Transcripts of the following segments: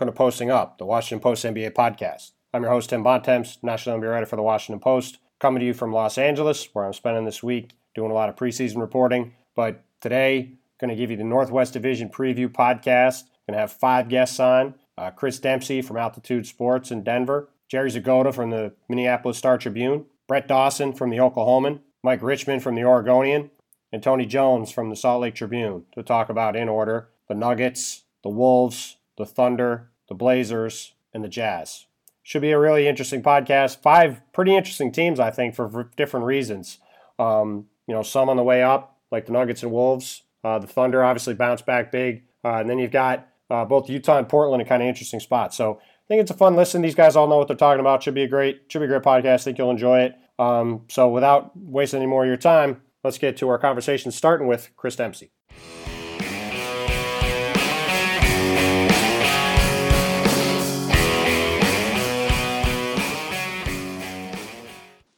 welcome to Posting Up, the Washington Post NBA podcast. I'm your host, Tim Bontemps, national NBA writer for the Washington Post, coming to you from Los Angeles, where I'm spending this week doing a lot of preseason reporting. But today, going to give you the Northwest Division preview podcast. Going to have five guests on uh, Chris Dempsey from Altitude Sports in Denver, Jerry Zgoda from the Minneapolis Star Tribune, Brett Dawson from the Oklahoman, Mike Richman from the Oregonian, and Tony Jones from the Salt Lake Tribune to talk about, in order, the Nuggets, the Wolves, the Thunder, the Blazers, and the Jazz. Should be a really interesting podcast. Five pretty interesting teams, I think, for different reasons. Um, you know, some on the way up, like the Nuggets and Wolves. Uh, the Thunder obviously bounced back big. Uh, and then you've got uh, both Utah and Portland in kind of interesting spots. So I think it's a fun listen. These guys all know what they're talking about. Should be a great, should be a great podcast. I think you'll enjoy it. Um, so without wasting any more of your time, let's get to our conversation, starting with Chris Dempsey.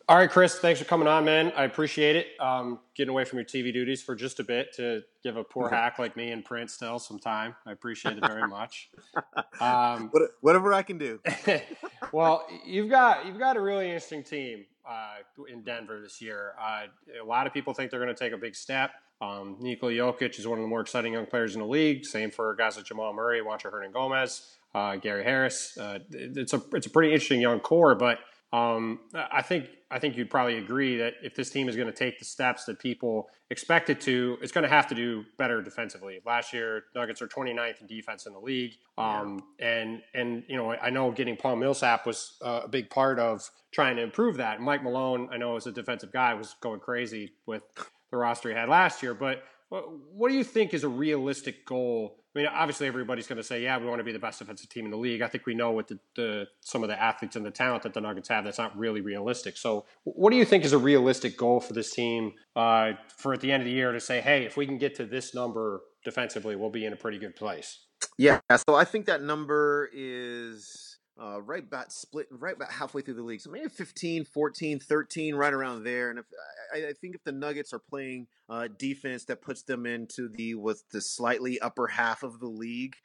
All right, Chris, thanks for coming on, man. I appreciate it. Um, getting away from your TV duties for just a bit to give a poor hack like me and Prince still some time. I appreciate it very much. Um, Whatever I can do. well, you've got you've got a really interesting team uh, in Denver this year. Uh, a lot of people think they're going to take a big step. Um, Nikola Jokic is one of the more exciting young players in the league. Same for guys like Jamal Murray, Juancho Hernangomez, uh, Gary Harris. Uh, it's a it's a pretty interesting young core, but um, I think I think you'd probably agree that if this team is going to take the steps that people expect it to, it's going to have to do better defensively. Last year, Nuggets are 29th in defense in the league, um, yeah. and and you know I know getting Paul Millsap was uh, a big part of trying to improve that. Mike Malone, I know as a defensive guy, was going crazy with the roster he had last year. But what do you think is a realistic goal I mean, obviously everybody's going to say, yeah, we want to be the best defensive team in the league. I think we know with the, the, some of the athletes and the talent that the Nuggets have, that's not really realistic. So, what do you think is a realistic goal for this team uh, for at the end of the year to say, hey, if we can get to this number defensively, we'll be in a pretty good place? Yeah, so I think that number is uh, right about split right about halfway through the league. So maybe 15, 14, 13, right around there. And if I, I think if the Nuggets are playing uh, defense that puts them into the with the slightly upper half of the league,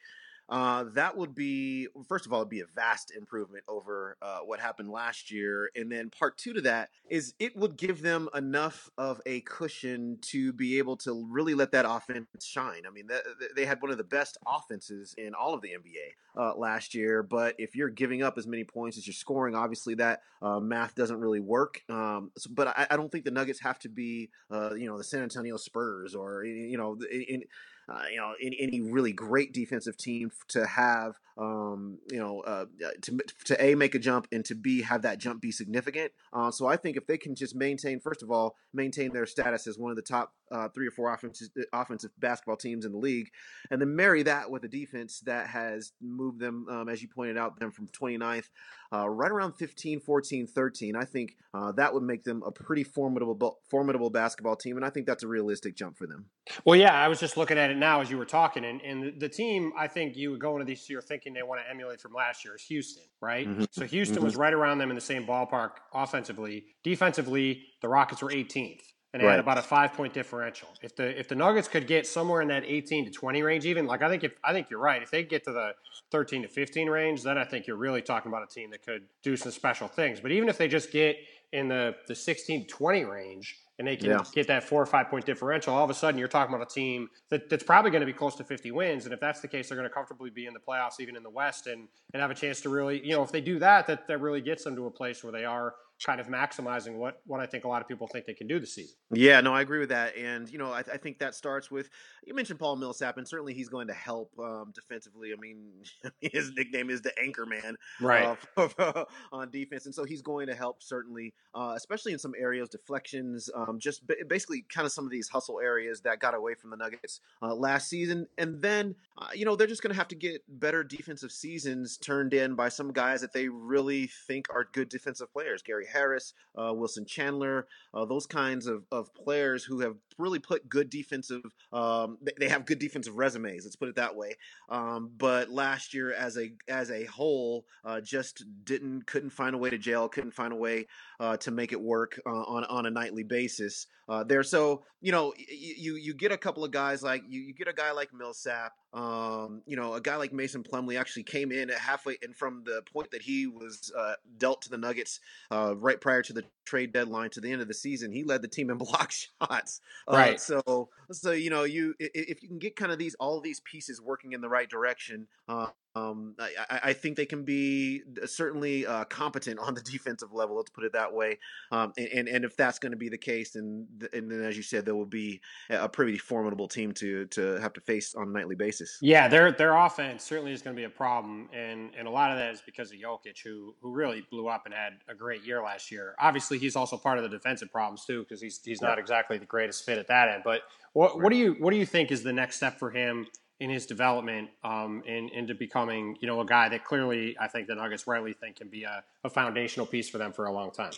uh, that would be first of all, it'd be a vast improvement over uh, what happened last year, and then part two to that is it would give them enough of a cushion to be able to really let that offense shine. I mean, they had one of the best offenses in all of the NBA uh, last year, but if you're giving up as many points as you're scoring, obviously that uh, math doesn't really work. Um, so, but I, I, don't think the Nuggets have to be, uh, you know, the San Antonio Spurs or you know. In, in, uh, you know, any, any, really great defensive team to have, um, you know, uh, uh, to, to A, make a jump and to B, have that jump be significant. Uh, so I think if they can just maintain, first of all, maintain their status as one of the top uh, three or four offensive, offensive basketball teams in the league, and then marry that with a defense that has moved them, um, as you pointed out, them from 29th uh, right around 15, 14, 13. I think uh, that would make them a pretty formidable, formidable basketball team, and I think that's a realistic jump for them. Well, yeah, I was just looking at it now as you were talking, and, and the team I think you would go into this year thinking they want to emulate from last year is Houston, right? Mm-hmm. So Houston mm-hmm. was right around them in the same ballpark offensively. Defensively, the Rockets were 18th and they right. had about a five point differential. If the if the Nuggets could get somewhere in that 18 to 20 range, even like I think if I think you're right, if they get to the 13 to 15 range, then I think you're really talking about a team that could do some special things. But even if they just get in the the 16 to 20 range and they can yeah. get that four or five point differential, all of a sudden you're talking about a team that, that's probably going to be close to 50 wins. And if that's the case, they're going to comfortably be in the playoffs, even in the West, and, and have a chance to really, you know, if they do that, that, that really gets them to a place where they are kind of maximizing what what I think a lot of people think they can do this season. Yeah, no, I agree with that, and you know, I, I think that starts with you mentioned Paul Millsap, and certainly he's going to help um, defensively. I mean, his nickname is the Anchor Man, right, uh, on defense, and so he's going to help certainly, uh, especially in some areas, deflections, um, just b- basically kind of some of these hustle areas that got away from the Nuggets uh, last season, and then uh, you know they're just going to have to get better defensive seasons turned in by some guys that they really think are good defensive players, Gary Harris, uh, Wilson Chandler, uh, those kinds of, of players who have really put good defensive. Um, they have good defensive resumes. Let's put it that way. Um, but last year, as a as a whole, uh, just didn't couldn't find a way to jail. Couldn't find a way uh, to make it work uh, on on a nightly basis. Uh, there, so you know, you you get a couple of guys like you, you get a guy like Millsap. Um, you know, a guy like Mason Plumlee actually came in at halfway, and from the point that he was uh, dealt to the Nuggets uh, right prior to the trade deadline to the end of the season, he led the team in block shots. Uh, right. So, so you know, you if you can get kind of these all these pieces working in the right direction, uh, um, I, I, think they can be uh, certainly uh, competent on the defensive level. Let's put it that way. Um, and, and if that's going to be the case, then and then as you said, there will be a pretty formidable team to to have to face on a nightly basis. Yeah, their their offense certainly is going to be a problem, and and a lot of that is because of Jokic, who who really blew up and had a great year last year. Obviously, he's also part of the defensive problems too, because he's he's not exactly the greatest fit at that end. But what what do you what do you think is the next step for him? In his development um, in, into becoming, you know, a guy that clearly I think the Nuggets rightly think can be a, a foundational piece for them for a long time.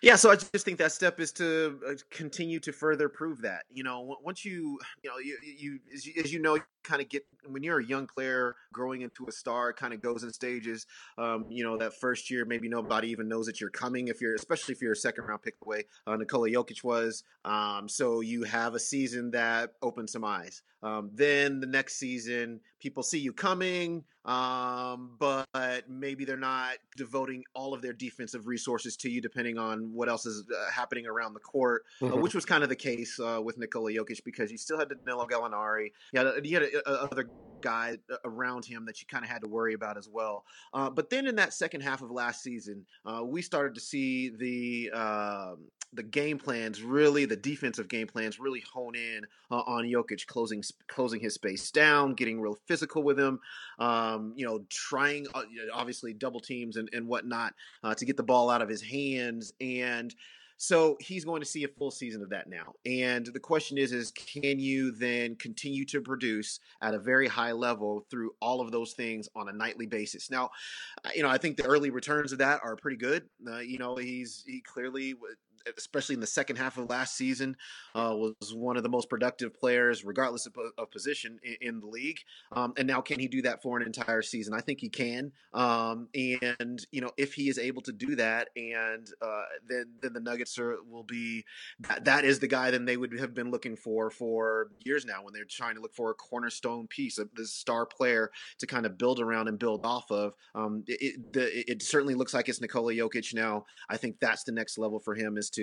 Yeah, so I just think that step is to uh, continue to further prove that. You know, once you, you know, you, you as, you as you know, you kind of get when you're a young player growing into a star, kind of goes in stages. Um, you know, that first year, maybe nobody even knows that you're coming. If you're, especially if you're a second round pick away, uh, Nikola Jokic was. Um, so you have a season that opens some eyes. Um, then the next season, people see you coming, um, but maybe they're not devoting all of their defensive resources to you, depending on what else is uh, happening around the court, uh, mm-hmm. uh, which was kind of the case uh, with Nikola Jokic because you still had Danilo Gallinari, you had, you had a, a, other guy uh, around him that you kind of had to worry about as well. Uh, but then in that second half of last season, we started to see the um, the game plans really, the defensive game plans really hone in uh, on Jokic closing closing his space down, getting real physical with him. Um, you know, trying uh, obviously double teams and, and whatnot uh, to get the ball out of his hands and. So he's going to see a full season of that now. And the question is, is can you then continue to produce at a very high level through all of those things on a nightly basis? Now, you know, I think the early returns of that are pretty good. Uh, you know, he's he clearly especially in the second half of last season, uh, was one of the most productive players, regardless of, of position in, in, the league. Um, and now, can he do that for an entire season? I think he can. Um, and you know, if he is able to do that, and uh, then then the Nuggets are, will be that, that is the guy then they would have been looking for for years now when they're trying to look for a cornerstone piece of this star player to kind of build around and build off of. Um, it, the, it certainly looks like it's Nikola Jokic now. I think that's the next level for him is to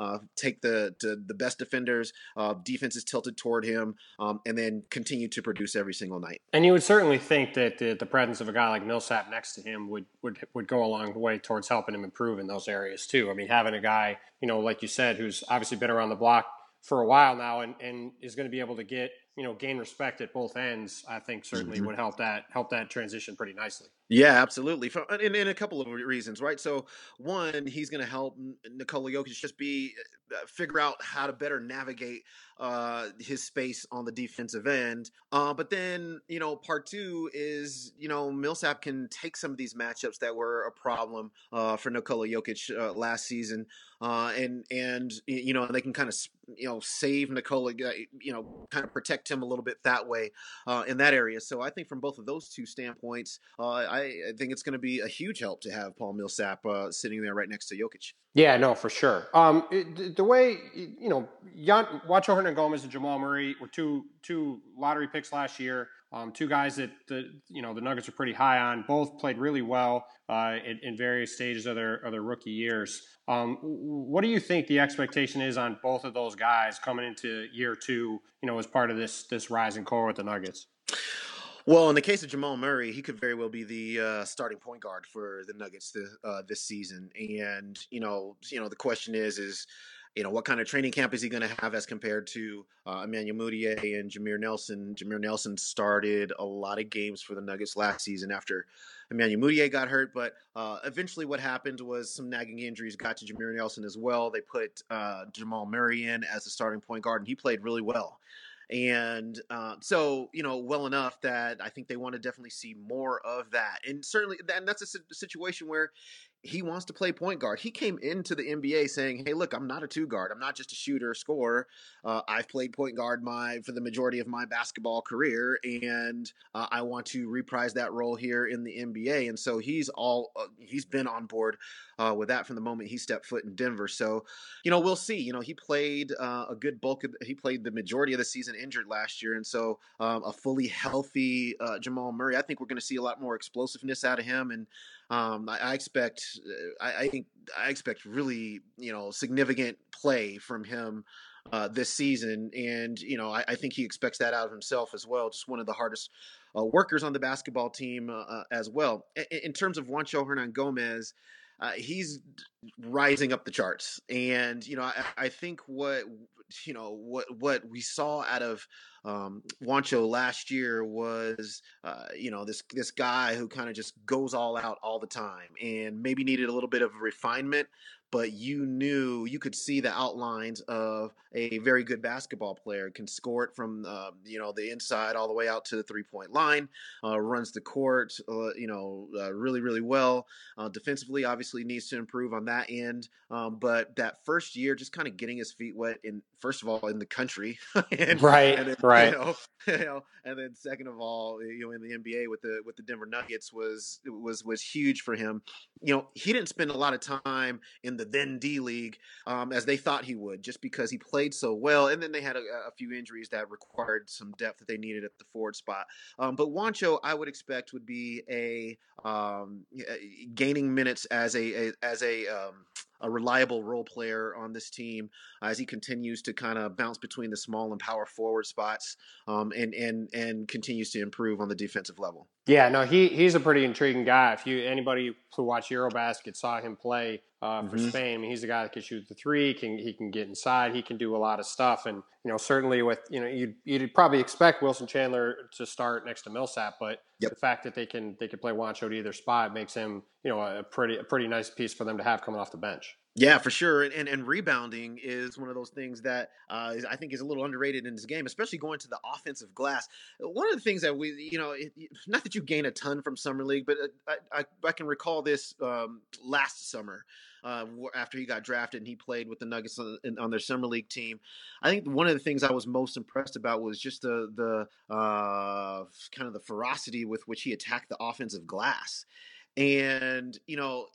uh, take the, the best defenders, uh, defenses tilted toward him, um, and then continue to produce every single night. And you would certainly think that the, the, presence of a guy like Millsap next to him would, would would go a long way towards helping him improve in those areas too. I mean, having a guy, you know, like you said, who's obviously been around the block for a while now and, and is going to be able to get you know gain respect at both ends i think certainly mm-hmm. would help that help that transition pretty nicely yeah absolutely in, in a couple of reasons right so one he's going to help nikola jokic just be uh, figure out how to better navigate uh, his space on the defensive end. Uh, but then, you know, part two is, you know, Millsap can take some of these matchups that were a problem uh, for Nikola Jokic uh, last season, uh, and and you know they can kind of you know save Nikola, uh, you know, kind of protect him a little bit that way uh, in that area. So I think from both of those two standpoints, uh, I, I, think it's going to be a huge help to have Paul Millsap uh, sitting there right next to Jokic. Yeah, no, for sure. Um, it, the way you know, Jan, Juancho Hernangomez and Jamal Murray were two two lottery picks last year. Um, two guys that the you know the Nuggets are pretty high on. Both played really well uh, in, in, various stages of their of their rookie years. Um, what do you think the expectation is on both of those guys coming into year two? You know, as part of this this rising core with the Nuggets. Well, in the case of Jamal Murray, he could very well be the uh, starting point guard for the Nuggets this, uh, this season. And you know, you know, the question is, is you know, what kind of training camp is he going to have as compared to uh, Emmanuel Mudiay and Jameer Nelson? Jameer Nelson started a lot of games for the Nuggets last season after Emmanuel Mudiay got hurt, but uh, eventually what happened was some nagging injuries got to Jameer Nelson as well. They put uh, Jamal Murray in as a starting point guard, and he played really well. And uh, so, you know, well enough that I think they want to definitely see more of that. And certainly, and that's a situation where he wants to play point guard. He came into the NBA saying, "Hey, look, I'm not a two guard. I'm not just a shooter, scorer. Uh, I've played point guard my for the majority of my basketball career, and uh, I want to reprise that role here in the NBA." And so he's all uh, he's been on board uh, with that from the moment he stepped foot in Denver. So, you know, we'll see. You know, he played uh, a good bulk of he played the majority of the season injured last year, and so um, a fully healthy uh, Jamal Murray, I think we're going to see a lot more explosiveness out of him and. Um, I, I, expect, uh, I, I, think, I expect really, you know, significant play from him uh, this season, and you know, I, I, think he expects that out of himself as well. Just one of the hardest uh, workers on the basketball team uh, uh as well. In, terms of Juancho Hernangomez, uh, he's rising up the charts, and you know, I, I think what you know what what we saw out of um, Juancho last year was, uh, you know, this this guy who kind of just goes all out all the time, and maybe needed a little bit of refinement but you knew you could see the outlines of a very good basketball player can score it from uh, you know the inside all the way out to the three point line uh, runs the court uh, you know uh, really really well. Uh, defensively obviously needs to improve on that end um, but that first year just kind of getting his feet wet in first of all in the country and, right and then, right. you know, you know, and then second of all you know in the NBA with the with the Denver Nuggets was was was huge for him. You know he didn't spend a lot of time in the then D League um, as they thought he would, just because he played so well. And then they had a, a, few injuries that required some depth that they needed at the forward spot. Um, but Juancho, I would expect, would be a um, gaining minutes as a, a as a um, a reliable role player on this team as he continues to kind of bounce between the small and power forward spots um, and and and continues to improve on the defensive level. Yeah, no, he he's a pretty intriguing guy. If you anybody who watched EuroBasket saw him play uh, for mm-hmm. Spain, I mean, he's a guy that can shoot the three, can he can get inside, he can do a lot of stuff, and you know certainly with you know you'd you'd probably expect Wilson Chandler to start next to Millsap, but yep. the fact that they can they can play Juancho to either spot makes him you know a pretty a pretty nice piece for them to have coming off the bench. Yeah, for sure. And, and, and rebounding is one of those things that uh, is, I think is a little underrated in this game, especially going to the offensive glass. One of the things that we, you know, it, not that you gain a ton from summer league, but uh, I, I, I can recall this um, last summer. Uh, after he got drafted and he played with the Nuggets on, on, their summer league team. I think one of the things I was most impressed about was just the the uh, kind of the ferocity with which he attacked the offensive glass. And, you know,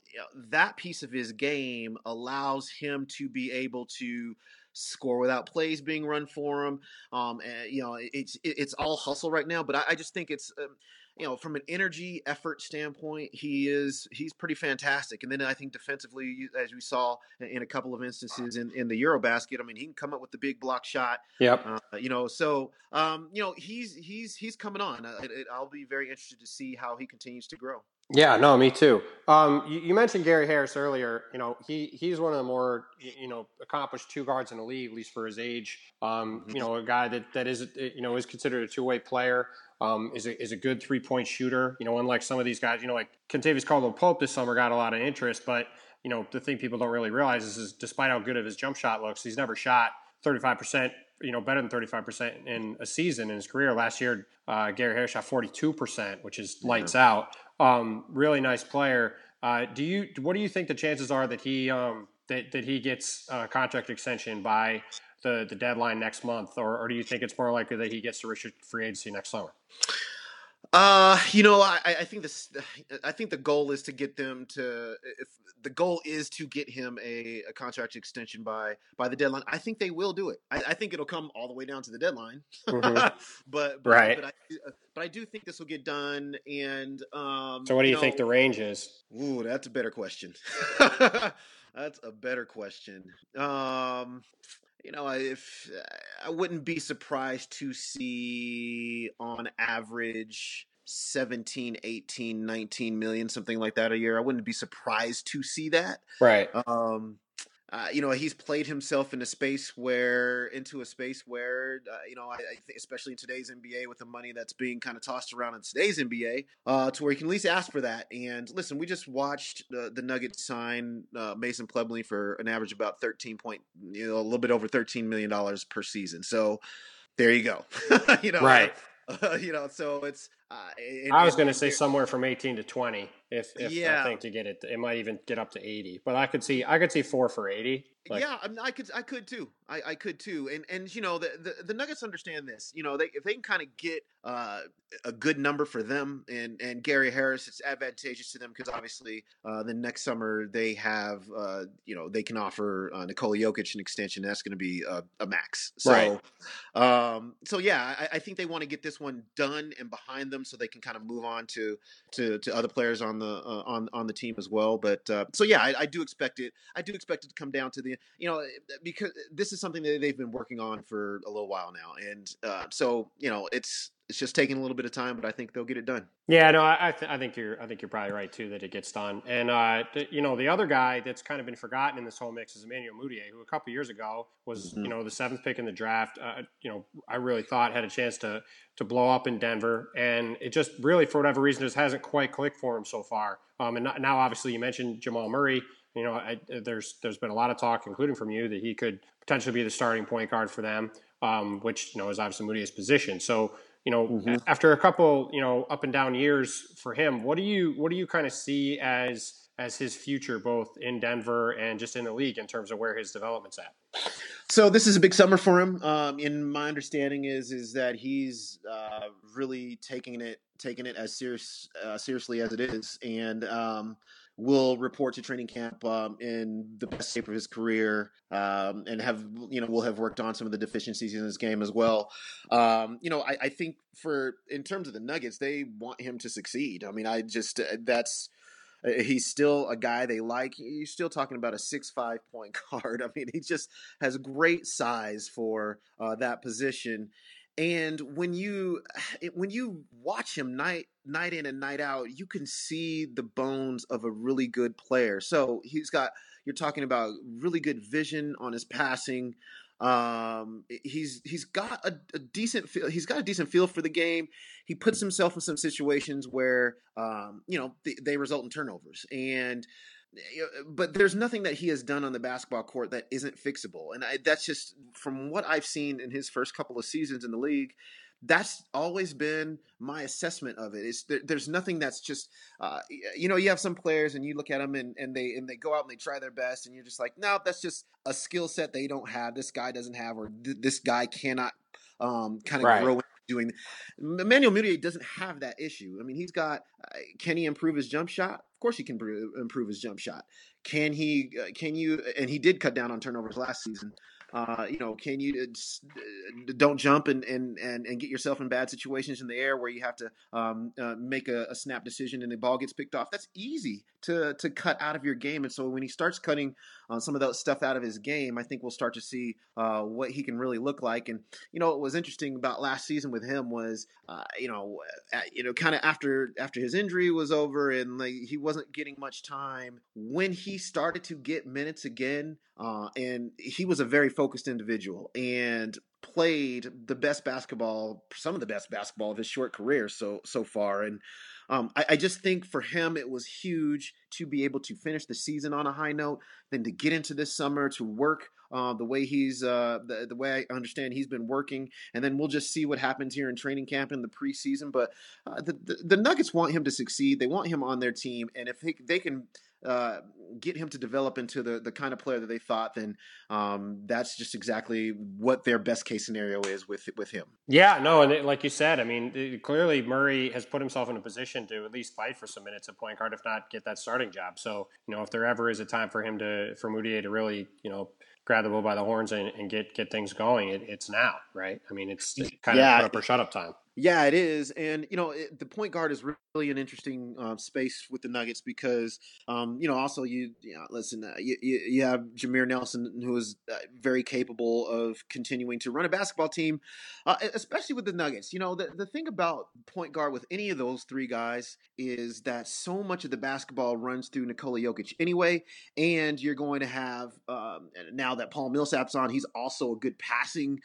that piece of his game allows him to be able to score without plays being run for him. Um, and, you know, it's it's all hustle right now, but I, I just think it's. Um, you know, from an energy effort standpoint, he is he's pretty fantastic. And then I think defensively, as we saw in a couple of instances in, in the EuroBasket, I mean, he can come up with the big block shot. Yep. Uh, you know, so um, you know he's he's he's coming on. Uh, I'll be very interested to see how he continues to grow. Yeah, no, me too. Um, you, you, mentioned Gary Harris earlier. You know, he he's one of the more you know accomplished two guards in the league, at least for his age. Um, mm-hmm. you know, a guy that that is you know is considered a two way player. Um, is a is a good three point shooter. You know, unlike some of these guys, you know, like Kentavious Caldwell Pope this summer got a lot of interest, but you know, the thing people don't really realize is, is despite how good of his jump shot looks, he's never shot thirty five percent you know better than 35% in a season in his career last year uh, gary harris shot 42% which is lights yeah. out um, really nice player. Uh, do you what do you think the chances are that he um, that that he gets a contract extension by the the deadline next month, or, or do you think it's more likely that he gets to restrict free agency next summer? Uh, you know, I, I think this. I think the goal is to get them to. If the goal is to get him a, a contract extension by by the deadline, I think they will do it. I, I think it'll come all the way down to the deadline. Mm-hmm. but, but, right. But I, but I do think this will get done. And um, so, what do you, you know, think the range is? Ooh, that's a better question. that's a better question. Um, you know, if I wouldn't be surprised to see on average 17, 18, 19 million, something like that a year. I wouldn't be surprised to see that. Right. Um, uh, you know, he's played himself in a space where, into a space where, uh, you know, I, I think especially in today's NBA with the money that's being kind of tossed around in today's NBA, uh, to where he can at least ask for that. And listen, we just watched the, the Nuggets sign uh, Mason Plumlee for an average about 13 point, you know, a little bit over $13 million per season. So there you go. you know, right. You know, so it's Uh, and, I was going to say somewhere from 18 to 20. If, if yeah. I think to get it, it might even get up to 80. But I could see I could see four for 80. Like, yeah, I, mean, I, could I could too. I, I could too. And and you know the, the, the Nuggets understand this. You know they if they can kind of get uh, a good number for them and and Gary Harris, it's advantageous to them because obviously uh, the next summer they have uh, you know they can offer uh, Nikola Jokic an extension. That's going to be a, a, max. So right. um, so yeah, I, I think they want to get this one done and behind them so they can kind of move on to to to other players on the uh, on on the team as well. But uh, so yeah, I, I do expect it. I do expect it to come down to the you know, because this is something that they've been working on for a little while now, and uh, so you know, it's it's just taking a little bit of time, but I think they'll get it done. Yeah, no, I, th- I think you're I think you're probably right too that it gets done. And uh, th- you know, the other guy that's kind of been forgotten in this whole mix is Emmanuel Mudiay, who a couple years ago was mm-hmm. you know the seventh pick in the draft. Uh, you know, I really thought had a chance to to blow up in Denver, and it just really for whatever reason just hasn't quite clicked for him so far. Um, and now obviously you mentioned Jamal Murray. You know, I, there's there's been a lot of talk, including from you, that he could potentially be the starting point guard for them, um, which you know is obviously Mudiay's position. So you know, mm-hmm. after a couple you know up and down years for him, what do you what do you kind of see as as his future both in Denver and just in the league in terms of where his development's at? So this is a big summer for him. Um, and my understanding is is that he's uh, really taking it taking it as serious uh, seriously as it is, and um, will report to training camp um, in the best shape of his career um, and have you know will have worked on some of the deficiencies in his game as well. Um, you know, I, I, think for in terms of the Nuggets, they want him to succeed. I mean, I just uh, that's. Uh, he's still a guy they like. You're still talking about a six-five point guard. I mean, he just has great size for uh, that position, and when you when you watch him night night in and night out you can see the bones of a really good player. So he's got you're talking about really good vision on his passing. Um, he's he's got a, a, decent feel he's got a decent feel for the game. He puts himself in some situations where um, you know they, they result in turnovers. And but there's nothing that he has done on the basketball court that isn't fixable. And I, that's just from what I've seen in his first couple of seasons in the league. That's always been my assessment of it. Is there, there's nothing that's just, uh, you know, you have some players and you look at them and, and they and they go out and they try their best and you're just like, no, that's just a skill set they don't have. This guy doesn't have, or th- this guy cannot um, kind of right. grow doing. Emmanuel Mudiay doesn't have that issue. I mean, he's got. Uh, can he improve his jump shot? Of course, he can improve his jump shot. Can he? Uh, can you? And he did cut down on turnovers last season. Uh, you know, can you uh, uh, don't jump and, and, and, and get yourself in bad situations in the air where you have to um, uh, make a, a, snap decision and the ball gets picked off? That's easy to to cut out of your game. And so when he starts cutting uh, some of that stuff out of his game, I think we'll start to see uh, what he can really look like. And you know, what was interesting about last season with him was, you know, you know, kind of after after his injury was over and like he wasn't getting much time when he started to get minutes again. And he was a very focused individual and played the best basketball, some of the best basketball of his short career so so far. And um, I, I, just think for him it was huge to be able to finish the season on a high note, then to get into this summer to work uh, the way he's uh, the, the way I understand he's been working, and then we'll just see what happens here in training camp in the preseason. But uh, the, the, the Nuggets want him to succeed. They want him on their team, and if he, they can uh, get him to develop into the, the kind of player that they thought, then um, that's just exactly what their best case scenario is with with him. Yeah, no, and it, like you said, I mean, it, clearly Murray has put himself in a position to at least fight for some minutes at point guard, if not get that starting job. So, you know, if there ever is a time for him to for Mudiay to really, you know, grab the bull by the horns and, and get get things going, it, it's now, right? I mean, it's kind yeah. of put up or shut up time. Yeah, it is, and you know it, the point guard is really an interesting uh, space with the Nuggets because um, you know also you, you know, listen uh, you, you, have Jameer Nelson who is uh, very capable of continuing to run a basketball team, uh, especially with the Nuggets. You know the the thing about point guard with any of those three guys is that so much of the basketball runs through Nikola Jokic anyway, and you're going to have um, now that Paul Millsap's on, he's also a good passing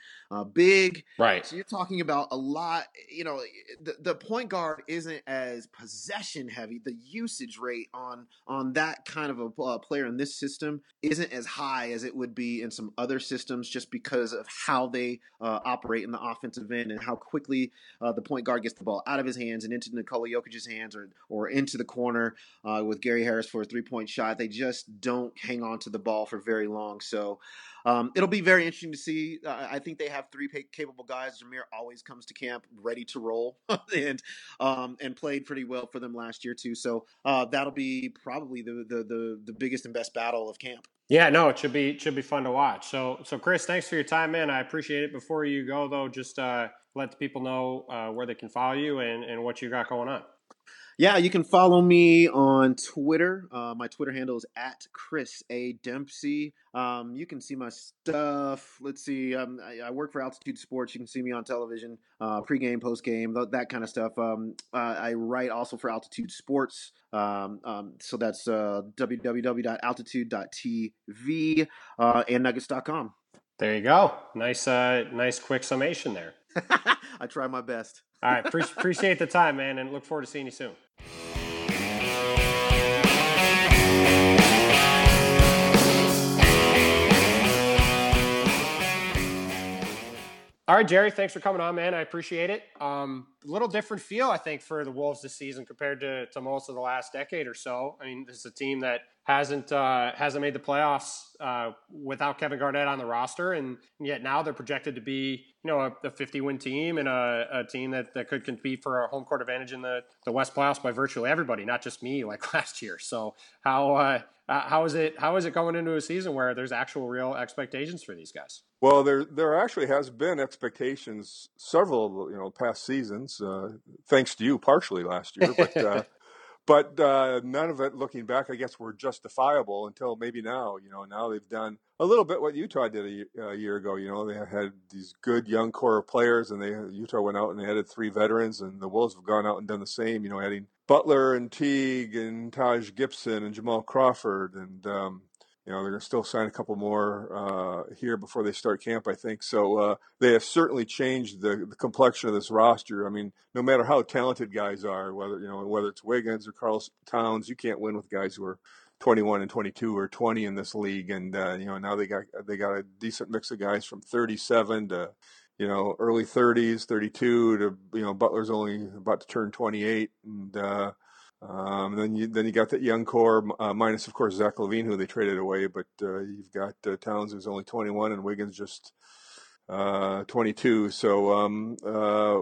big, right? So you're talking about a lot you know, the, the point guard isn't as is possession heavy. The usage rate on on that kind of a uh, player in this system isn't as high as it would be in some other systems, just because of how they uh, operate in the offensive end and how quickly uh, the point guard gets the ball out of his hands and into Nikola Jokic's hands or or into the corner uh, with Gary Harris for a three point shot. They just don't hang on to the ball for very long. So. Um, it'll be very interesting to see. Uh, I think they have three capable guys. Jameer always comes to camp ready to roll, and um, and played pretty well for them last year too. So uh, that'll be probably the, the the the biggest and best battle of camp. Yeah, no, it should be it should be fun to watch. So so Chris, thanks for your time, man. I appreciate it. Before you go though, just uh, let the people know uh, where they can follow you and, and what you got going on. Yeah, you can follow me on Twitter. Uh, my Twitter handle is at Chris A Dempsey. Um, you can see my stuff. Let's see. Um, I, I, work for Altitude Sports. You can see me on television, uh, pregame, postgame, th- that kind of stuff. Um, uh, I write also for Altitude Sports. Um, um, so that's uh, www.altitude.tv uh, and nuggets.com. There you go. Nice, uh, nice quick summation there. I try my best. All right. Pre- appreciate the time, man, and look forward to seeing you soon. All right, Jerry, thanks for coming on, man. I appreciate it. Um, a little different feel, I think, for the Wolves this season compared to, to most of the last decade or so. I mean, this is a team that hasn't uh, hasn't made the playoffs uh, without Kevin Garnett on the roster, and yet now they're projected to be you know a, a 50 win team and a, a, team that, that could compete for a home court advantage in the, the West playoffs by virtually everybody, not just me like last year. So how uh, how is it how is it going into a season where there's actual real expectations for these guys? Well, there there actually has been expectations several you know past seasons, uh, thanks to you partially last year, but. Uh, but uh, none of it, looking back, I guess, were justifiable until maybe now. You know, now they've done a little bit what Utah did a, a year ago. You know, they had these good young core of players, and they Utah went out and they added three veterans, and the Wolves have gone out and done the same. You know, adding Butler and Teague and Taj Gibson and Jamal Crawford, and um, you know, they're going to still sign a couple more uh, here before they start camp, I think. So uh, they have certainly changed the, the complexion of this roster. I mean, no matter how talented guys are, whether you know whether it's Wiggins or Karl Towns, you can't win with guys who are 21 and 22 or 20 in this league. And uh, you know now they got they got a decent mix of guys from 37 to you know early 30s, 32 to you know Butler's only about to turn 28, and uh, um, then you then you got that young core, uh, minus of course Zach LaVine who they traded away. But uh, you've got uh, Towns, who's only 21, and Wiggins just uh, 22. So um, uh,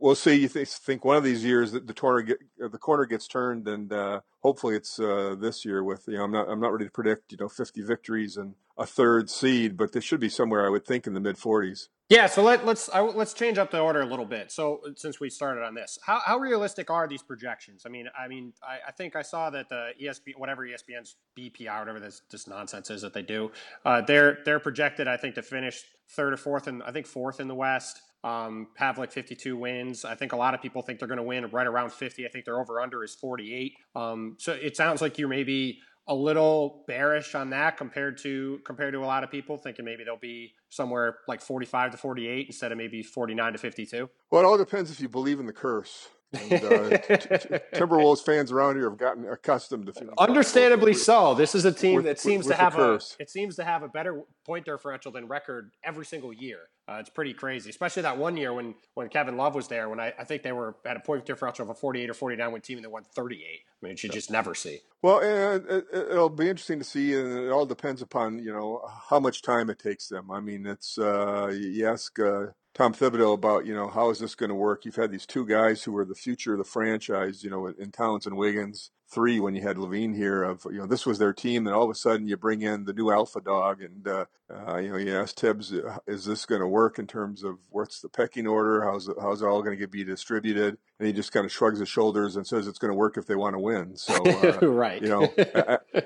we'll see. You th- think one of these years that the corner get, uh, the corner gets turned, and hopefully it's this year. With you know, I'm not I'm not ready to predict you know 50 victories and a third seed, but this should be somewhere I would think in the mid 40s. Yeah, so let, let's I, let's change up the order a little bit. So since we started on this, how, how realistic are these projections? I mean, I mean, I, I think I saw that the ESPN, whatever ESPN's BPI, whatever this, this nonsense is that they do, uh, they're they're projected, I think, to finish third or fourth, and I think fourth in the West. Um, have like 52 wins. I think a lot of people think they're going to win right around 50. I think their over under is 48. Um, so it sounds like you're maybe a little bearish on that compared to compared to a lot of people thinking maybe they'll be somewhere like 45 to 48 instead of maybe 49 to 52 well it all depends if you believe in the curse and, uh, t- t- Timberwolves fans around here have gotten accustomed to. Understandably so. This is a team with, that seems with, to have a it seems to have a better point differential than record every single year. Uh, it's pretty crazy, especially that one year when when Kevin Love was there. When I, I think they were at a point differential of a 48 or 49 win team and they won 38. I mean, you just never see. Well, and it, will be interesting to see, and it all depends upon you know how much time it takes them. I mean, it's uh, you ask. Uh, Tom Thibodeau about, you know, how is this going to work? You've had these two guys who are the future of the franchise, you know, in Towns and Wiggins three when you had LaVine here of you know this was their team and all of a sudden you bring in the new alpha dog and uh, uh, you know you ask Thibs uh, is this going to work in terms of what's the pecking order? How's it, how's it all going to be distributed? And he just kind of shrugs his shoulders and says it's going to work if they want to win. So uh, right. you know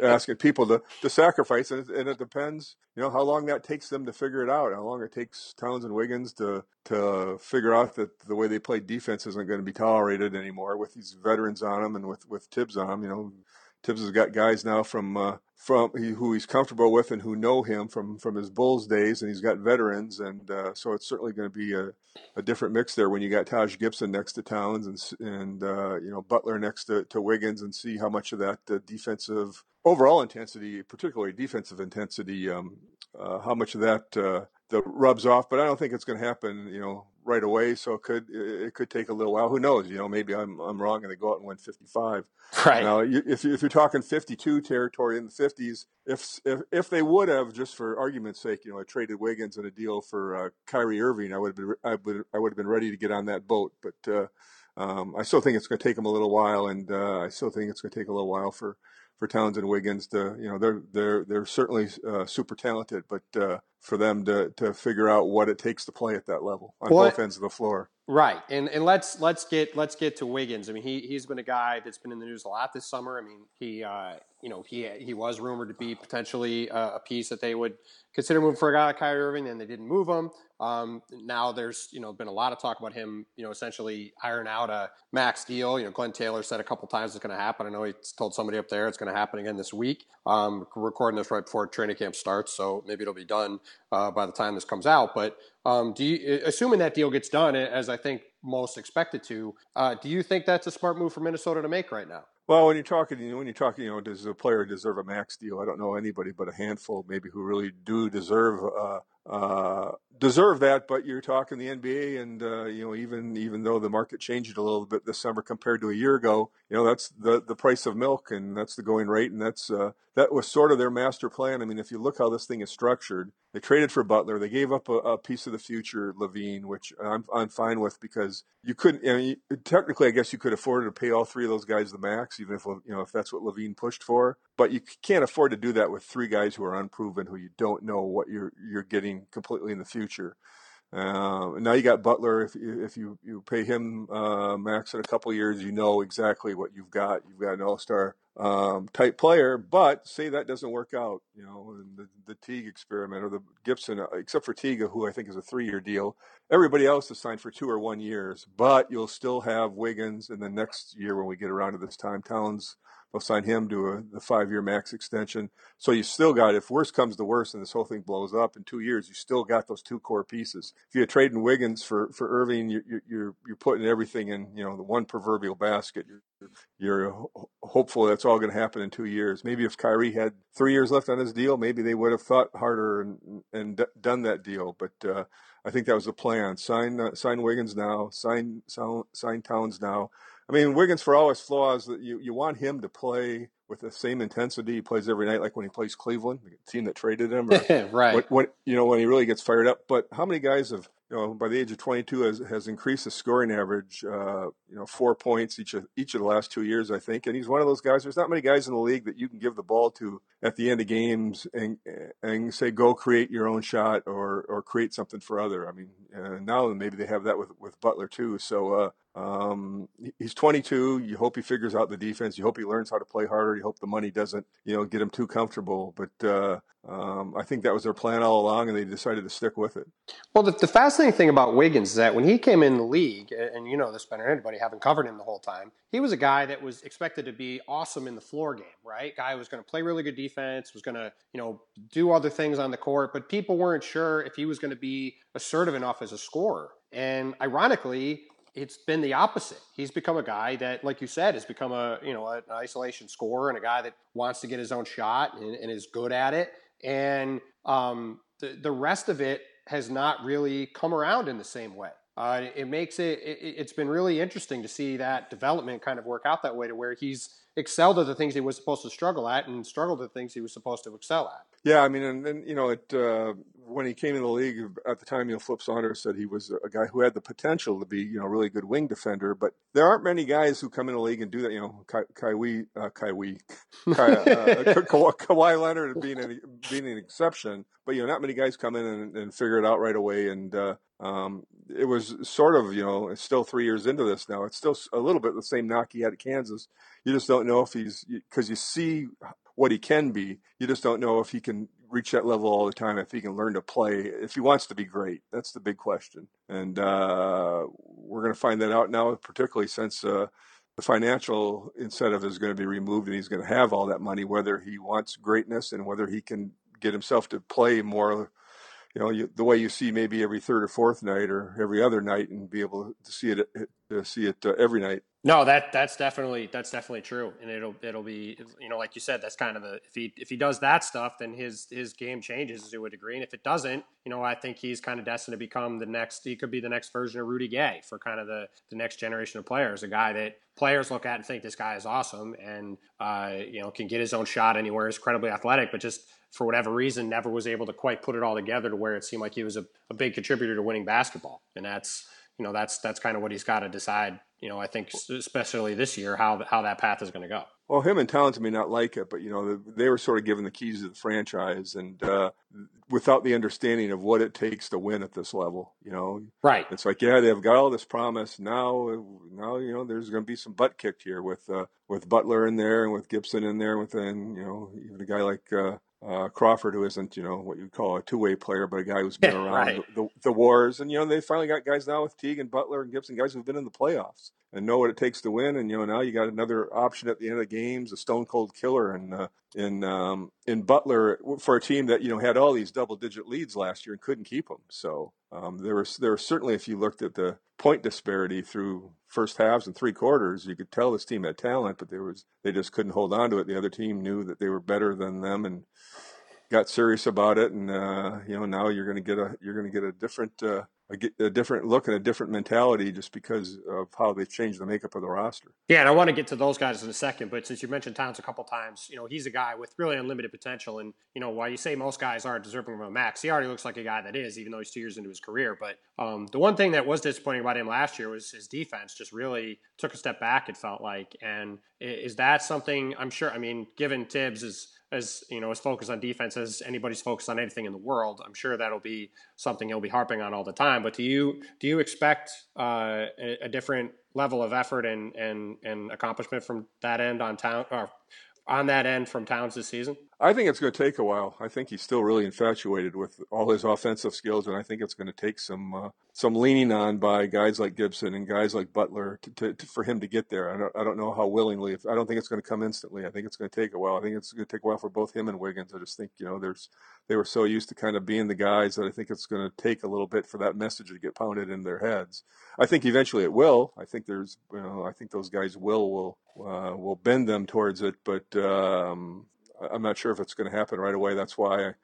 asking people to, to sacrifice and it, and it depends you know how long that takes them to figure it out how long it takes Towns and Wiggins to to figure out that the way they play defense isn't going to be tolerated anymore with these veterans on them and with with Thibs on you know, Thibs has got guys now from uh, from he, who he's comfortable with and who know him from from his Bulls days, and he's got veterans, and uh, so it's certainly going to be a, a different mix there when you got Taj Gibson next to Towns and and uh, you know Butler next to, to Wiggins, and see how much of that uh, defensive overall intensity, particularly defensive intensity, um, uh, how much of that uh, the rubs off. But I don't think it's going to happen, you know, right away. So it could it could take a little while. Who knows? You know, maybe I'm I'm wrong and they go out and win 55. Right. Now, if if you're talking 52 territory in the 50s, if if if they would have just for argument's sake, you know, I traded Wiggins in a deal for uh, Kyrie Irving, I would have been I would I would have been ready to get on that boat. But uh, um, I still think it's going to take them a little while, and uh, I still think it's going to take a little while for for Towns and Wiggins to, you know, they're they're they're certainly uh, super talented, but uh, for them to to figure out what it takes to play at that level on both ends of the floor. Right, and and let's let's get let's get to Wiggins. I mean, he he's been a guy that's been in the news a lot this summer. I mean, he uh, you know he he was rumored to be potentially a, a piece that they would consider moving for a guy like Kyrie Irving, and they didn't move him. Um, now there's you know been a lot of talk about him, you know, essentially iron out a max deal. You know, Glenn Taylor said a couple times it's going to happen. I know he told somebody up there it's going to happen again this week. Um, recording this right before training camp starts, so maybe it'll be done uh, by the time this comes out. But um, do you, assuming that deal gets done, as I think most expected to, uh, do you think that's a smart move for Minnesota to make right now? Well, when you're talking, you know, when you're talking, you know, does a player deserve a max deal? I don't know anybody but a handful, maybe, who really do deserve uh, uh, deserve that. But you're talking the NBA, and uh, you know, even even though the market changed a little bit this summer compared to a year ago, you know, that's the the price of milk, and that's the going rate, and that's uh, that was sort of their master plan. I mean, if you look how this thing is structured, they traded for Butler, they gave up a, a piece of the future, LaVine, which I'm I'm fine with because you couldn't. I mean, technically, I guess you could afford to pay all three of those guys the max, even if you know if that's what LaVine pushed for. But you can't afford to do that with three guys who are unproven, who you don't know what you're you're getting completely in the future. Uh, now you got Butler. If you, if you, you pay him uh, max in a couple years, you know exactly what you've got. You've got an all star um, type player. But say that doesn't work out, you know, the, the Teague experiment or the Gibson, uh, except for Teague, who I think is a three year deal. Everybody else is signed for two or one years, but you'll still have Wiggins, and then next year when we get around to this time, Towns They'll sign him to a, the five year max extension. So you still got, if worse comes to worse and this whole thing blows up in two years, you still got those two core pieces. If you're trading Wiggins for, for Irving, you're, you're, you're putting everything in, you know, the one proverbial basket. You're, you're hopeful that's all going to happen in two years. Maybe if Kyrie had three years left on his deal, maybe they would have thought harder and, and d- done that deal. But, uh, I think that was the plan. Sign, uh, sign Wiggins now, sign, sign, sign Towns now I mean, Wiggins, for all his flaws, you, you want him to play with the same intensity he plays every night, like when he plays Cleveland, the team that traded him, right? When, when, you know when he really gets fired up. But how many guys have you know by the age of 22 has, has increased his scoring average? Uh, you know, four points each of each of the last two years, I think. And he's one of those guys. There's not many guys in the league that you can give the ball to at the end of games and and say go create your own shot or or create something for other. I mean, uh, now maybe they have that with with Butler too. So uh, um, he's 22. You hope he figures out the defense. You hope he learns how to play harder. You hope the money doesn't, you know, get him too comfortable. But uh, um, I think that was their plan all along, and they decided to stick with it. Well, the, the, fascinating thing about Wiggins is that when he came in the league, and you know this better than anybody, having covered him the whole time, he was a guy that was expected to be awesome in the floor game, right? Guy was going to play really good defense, was going to, you know, do other things on the court, but people weren't sure if he was going to be assertive enough as a scorer. And ironically, it's been the opposite. He's become a guy that, like you said, has become a you know an isolation scorer and a guy that wants to get his own shot and, and is good at it. And um, the the rest of it has not really come around in the same way. Uh, it makes it, it has been really interesting to see that development kind of work out that way to where he's excelled at the things he was supposed to struggle at and struggled at the things he was supposed to excel at. Yeah, I mean, and, and you know, it uh, when he came in the league at the time, you know, Flip Saunders said he was a guy who had the potential to be, you know, really good wing defender. But there aren't many guys who come in the league and do that. You know, Kai, Kawhi, uh, Kawhi, Kai, uh, Kawhi Leonard being an, being an exception, but you know, not many guys come in and, and figure it out right away. And uh, um, it was sort of, you know, it's still three years into this now. It's still a little bit the same knock he had at Kansas. You just don't know if he's because you see what he can be. You just don't know if he can reach that level all the time, if he can learn to play, if he wants to be great. That's the big question. And uh, we're going to find that out now, particularly since uh, the financial incentive is going to be removed and he's going to have all that money, whether he wants greatness and whether he can get himself to play more, you know, you, the way you see maybe every third or fourth night or every other night and be able to see it, to see it uh, every night. No, that that's definitely that's definitely true, and it'll it'll be you know like you said that's kind of the if he if he does that stuff then his his game changes to a degree, and if it doesn't, you know I think he's kind of destined to become the next he could be the next version of Rudy Gay for kind of the the next generation of players, a guy that players look at and think this guy is awesome and uh, you know can get his own shot anywhere, is incredibly athletic, but just for whatever reason never was able to quite put it all together to where it seemed like he was a, a big contributor to winning basketball, and that's you know that's that's kind of what he's got to decide you know, I think especially this year, how how that path is going to go. Well, him and Towns may not like it, but you know, they were sort of given the keys to the franchise, and uh, without the understanding of what it takes to win at this level, you know, right? It's like, yeah, they've got all this promise now. Now, you know, there's going to be some butt kicked here with uh, with Butler in there and with Gibson in there, and within you know, even a guy like uh, uh, Crawford, who isn't, you know, what you call a two-way player, but a guy who's been around right. the, the, the, wars. And, you know, they finally got guys now with Teague and Butler and Gibson, guys who've been in the playoffs and know what it takes to win. And, you know, now you got another option at the end of the games, a stone cold killer. And, uh, in, um, in Butler for a team that, you know, had all these double digit leads last year and couldn't keep them. So, um, there was, there was certainly, if you looked at the point disparity through first halves and three quarters, you could tell this team had talent, but there was, they just couldn't hold on to it. The other team knew that they were better than them and, got serious about it, and uh, you know now you're going to get a you're going to get a different uh, a, a, different look and a different mentality just because of how they've changed the makeup of the roster. Yeah, and I want to get to those guys in a second, but since you mentioned Towns a couple times, you know he's a guy with really unlimited potential, and you know while you say most guys aren't deserving of a max, he already looks like a guy that is, even though he's two years into his career. But um, the one thing that was disappointing about him last year was his defense just really took a step back. It felt like, and is that something? I'm sure. I mean, given Thibs is as you know as focused on defense as anybody's focused on anything in the world. I'm sure that'll be something he'll be harping on all the time. But do you do you expect uh, a, a, different level of effort and and and accomplishment from that end on town or on that end from Towns this season? I think it's going to take a while. I think he's still really infatuated with all his offensive skills, and I think it's going to take some uh, some leaning on by guys like Gibson and guys like Butler to, to, to, for him to get there. I don't, I don't know how willingly. If, I don't think it's going to come instantly. I think it's going to take a while. I think it's going to take a while for both him and Wiggins. I just think you know there's they were so used to kind of being the guys that I think it's going to take a little bit for that message to get pounded in their heads. I think eventually it will. I think there's you know I think those guys will will uh, will bend them towards it, but. Um, I'm not sure if it's going to happen right away. That's why, I,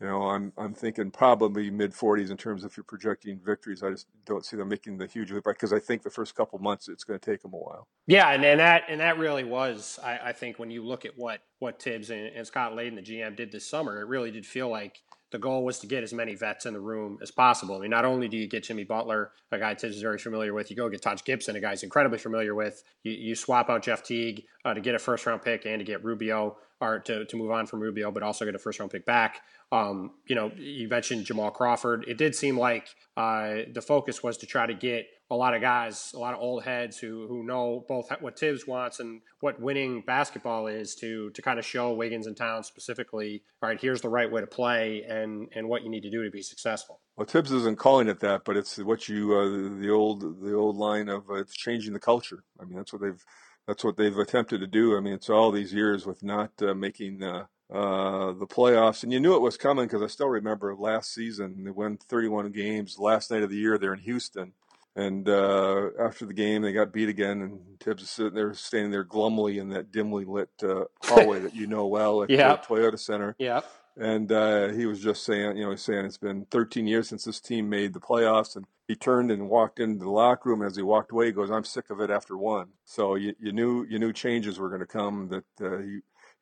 you know, I'm I'm thinking probably mid 40s in terms of you're projecting victories. I just don't see them making the huge leap because I think the first couple months it's going to take them a while. Yeah, and, and that and that really was, I, I think, when you look at what what Thibs and, and Scott Layden, the GM, did this summer, it really did feel like the goal was to get as many vets in the room as possible. I mean, not only do you get Jimmy Butler, a guy Thibs is very familiar with, you go get Taj Gibson, a guy he's incredibly familiar with. You, you swap out Jeff Teague uh, to get a first round pick and to get Rubio or to, to move on from Rubio, but also get a first round pick back. Um, you know, you mentioned Jamal Crawford. It did seem like uh, the focus was to try to get a lot of guys, a lot of old heads who who know both what Thibs wants and what winning basketball is to to kind of show Wiggins and Towns specifically. All right, here's the right way to play and and what you need to do to be successful. Well, Thibs isn't calling it that, but it's what you uh, the old the old line of uh, it's changing the culture. I mean, that's what they've that's what they've attempted to do. I mean, it's all these years with not uh, making uh, uh, the playoffs, and you knew it was coming because I still remember last season they won 31 games. Last night of the year, they're in Houston, and uh, after the game, they got beat again. And Thibs is sitting there, standing there glumly in that dimly lit uh, hallway that you know well at yep. the Toyota Center. Yeah. And uh, he was just saying, you know, he's saying it's been 13 years since this team made the playoffs, and he turned and walked into the locker room. As he walked away, he goes, "I'm sick of it after one." So you, you knew you knew changes were going to come. That uh,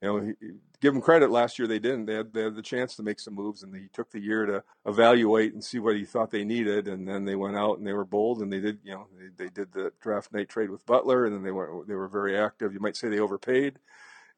you, know, he, give him credit. Last year they didn't. They had, they had the chance to make some moves, and he took the year to evaluate and see what he thought they needed. And then they went out and they were bold, and they did. You know, they, they did the draft night trade with Butler, and then they were they were very active. You might say they overpaid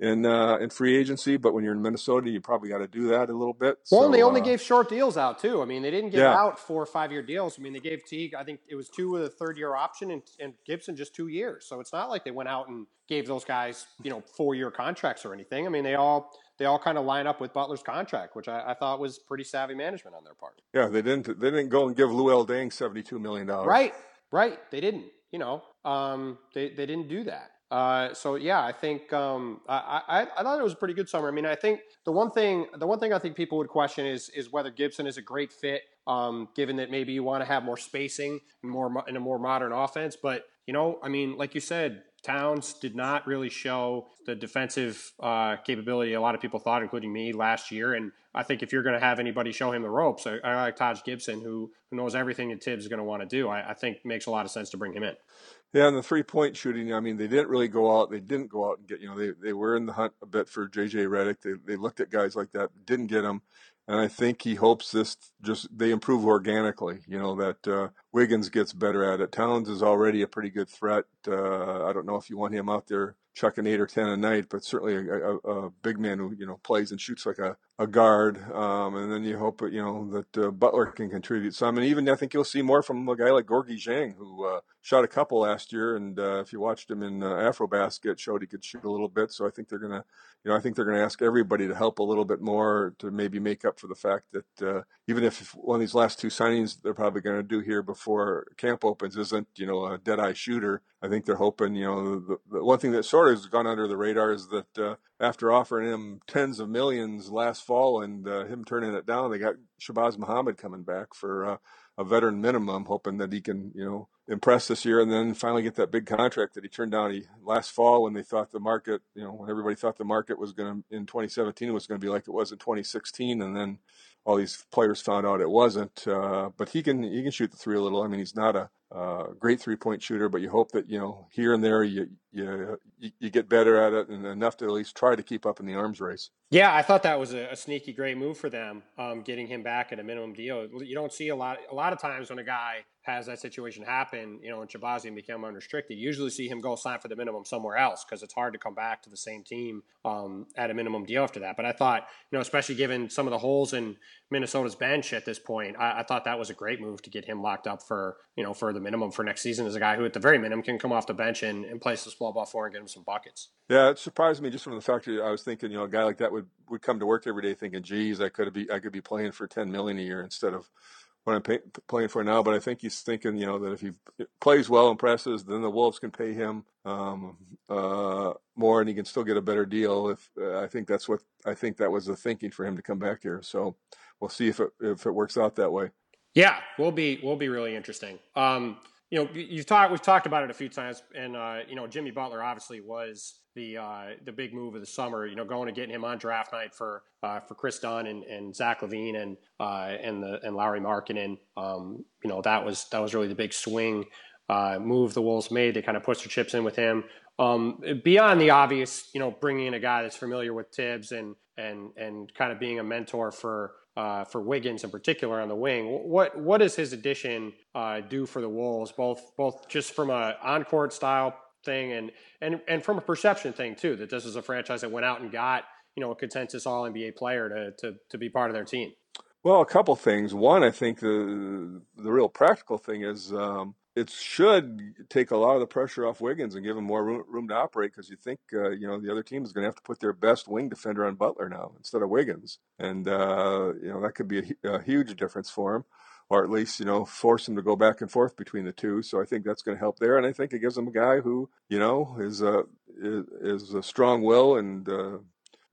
in uh, in free agency, but when you're in Minnesota, you probably got to do that a little bit. Well, so, they only uh, gave short deals out too. I mean, they didn't give yeah. out four or five year deals. I mean, they gave Teague, I think it was two with a third year option, and, and Gibson just two years. So it's not like they went out and gave those guys you know four year contracts or anything. I mean, they all they all kind of line up with Butler's contract, which I, I, thought was pretty savvy management on their part. Yeah, they didn't they didn't go and give Luol Deng seventy two million dollars. Right, right. They didn't. You know, um, they they didn't do that. Uh, so yeah, I think um, I, I, I thought it was a pretty good summer. I mean, I think the one thing the one thing I think people would question is is whether Gibson is a great fit, um, given that maybe you want to have more spacing and more in a more modern offense. But you know, I mean, like you said, Towns did not really show the defensive uh, capability a lot of people thought, including me, last year. And I think if you're going to have anybody show him the ropes, I, I like Taj Gibson, who, who knows everything that Thibs is going to want to do. I, I think makes a lot of sense to bring him in. Yeah, and the three point shooting, I mean, they didn't really go out. They didn't go out and get, you know, they, they were in the hunt a bit for JJ Redick. They, they looked at guys like that, didn't get them. And I think he hopes this just they improve organically. You know that uh, Wiggins gets better at it. Towns is already a pretty good threat. Uh, I don't know if you want him out there chucking eight or ten a night, but certainly a, a, a big man who you know plays and shoots like a, a guard. Um, and then you hope you know that uh, Butler can contribute some. And even I think you'll see more from a guy like Gorgui Dieng, who uh, shot a couple last year. And uh, if you watched him in uh, AfroBasket, showed he could shoot a little bit. So I think they're gonna, you know, I think they're gonna ask everybody to help a little bit more to maybe make up for the fact that uh, even if one of these last two signings they're probably to do here before camp opens isn't you know a dead eye shooter. I think they're hoping you know the, the one thing that sort of has gone under the radar is that uh, after offering him tens of millions last fall and uh, him turning it down, they got Shabazz Muhammad coming back for uh, a veteran minimum, hoping that he can you know impress this year and then finally get that big contract that he turned down he, last fall when they thought the market you know when everybody thought the market was going to in 2017 was going to be like it was in 2016 and then all these players found out it wasn't. Uh, but he can he can shoot the three a little. I mean, he's not a uh, great three point shooter, but you hope that you know here and there you, you you get better at it and enough to at least try to keep up in the arms race. Yeah, I thought that was a, a sneaky great move for them, um, getting him back at a minimum deal. You don't see a lot a lot of times when a guy has that situation happen, you know, and Shabazzian become unrestricted, you usually see him go sign for the minimum somewhere else because it's hard to come back to the same team um, at a minimum deal after that. But I thought, you know, especially given some of the holes in Minnesota's bench at this point, I, I thought that was a great move to get him locked up for, you know, for the minimum for next season as a guy who at the very minimum can come off the bench and, and play some small ball for and get him some buckets. Yeah, it surprised me just from the fact that I was thinking, you know, a guy like that would, would come to work every day thinking, geez, I could be I could be playing for ten million a year instead of what I'm pay, playing for now. But I think he's thinking, you know, that if he plays well, impresses, then the Wolves can pay him um, uh, more, and he can still get a better deal. If uh, I think that's what I think that was the thinking for him to come back here. So we'll see if it if it works out that way. Yeah, we'll be we'll be really interesting. Um, you know, you've talked we've talked about it a few times, and uh, you know, Jimmy Butler obviously was the uh, the big move of the summer. You know, going and getting him on draft night for uh, for Kris Dunn and, and Zach LaVine and uh, and the and Lauri Markkanen. Um, you know, that was that was really the big swing uh, move the Wolves made. They kind of put their chips in with him. Um, beyond the obvious, you know, bringing in a guy that's familiar with Thibs and and and kind of being a mentor for uh, for Wiggins in particular on the wing. What what does his addition uh, do for the Wolves, both both just from a on court style thing and and and from a perception thing too, that this is a franchise that went out and got you know a consensus All NBA player to to to be part of their team. Well, a couple things. One, I think the the real practical thing is um, it should take a lot of the pressure off Wiggins and give him more room, room to operate because you think uh, you know the other team is going to have to put their best wing defender on Butler now instead of Wiggins, and uh, you know that could be a, a, huge difference for him, or at least you know force him to go back and forth between the two. So I think that's going to help there, and I think it gives him a guy who you know is a is, is a strong will and uh,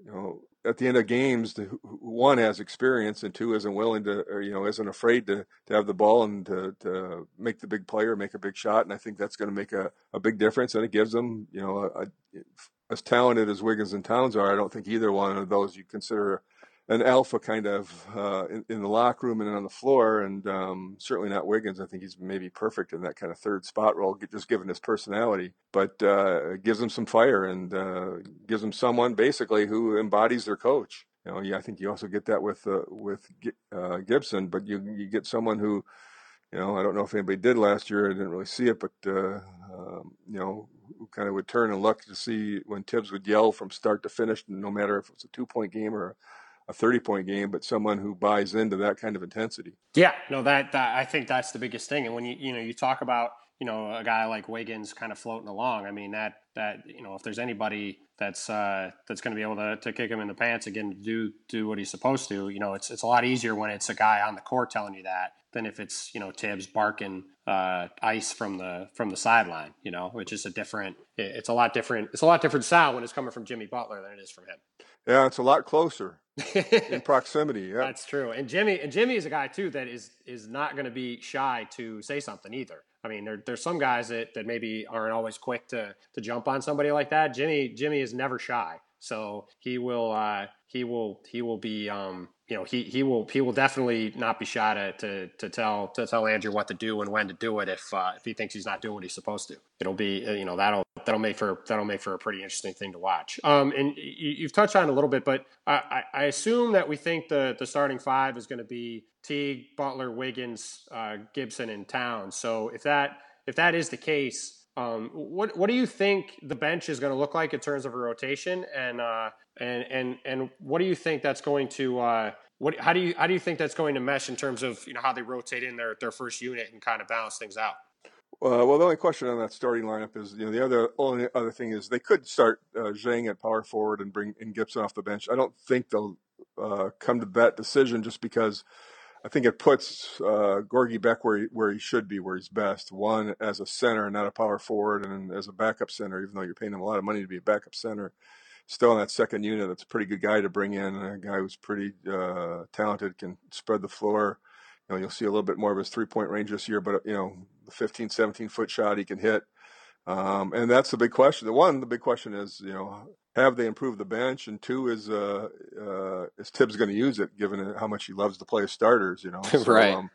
you know at the end of games, one has experience and two isn't willing to, or, you know, isn't afraid to, to have the ball and to, to make the big player make a big shot. And I think that's going to make a, a big difference. And it gives them, you know, a, a, as talented as Wiggins and Towns are, I don't think either one of those you consider an alpha kind of uh, in, in, the locker room and on the floor, and um, certainly not Wiggins. I think he's maybe perfect in that kind of third spot role, just given his personality. But uh, gives him some fire and uh, gives him someone basically who embodies their coach. You know, yeah, I think you also get that with uh, with uh, Gibson, but you you get someone who, you know, I don't know if anybody did last year. I didn't really see it, but uh, um, you know, who kind of would turn and look to see when Thibs would yell from start to finish, no matter if it was a two point game or a 30 point game, but someone who buys into that kind of intensity. Yeah, no, that, that I think that's the biggest thing. And when you, you know, you talk about, you know, a guy like Wiggins kind of floating along, I mean, that, that, you know, if there's anybody that's, uh, that's going to be able to, to kick him in the pants again, to do, do what he's supposed to, you know, it's, it's a lot easier when it's a guy on the court telling you that than if it's, you know, Thibs barking uh, ice from the from the sideline. You know, which is a different. It's a lot different. It's a lot different sound when it's coming from Jimmy Butler than it is from him. Yeah, it's a lot closer in proximity. Yeah, that's true. And Jimmy and Jimmy is a guy too that is is not going to be shy to say something either. I mean, there, there's some guys that, that maybe aren't always quick to to jump on somebody like that. Jimmy Jimmy is never shy, so he will uh, he will he will be um, you know he he will he will definitely not be shy to, to to tell to tell Andrew what to do and when to do it if uh, if he thinks he's not doing what he's supposed to. It'll be uh, you know that'll that'll make for that'll make for a pretty interesting thing to watch. Um, and you, have touched on a little bit, but I, I assume that we think the the starting five is going to be Teague, Butler, Wiggins, uh, Gibson, and Towns. So if that if that is the case. Um, what what do you think the bench is going to look like in terms of a rotation, and uh, and and and what do you think that's going to uh, what how do you how do you think that's going to mesh in terms of you know how they rotate in their their first unit and kind of balance things out? Uh, well, the only question on that starting lineup is, you know, the other only other thing is they could start uh, Dieng at power forward and bring in Gibson off the bench. I don't think they'll uh, come to that decision just because I think it puts uh, Gorgui Beck where he, where he should be, where he's best. One as a center, and not a power forward, and as a backup center, even though you're paying him a lot of money to be a backup center still in that second unit. That's a pretty good guy to bring in. A guy who's pretty uh, talented, can spread the floor. Know, you'll see a little bit more of his three point range this year, but you know, the 15, 17 foot shot he can hit. Um, and that's the big question. The one, the big question is, you know, have they improved the bench? And two is, uh, uh, is Thibs going to use it, given how much he loves to play starters? You know, so, right. Um,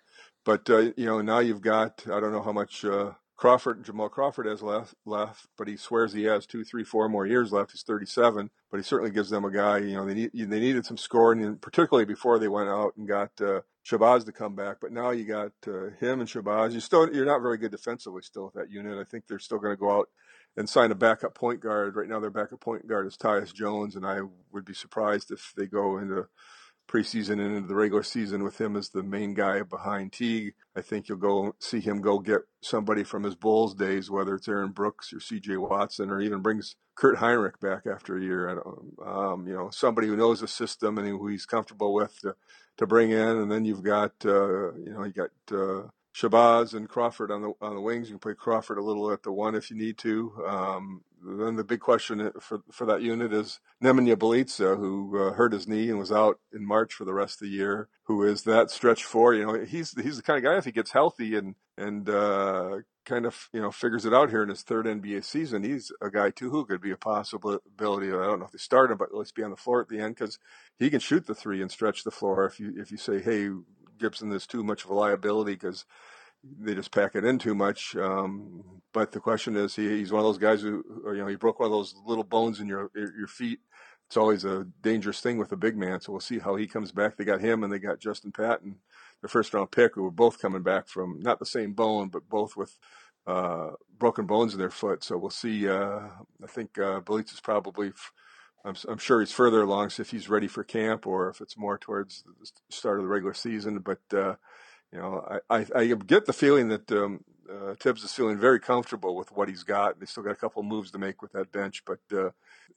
but uh, you know, now you've got I don't know how much uh, Crawford, Jamal Crawford has left, left, but he swears he has two, three, four more years left. He's 37, but he certainly gives them a guy. You know, they need they needed some scoring, and particularly before they went out and got uh, Shabazz to come back. But now you got uh, him and Shabazz. You still you're not very good defensively still with that unit. I think they're still going to go out and sign a backup point guard. Right now, their backup point guard is Tyus Jones, and I would be surprised if they go into preseason and into the regular season with him as the main guy behind Teague. I think you'll go see him go get somebody from his Bulls days, whether it's Aaron Brooks or C.J. Watson, or even brings Kirk Hinrich back after a year. I don't, um, you know, somebody who knows the system and who he's comfortable with to, to bring in. And then you've got, uh, you know, you got uh, Shabazz and Crawford on the on the wings. You can play Crawford a little at the one if you need to. Um, then the big question for for that unit is Nemanja Bjelica, who uh, hurt his knee and was out in March for the rest of the year. Who is that stretch four? You know, he's he's the kind of guy if he gets healthy and and uh, kind of you know figures it out here in his third NBA season, he's a guy too who could be a possibility. I don't know if they start him, but let's be on the floor at the end because he can shoot the three and stretch the floor. If you if you say, hey, Gibson is too much of a liability because they just pack it in too much. Um, but the question is, he, he's one of those guys who, you know, he broke one of those little bones in your your feet. It's always a dangerous thing with a big man. So we'll see how he comes back. They got him and they got Justin Patton, their first round pick, who were both coming back from not the same bone, but both with uh, broken bones in their foot. So we'll see. Uh, I think uh, is probably. I'm, I'm, sure he's further along, so if he's ready for camp or if it's more towards the start of the regular season. But uh, you know, I, I, I, get the feeling that um, uh, Thibs is feeling very comfortable with what he's got. They still got a couple moves to make with that bench, but uh,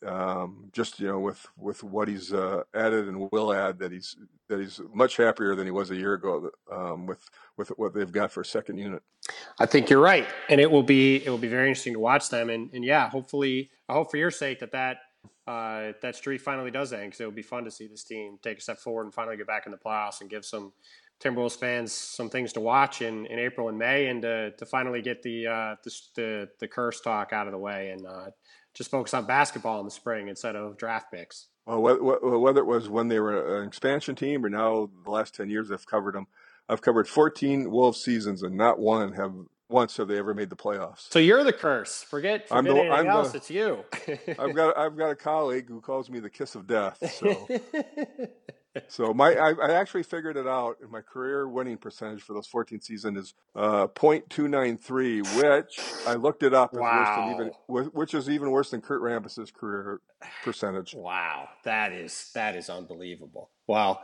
um, just you know, with with what he's uh, added and will add, that he's that he's much happier than he was a year ago um, with with what they've got for a second unit. I think you're right, and it will be it will be very interesting to watch them, and and yeah, hopefully, I hope for your sake that that. Uh, that streak finally does end because it would be fun to see this team take a step forward and finally get back in the playoffs and give some Timberwolves fans some things to watch in, in April and May, and to, to finally get the, uh, the, the the curse talk out of the way, and uh, just focus on basketball in the spring instead of draft picks. Well, whether it was when they were an expansion team or now the last ten years I've covered them, I've covered 14 Wolves seasons, and not one have once have they ever made the playoffs. So you're the curse. Forget, forget I'm the, anything I'm else. The, it's you. I've got I've got a colleague who calls me the kiss of death. So so my I, I, actually figured it out. My career winning percentage for those 14 seasons is uh, 0.293, which I looked it up. Wow. Even, which is even worse than Kurt Rambis's career percentage. Wow, that is that is unbelievable. Wow.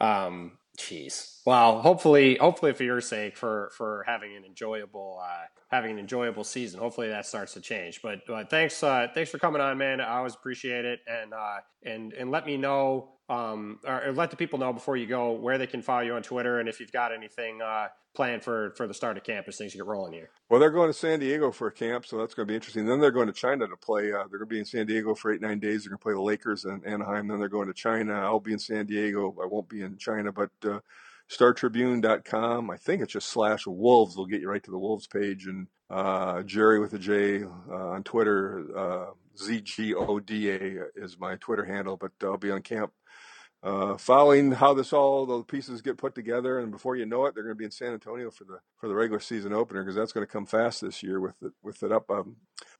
Um, Jeez. Well, hopefully, hopefully for your sake, for for having an enjoyable uh, having an enjoyable season. Hopefully that starts to change. But uh, thanks, uh, thanks for coming on, man. I always appreciate it, and uh, and and let me know um, or, or, let the people know before you go where they can follow you on Twitter and if you've got anything uh, planned for for the start of campus things get rolling here. Well, they're going to San Diego for a camp, so that's going to be interesting. Then they're going to China to play. Uh, they're going to be in San Diego for eight nine days. They're going to play the Lakers and Anaheim. Then they're going to China. I'll be in San Diego. I won't be in China, but. Uh, StarTribune.com. I think it's just slash Wolves. They'll get you right to the Wolves page. And uh, Jerry with a J uh, on Twitter, uh, ZGODA is my Twitter handle. But I'll be on camp uh, following how this all the pieces get put together, and before you know it, they're going to be in San Antonio for the for the regular season opener because that's going to come fast this year with it with it up um,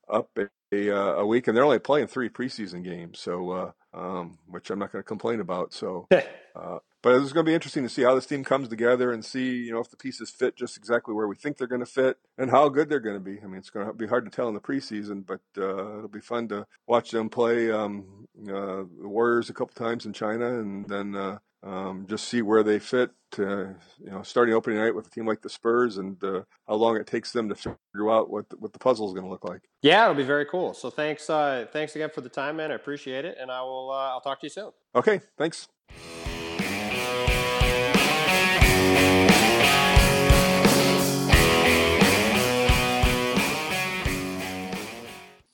up a, a, uh, a, week, and they're only playing three preseason games, so uh, um, which I'm not going to complain about. So uh, but it's going to be interesting to see how this team comes together and see, you know, if the pieces fit just exactly where we think they're going to fit and how good they're going to be. I mean, it's going to be hard to tell in the preseason, but uh, it'll be fun to watch them play um, uh, the Warriors a couple times in China and then uh, um, just see where they fit. To, you know, starting opening night with a team like the Spurs and uh, how long it takes them to figure out what the, what the puzzle is going to look like. Yeah, it'll be very cool. So thanks, uh, thanks again for the time, man. I appreciate it, and I will. Uh, I'll talk to you soon. Okay, thanks.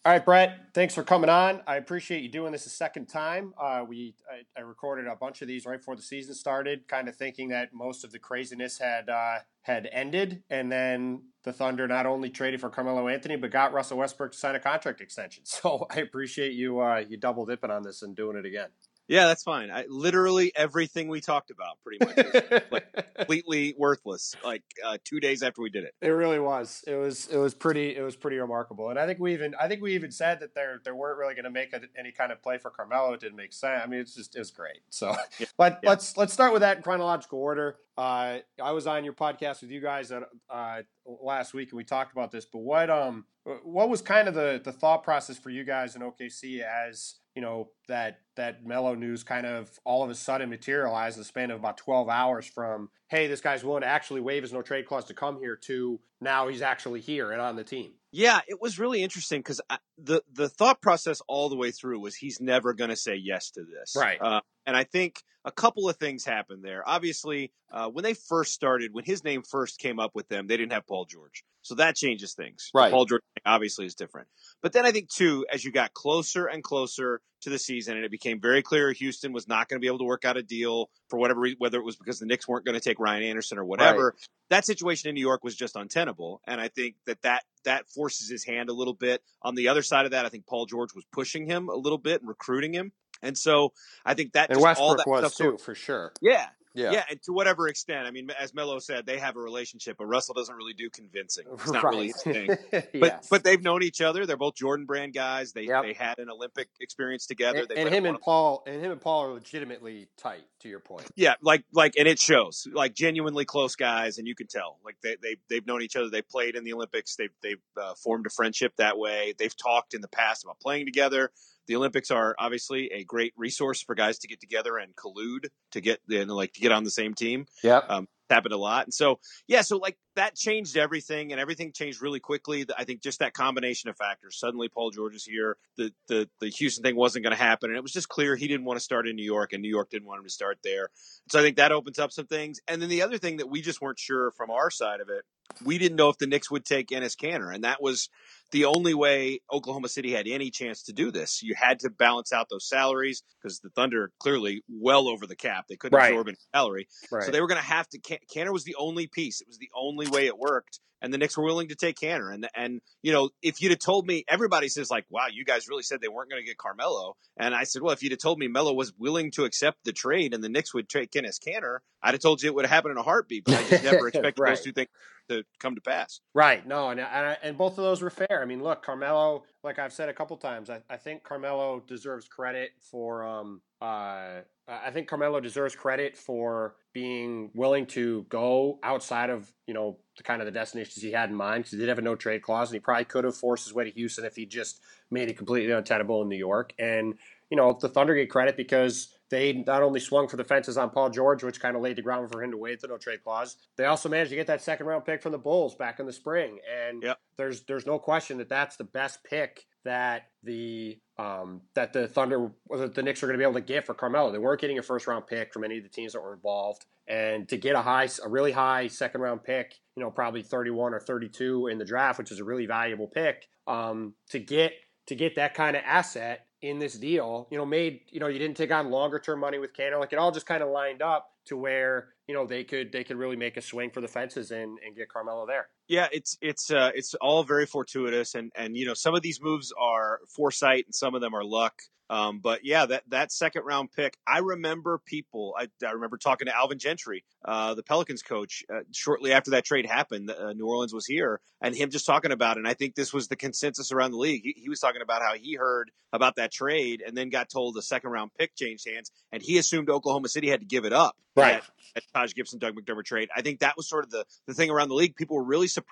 All right, Brett. Thanks for coming on. I appreciate you doing this a second time. Uh, we I, I, recorded a bunch of these right before the season started, kind of thinking that most of the craziness had uh, had ended, and then the Thunder not only traded for Carmelo Anthony but got Russell Westbrook to sign a contract extension. So I appreciate you uh, you double dipping on this and doing it again. Yeah, that's fine. I, literally everything we talked about pretty much was like completely worthless. Like uh, two days after we did it, it really was. It was it was pretty it was pretty remarkable. And I think we even I think we even said that there there weren't really going to make a, any kind of play for Carmelo. It didn't make sense. I mean, it's just it was great. So, yeah. but yeah. let's let's start with that in chronological order. Uh, I was on your podcast with you guys at, uh, last week, and we talked about this. But what um what was kind of the the thought process for you guys in OKC as you know that that Melo news kind of all of a sudden materialized in the span of about 12 hours from hey this guy's willing to actually waive his no trade clause to come here to now he's actually here and on the team. Yeah it was really interesting because the the thought process all the way through was he's never going to say yes to this. Right. Uh, and I think a couple of things happened there. Obviously, uh, when they first started, when his name first came up with them, they didn't have Paul George. So that changes things. Right. Paul George obviously is different. But then I think, too, as you got closer and closer to the season and it became very clear Houston was not going to be able to work out a deal for whatever reason, whether it was because the Knicks weren't going to take Ryan Anderson or whatever, right. that situation in New York was just untenable. And I think that, that that forces his hand a little bit. On the other side of that, I think Paul George was pushing him a little bit and recruiting him. And so I think that and Westbrook was too, for sure. Yeah, yeah. Yeah, and to whatever extent, I mean, as Melo said, they have a relationship, but Russell doesn't really do convincing. It's not right. really his thing. But yes. but they've known each other. They're both Jordan Brand guys. They yep. they had an Olympic experience together. And, and him and Paul and him and Paul are legitimately tight. To your point. Yeah, like like, and it shows. Like genuinely close guys, and you can tell. Like they they they've known each other. They played in the Olympics. They've they've uh, formed a friendship that way. They've talked in the past about playing together the Olympics are obviously a great resource for guys to get together and collude to get you know, like to get on the same team. Yeah, um, happened a lot, and so yeah, so like that changed everything, and everything changed really quickly. I think just that combination of factors. Suddenly, Paul George is here. The the the Houston thing wasn't going to happen, and it was just clear he didn't want to start in New York, and New York didn't want him to start there. So I think that opens up some things. And then the other thing that we just weren't sure from our side of it, we didn't know if the Knicks would take Enes Kanter, and that was the only way Oklahoma City had any chance to do this. You had to balance out those salaries because the Thunder clearly well over the cap. They couldn't right. absorb any salary, right. so they were going to have to. Kanter was the only piece. It was the only way it worked and the Knicks were willing to take Kanter. And and you know, if you'd have told me, everybody says like, "Wow, you guys really said they weren't going to get Carmelo." And I said, "Well, if you'd have told me Melo was willing to accept the trade and the Knicks would take Enes Kanter, I'd have told you it would have happened in a heartbeat." But I just never expected right. those two things to come to pass. Right. No, and and, and both of those were fair. I mean, look, Carmelo, like I've said a couple times, I, I think Carmelo deserves credit for um uh I think Carmelo deserves credit for being willing to go outside of you know the kind of the destinations he had in mind because he did have a no trade clause and he probably could have forced his way to Houston if he just made it completely untenable in New York. And you know the Thunder get credit because they not only swung for the fences on Paul George, which kind of laid the ground for him to waive the no trade clause. They also managed to get that second round pick from the Bulls back in the spring, and yep. there's there's no question that that's the best pick that the um, that the Thunder that the Knicks are going to be able to get for Carmelo. They weren't getting a first round pick from any of the teams that were involved, and to get a high, a really high second round pick, you know, probably 31 or 32 in the draft, which is a really valuable pick, um, to get to get that kind of asset in this deal, you know, made you know you didn't take on longer term money with Kanter, like it all just kind of lined up to where you know they could they could really make a swing for the fences and, and get Carmelo there. Yeah, it's it's uh, it's all very fortuitous, and and you know some of these moves are foresight, and some of them are luck. Um, but yeah, that that second round pick, I remember people. I, I remember talking to Alvin Gentry, uh, the Pelicans coach, uh, shortly after that trade happened. Uh, New Orleans was here, and him just talking about it. And I think this was the consensus around the league. He, he was talking about how he heard about that trade, and then got told the second round pick changed hands, and he assumed Oklahoma City had to give it up. Right. At, at Taj Gibson, Doug McDermott trade. I think that was sort of the the thing around the league. People were really surprised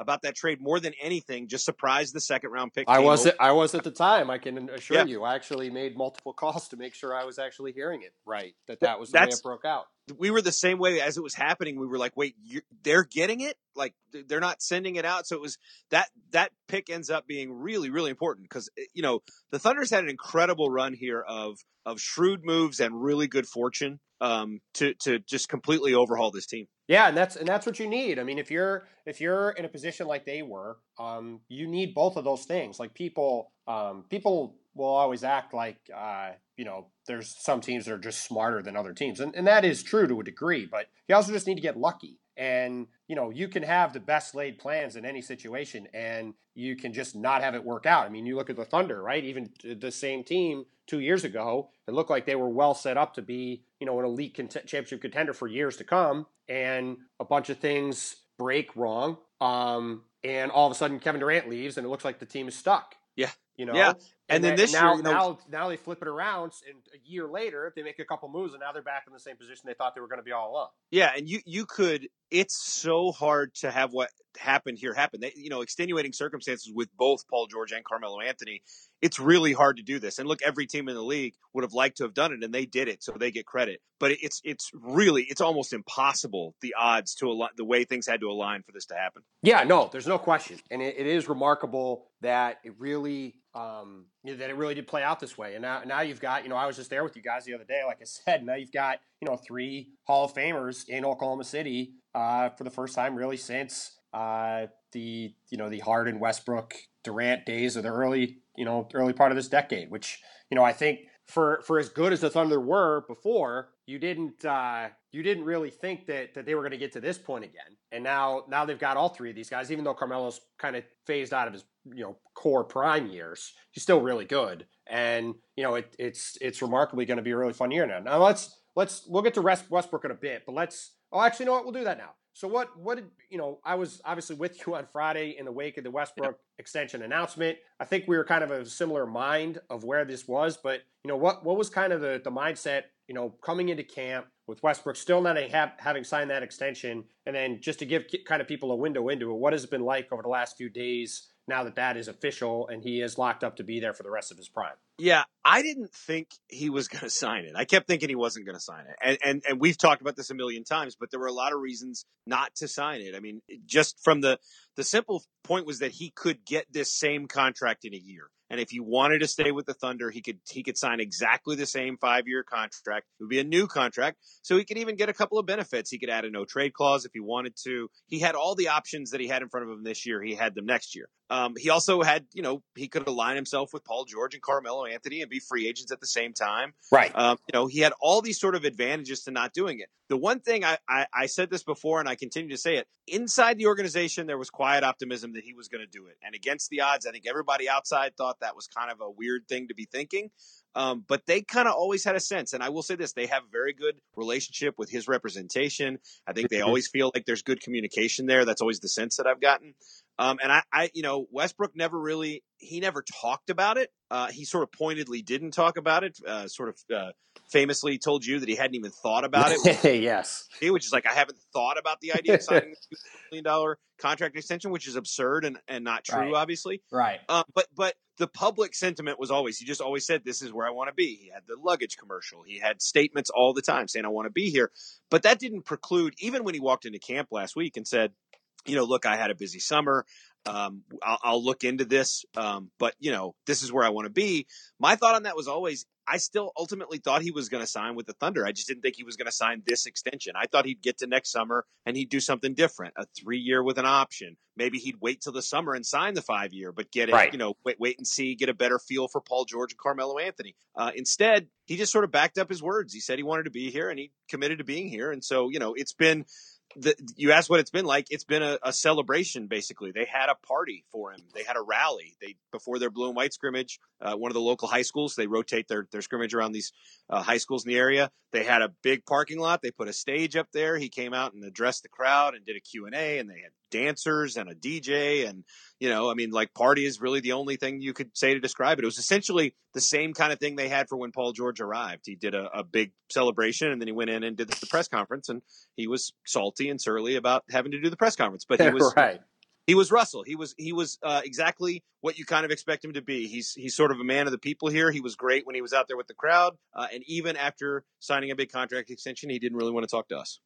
about that trade more than anything. Just surprised the second round pick. I was I was at the time. I can assure Yeah. you. I actually made multiple calls to make sure I was actually hearing it right. That that was the That's- way it broke out. we were the same way as it was happening. We were like, wait, they're getting it? Like they're not sending it out. So it was that that pick ends up being really really important because you know the Thunder's had an incredible run here of of shrewd moves and really good fortune um, to to just completely overhaul this team. Yeah, and that's and that's what you need. I mean, if you're if you're in a position like they were, um, you need both of those things. Like people, um, people will always act like uh, you know there's some teams that are just smarter than other teams, and and that is true to a degree. But you also just need to get lucky. And you know you can have the best laid plans in any situation, and you can just not have it work out. I mean, you look at the Thunder, right? Even the same team two years ago, it looked like they were well set up to be, you know, an elite cont- championship contender for years to come. And a bunch of things break wrong. Um, and all of a sudden, Kevin Durant leaves, and it looks like the team is stuck. Yeah. You know. Yeah. And then this now, year, you know- now, now they flip it around, and a year later, if they make a couple moves, and now they're back in the same position they thought they were going to be all along. Yeah, and you you could. It's so hard to have what happened here happen. They, you know, extenuating circumstances with both Paul George and Carmelo Anthony. It's really hard to do this. And look, every team in the league would have liked to have done it, and they did it, so they get credit. But it's it's really it's almost impossible the odds to align the way things had to align for this to happen. Yeah, no, there's no question, and it, it is remarkable that it really um, you know, that it really did play out this way. And now, now you've got, you know, I was just there with you guys the other day, like I said. Now you've got, you know, three Hall of Famers in Oklahoma City uh, for the first time, really, since uh, the, you know, the Harden, Westbrook, Durant days of the early, you know, early part of this decade. Which, you know, I think for for as good as the Thunder were before, you didn't uh, you didn't really think that that they were going to get to this point again. And now now they've got all three of these guys. Even though Carmelo's kind of phased out of his you know core prime years, he's still really good. And you know it, it's it's remarkably going to be a really fun year now. Now let's let's we'll get to Westbrook in a bit, but let's oh actually you know what we'll do that now. So what what did you know? I was obviously with you on Friday in the wake of the Westbrook extension announcement. I think we were kind of a similar mind of where this was, but you know what what was kind of the the mindset you know coming into camp with Westbrook still not have, having signed that extension, and then just to give kind of people a window into it, what has it been like over the last few days now that that is official and he is locked up to be there for the rest of his prime? Yeah, I didn't think he was going to sign it. I kept thinking he wasn't going to sign it, and, and and we've talked about this a million times. But there were a lot of reasons not to sign it. I mean, just from the the simple point was that he could get this same contract in a year, and if he wanted to stay with the Thunder, he could he could sign exactly the same five year contract. It would be a new contract, so he could even get a couple of benefits. He could add a no trade clause if he wanted to. He had all the options that he had in front of him this year. He had them next year. Um, he also had, you know, he could align himself with Paul George and Carmelo Anthony and be free agents at the same time. Right. Um, you know, he had all these sort of advantages to not doing it. The one thing I, I, I said this before and I continue to say it inside the organization, there was quiet optimism that he was going to do it. And against the odds, I think everybody outside thought that was kind of a weird thing to be thinking. Um, but they kind of always had a sense, and I will say this: they have a very good relationship with his representation. I think they always feel like there's good communication there. That's always the sense that I've gotten. Um, and I, I, you know, Westbrook never really, he never talked about it. Uh, he sort of pointedly didn't talk about it. Uh, sort of uh, famously told you that he hadn't even thought about it, yes. which is like I haven't thought about the idea of signing a million dollar contract extension, which is absurd and, and not true, Right. obviously. Right. Um, but but the public sentiment was always he just always said this is where I want to be. He had the luggage commercial. He had statements all the time saying I want to be here. But that didn't preclude even when he walked into camp last week and said, you know, look, I had a busy summer. Um, I'll, I'll, look into this, um, but you know, this is where I want to be. My thought on that was always I still ultimately thought he was going to sign with the Thunder. I just didn't think he was going to sign this extension. I thought he'd get to next summer and he'd do something different, a three year with an option. Maybe he'd wait till the summer and sign the five year, but get it, right. you know, wait, wait and see, get a better feel for Paul George and Carmelo Anthony. Uh, instead, he just sort of backed up his words. He said he wanted to be here and he committed to being here. And so, you know, it's been the, you asked what it's been like. It's been a, a, celebration, basically. They had a party for him. They had a rally. They before their blue and white scrimmage, uh, one of the local high schools. They rotate their their scrimmage around these uh, high schools in the area. They had a big parking lot. They put a stage up there. He came out and addressed the crowd and did a Q and A. And they had dancers and a DJ and you know, I mean, like party is really the only thing you could say to describe it. It was essentially the same kind of thing they had for when Paul George arrived. He did a, a big celebration and then he went in and did the press conference and he was salty and surly about having to do the press conference, but he was right he was Russell. He was he was uh, exactly what you kind of expect him to be. He's he's sort of a man of the people here. He was great when he was out there with the crowd, uh, and even after signing a big contract extension, he didn't really want to talk to us.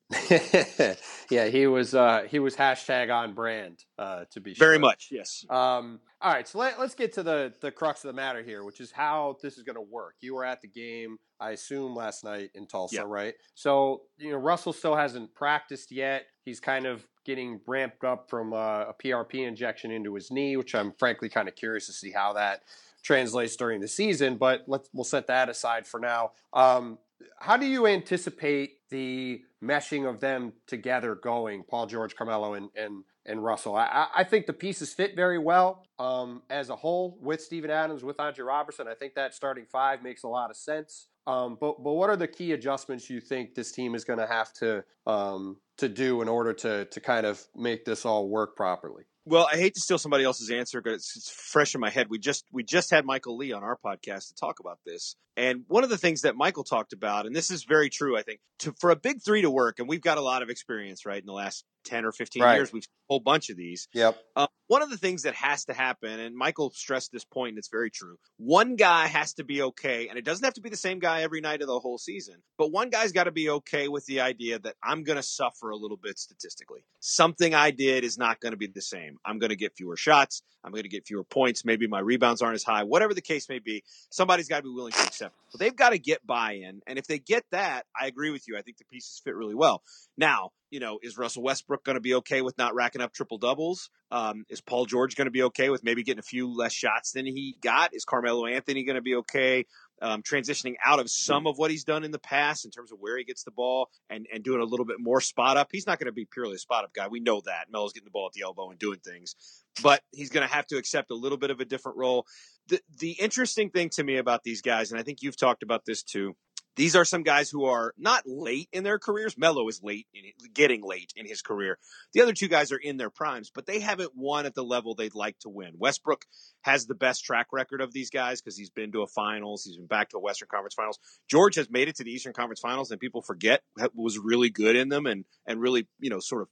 yeah, he was uh, he was hashtag on brand uh, to be sure. very much. Yes. Um, all right, so let, us get to the the crux of the matter here, which is how this is going to work. You were at the game, I assume, last night in Tulsa, right? So you know Russell still hasn't practiced yet. He's kind of getting ramped up from uh, a PRP injection into his knee, which I'm frankly kind of curious to see how that translates during the season. But let's we'll set that aside for now. Um, how do you anticipate the meshing of them together going, Paul George, Carmelo, and and, and Russell? I, I think the pieces fit very well um, as a whole with Steven Adams, with Andre Robertson. I think that starting five makes a lot of sense. Um, but but what are the key adjustments you think this team is going to have to um, to do in order to to kind of make this all work properly? Well, I hate to steal somebody else's answer, but it's, it's, fresh in my head. We just we just had Michael Lee on our podcast to talk about this, and one of the things that Michael talked about, and this is very true, I think, to for a big three to work, and we've got a lot of experience, right, in the last ten or fifteen right. years, we've a whole bunch of these. Yep. Uh, one of the things that has to happen, and Michael stressed this point, and it's very true. One guy has to be okay, and it doesn't have to be the same guy every night of the whole season, but one guy's got to be okay with the idea that I'm going to suffer a little bit statistically. Something I did is not going to be the same. I'm going to get fewer shots. I'm going to get fewer points. Maybe my rebounds aren't as high. Whatever the case may be, somebody's got to be willing to accept. But they've got to get buy-in, and if they get that, I agree with you. I think the pieces fit really well. Now, you know, is Russell Westbrook going to be okay with not racking up triple doubles? Um, is Paul George going to be okay with maybe getting a few less shots than he got? Is Carmelo Anthony going to be okay um, transitioning out of some of what he's done in the past in terms of where he gets the ball and, and doing a little bit more spot up? He's not going to be purely a spot up guy. We know that. Melo's getting the ball at the elbow and doing things, but he's going to have to accept a little bit of a different role. The, the interesting thing to me about these guys, and I think you've talked about this too, these are some guys who are not late in their careers. Melo is late, in, getting late in his career. The other two guys are in their primes, but they haven't won at the level they'd like to win. Westbrook has the best track record of these guys because he's been to a finals. He's been back to a Western Conference Finals. George has made it to the Eastern Conference Finals, and people forget was really good in them and and really you know sort of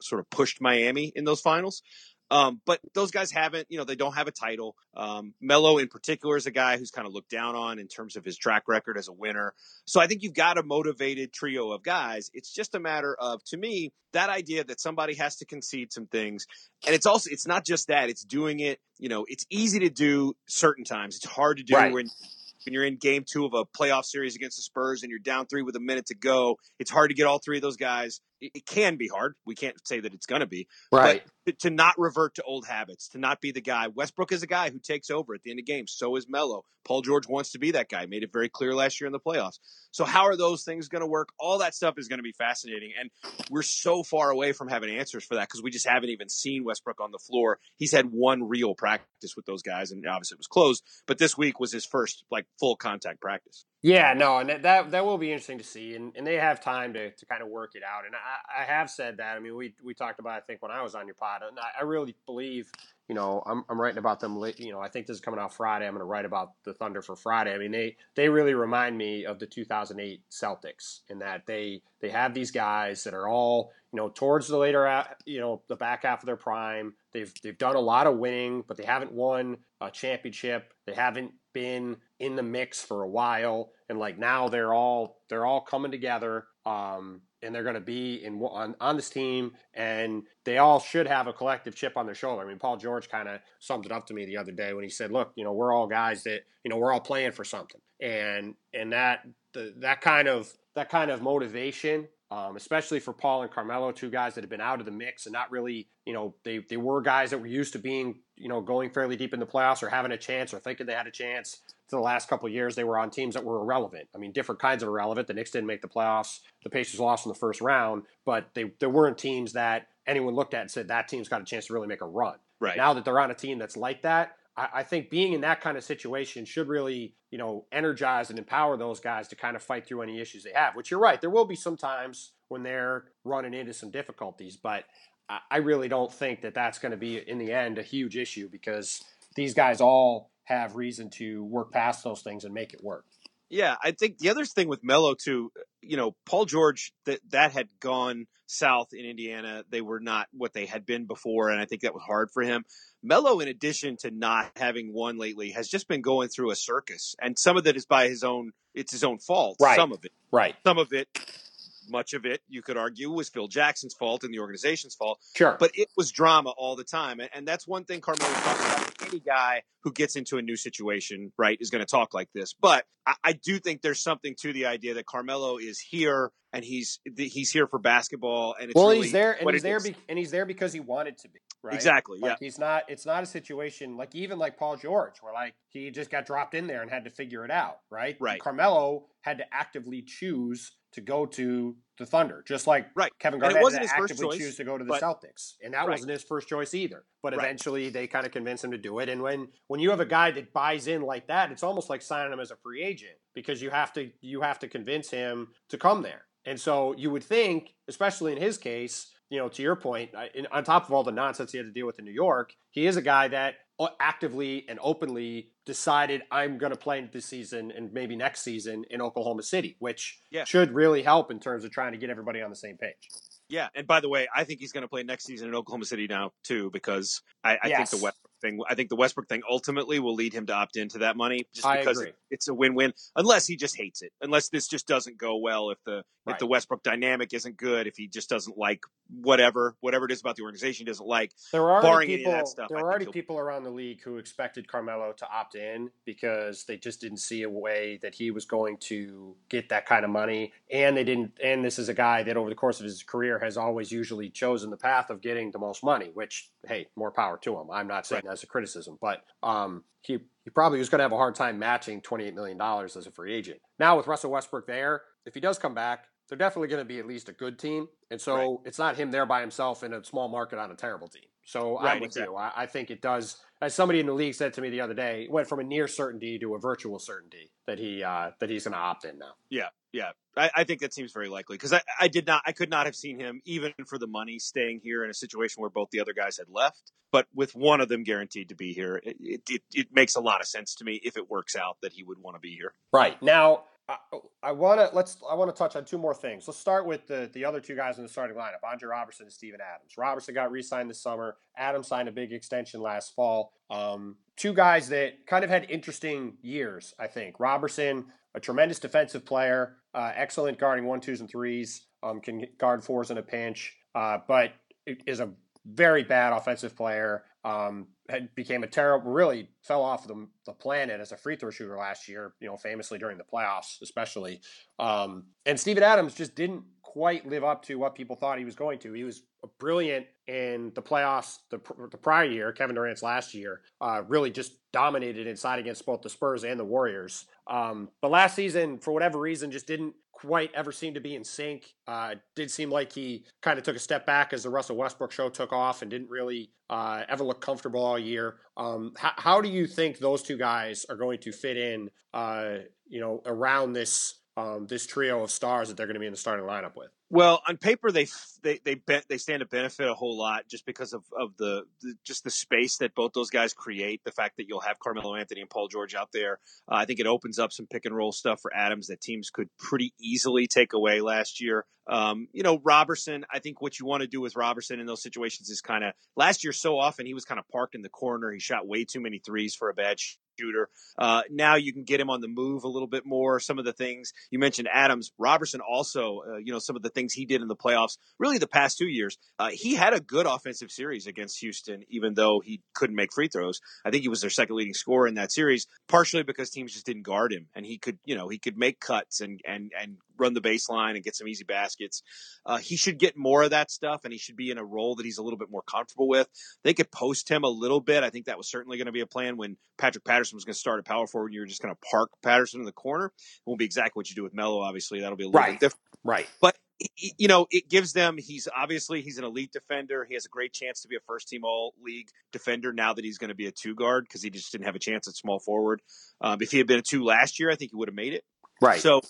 sort of pushed Miami in those finals. Um, but those guys haven't, you know, they don't have a title. Um, Melo in particular is a guy who's kind of looked down on in terms of his track record as a winner. So I think you've got a motivated trio of guys. It's just a matter of, to me, that idea that somebody has to concede some things. And it's also, it's not just that, it's doing it, you know, it's easy to do certain times. It's hard to do right. when when you're in game two of a playoff series against the Spurs and you're down three with a minute to go, it's hard to get all three of those guys. It, it can be hard. We can't say that it's going to be. Right. But to, to not revert to old habits, to not be the guy. Westbrook is a guy who takes over at the end of games. So is Melo. Paul George wants to be that guy. Made it very clear last year in the playoffs. So how are those things going to work? All that stuff is going to be fascinating. And we're so far away from having answers for that because we just haven't even seen Westbrook on the floor. He's had one real practice with those guys, and obviously it was closed. But this week was his first like full contact practice. Yeah, no, and that that will be interesting to see, and, and they have time to, to kind of work it out. And I, I have said that. I mean, we we talked about I think when I was on your pod, and I, I really believe you know, I'm, I'm writing about them. Late, You know, I think this is coming out Friday. I'm going to write about the Thunder for Friday. I mean, they they really remind me of the 2008 Celtics in that they they have these guys that are all you know towards the later you know the back half of their prime. They've they've done a lot of winning, but they haven't won a championship. They haven't been in the mix for a while, and like now they're all they're all coming together. Um, and they're going to be in on, on this team, and they all should have a collective chip on their shoulder. I mean, Paul George kind of summed it up to me the other day when he said, "Look, you know, we're all guys that you know we're all playing for something," and and that the, that kind of that kind of motivation um, especially for Paul and Carmelo, two guys that have been out of the mix and not really, you know, they, they were guys that were used to being, you know, going fairly deep in the playoffs or having a chance or thinking they had a chance. For the last couple of years, they were on teams that were irrelevant. I mean, different kinds of irrelevant. The Knicks didn't make the playoffs. The Pacers lost in the first round, but they, they weren't teams that anyone looked at and said that team's got a chance to really make a run. Right. Now that they're on a team that's like that, I, I think being in that kind of situation should really, you know, energize and empower those guys to kind of fight through any issues they have. Which you're right, there will be some times when they're running into some difficulties. But I really don't think that that's going to be, in the end, a huge issue because these guys all have reason to work past those things and make it work. Yeah, I think the other thing with Melo too, uh, you know, Paul George that that had gone south in Indiana. They were not what they had been before, and I think that was hard for him. Melo, in addition to not having won lately, has just been going through a circus, and some of that is by his own. It's his own fault. Right. Some of it. Right. Some of it much of it, you could argue, was Phil Jackson's fault and the organization's fault. Sure. But it was drama all the time. And that's one thing Carmelo talks about. Any guy who gets into a new situation, right, is going to talk like this. But I, I, do think there's something to the idea that Carmelo is here and he's he's here for basketball. And well, really he's there and he's there be, and he's there because he wanted to be. Right? Exactly. Like yeah. He's not. It's not a situation like even like Paul George, where like he just got dropped in there and had to figure it out. Right. Right. Carmelo had to actively choose to go to the Thunder, just like right. Kevin Garnett wasn't his actively choice, choose to go to the but, Celtics, and that right. wasn't his first choice either. But right. eventually, they kind of convinced him to do it. And when when you have a guy that buys in like that, it's almost like signing him as a free agent because you have to you have to convince him to come there. And so you would think, especially in his case, you know, to your point, on top of all the nonsense he had to deal with in New York, he is a guy that actively and openly decided I'm going to play this season and maybe next season in Oklahoma City, which yeah. should really help in terms of trying to get everybody on the same page. Yeah, and by the way, I think he's going to play next season in Oklahoma City now too, because I, I yes. think the Westbrook thing. I think the Westbrook thing ultimately will lead him to opt into that money, just because it, it's a win-win. Unless he just hates it, unless this just doesn't go well, if the right. if the Westbrook dynamic isn't good, if he just doesn't like whatever whatever it is about the organization he doesn't like. There are barring people, any of that stuff. There are already people around the league who expected Carmelo to opt in because they just didn't see a way that he was going to get that kind of money, and they didn't. And this is a guy that over the course of his career has always usually chosen the path of getting the most money, which hey, more power to him. I'm not saying right. As a criticism, but um, he he probably was going to have a hard time matching 28 million dollars as a free agent. Now with Russell Westbrook there, if he does come back, they're definitely going to be at least a good team, and so right. it's not him there by himself in a small market on a terrible team. So right, I'm with exactly. you. I, I think it does. As somebody in the league said to me the other day, it went from a near certainty to a virtual certainty that he uh, that he's going to opt in now. Yeah, yeah. I, I, think that seems very likely because I, I did not, I could not have seen him even for the money staying here in a situation where both the other guys had left. But with one of them guaranteed to be here, it, it, it makes a lot of sense to me if it works out that he would want to be here. Right now, I, I want to let's I want to touch on two more things. Let's start with the the other two guys in the starting lineup, Andre Roberson and Steven Adams. Roberson got re-signed this summer. Adams signed a big extension last fall. Um, two guys that kind of had interesting years, I think. Roberson, a tremendous defensive player, uh, excellent guarding one, twos, and threes. Um, can guard fours in a pinch, uh, but is a very bad offensive player. Um, had became a terrible, really fell off the, the planet as a free throw shooter last year. You know, famously during the playoffs, especially. Um, and Steven Adams just didn't quite live up to what people thought he was going to. He was brilliant in the playoffs the, the prior year, Kevin Durant's last year, uh, really just dominated inside against both the Spurs and the Warriors. Um, but last season, for whatever reason, just didn't quite ever seem to be in sync. Uh, did seem like he kind of took a step back as the Russell Westbrook show took off and didn't really uh, ever look comfortable all year. Um, how, how, do you think those two guys are going to fit in, uh, you know, around this um, this trio of stars that they're going to be in the starting lineup with? Well, on paper, they they they they stand to benefit a whole lot just because of of the, the, just the space that both those guys create. The fact that you'll have Carmelo Anthony and Paul George out there, uh, I think it opens up some pick and roll stuff for Adams that teams could pretty easily take away last year. Um, you know, Robertson. I think what you want to do with Robertson in those situations is kind of last year. So often he was kind of parked in the corner. He shot way too many threes for a bad shooter. Uh, now you can get him on the move a little bit more. Some of the things you mentioned, Adams Robertson, also, uh, you know, some of the things he did in the playoffs, really the past two years. Uh, he had a good offensive series against Houston, even though he couldn't make free throws. I think he was their second leading scorer in that series, partially because teams just didn't guard him, and he could, you know, he could make cuts and and and run the baseline and get some easy baskets. Uh, he should get more of that stuff, and he should be in a role that he's a little bit more comfortable with. They could post him a little bit. I think that was certainly going to be a plan when Patrick Patterson was going to start at power forward. and You were just going to park Patterson in the corner. It won't be exactly what you do with Melo. Obviously, that'll be a little Right. bit different. Right. But you know, it gives them. He's obviously he's an elite defender. He has a great chance to be a first team All League defender now that he's going to be a two guard because he just didn't have a chance at small forward. Um, if he had been a two last year, I think he would have made it. Right. So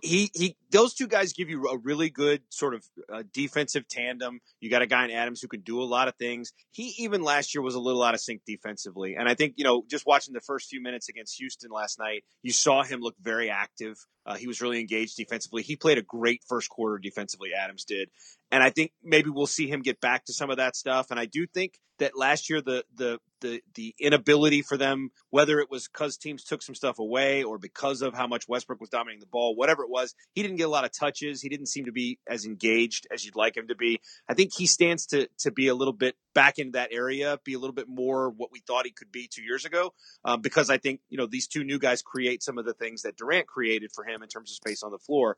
he he those two guys give you a really good sort of uh, defensive tandem. You got a guy in Adams who can do a lot of things. He even last year was a little out of sync defensively, and I think you know just watching the first few minutes against Houston last night, you saw him look very active. Uh, he was really engaged defensively. He played a great first quarter defensively. Adams did, and I think maybe we'll see him get back to some of that stuff. And I do think that last year the the the the inability for them, whether it was because teams took some stuff away or because of how much Westbrook was dominating the ball, whatever it was, he didn't get a lot of touches. He didn't seem to be as engaged as you'd like him to be. I think he stands to to be a little bit back into that area, be a little bit more what we thought he could be two years ago. Um, because I think you know these two new guys create some of the things that Durant created for him in terms of space on the floor.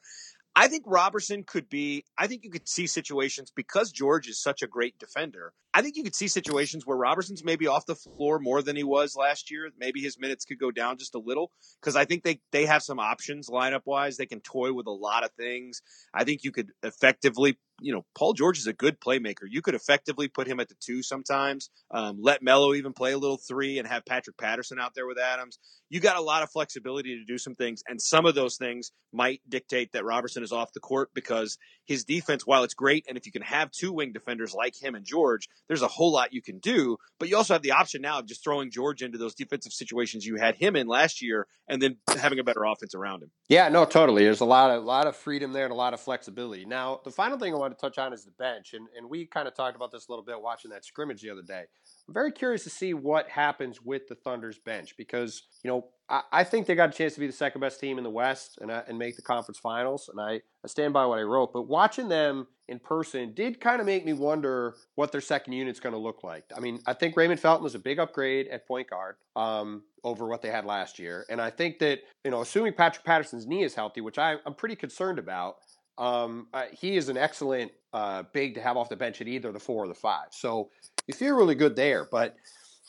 I think Robertson could be. I think you could see situations because George is such a great defender. I think you could see situations where Robertson's maybe off the floor more than he was last year. Maybe his minutes could go down just a little because I think they they have some options lineup wise. They can toy with a lot of things. I think you could effectively. You know, Paul George is a good playmaker. You could effectively put him at the two sometimes. Um, let Melo even play a little three and have Patrick Patterson out there with Adams. You got a lot of flexibility to do some things, and some of those things might dictate that Robertson is off the court because his defense, while it's great, and if you can have two wing defenders like him and George, there's a whole lot you can do. But you also have the option now of just throwing George into those defensive situations you had him in last year, and then having a better offense around him. Yeah, no, totally. There's a lot of lot of freedom there and a lot of flexibility. Now, the final thing I want to touch on is the bench, and and we kind of talked about this a little bit watching that scrimmage the other day. I'm very curious to see what happens with the Thunder's bench because you know I, I think they got a chance to be the second best team in the West and uh, and make the conference finals, and I, I stand by what I wrote. But watching them in person did kind of make me wonder what their second unit's going to look like. I mean, I think Raymond Felton was a big upgrade at point guard um, over what they had last year, and I think that you know, assuming Patrick Patterson's knee is healthy, which I, I'm pretty concerned about. Um, uh, he is an excellent uh, big to have off the bench at either the four or the five. So you feel really good there. But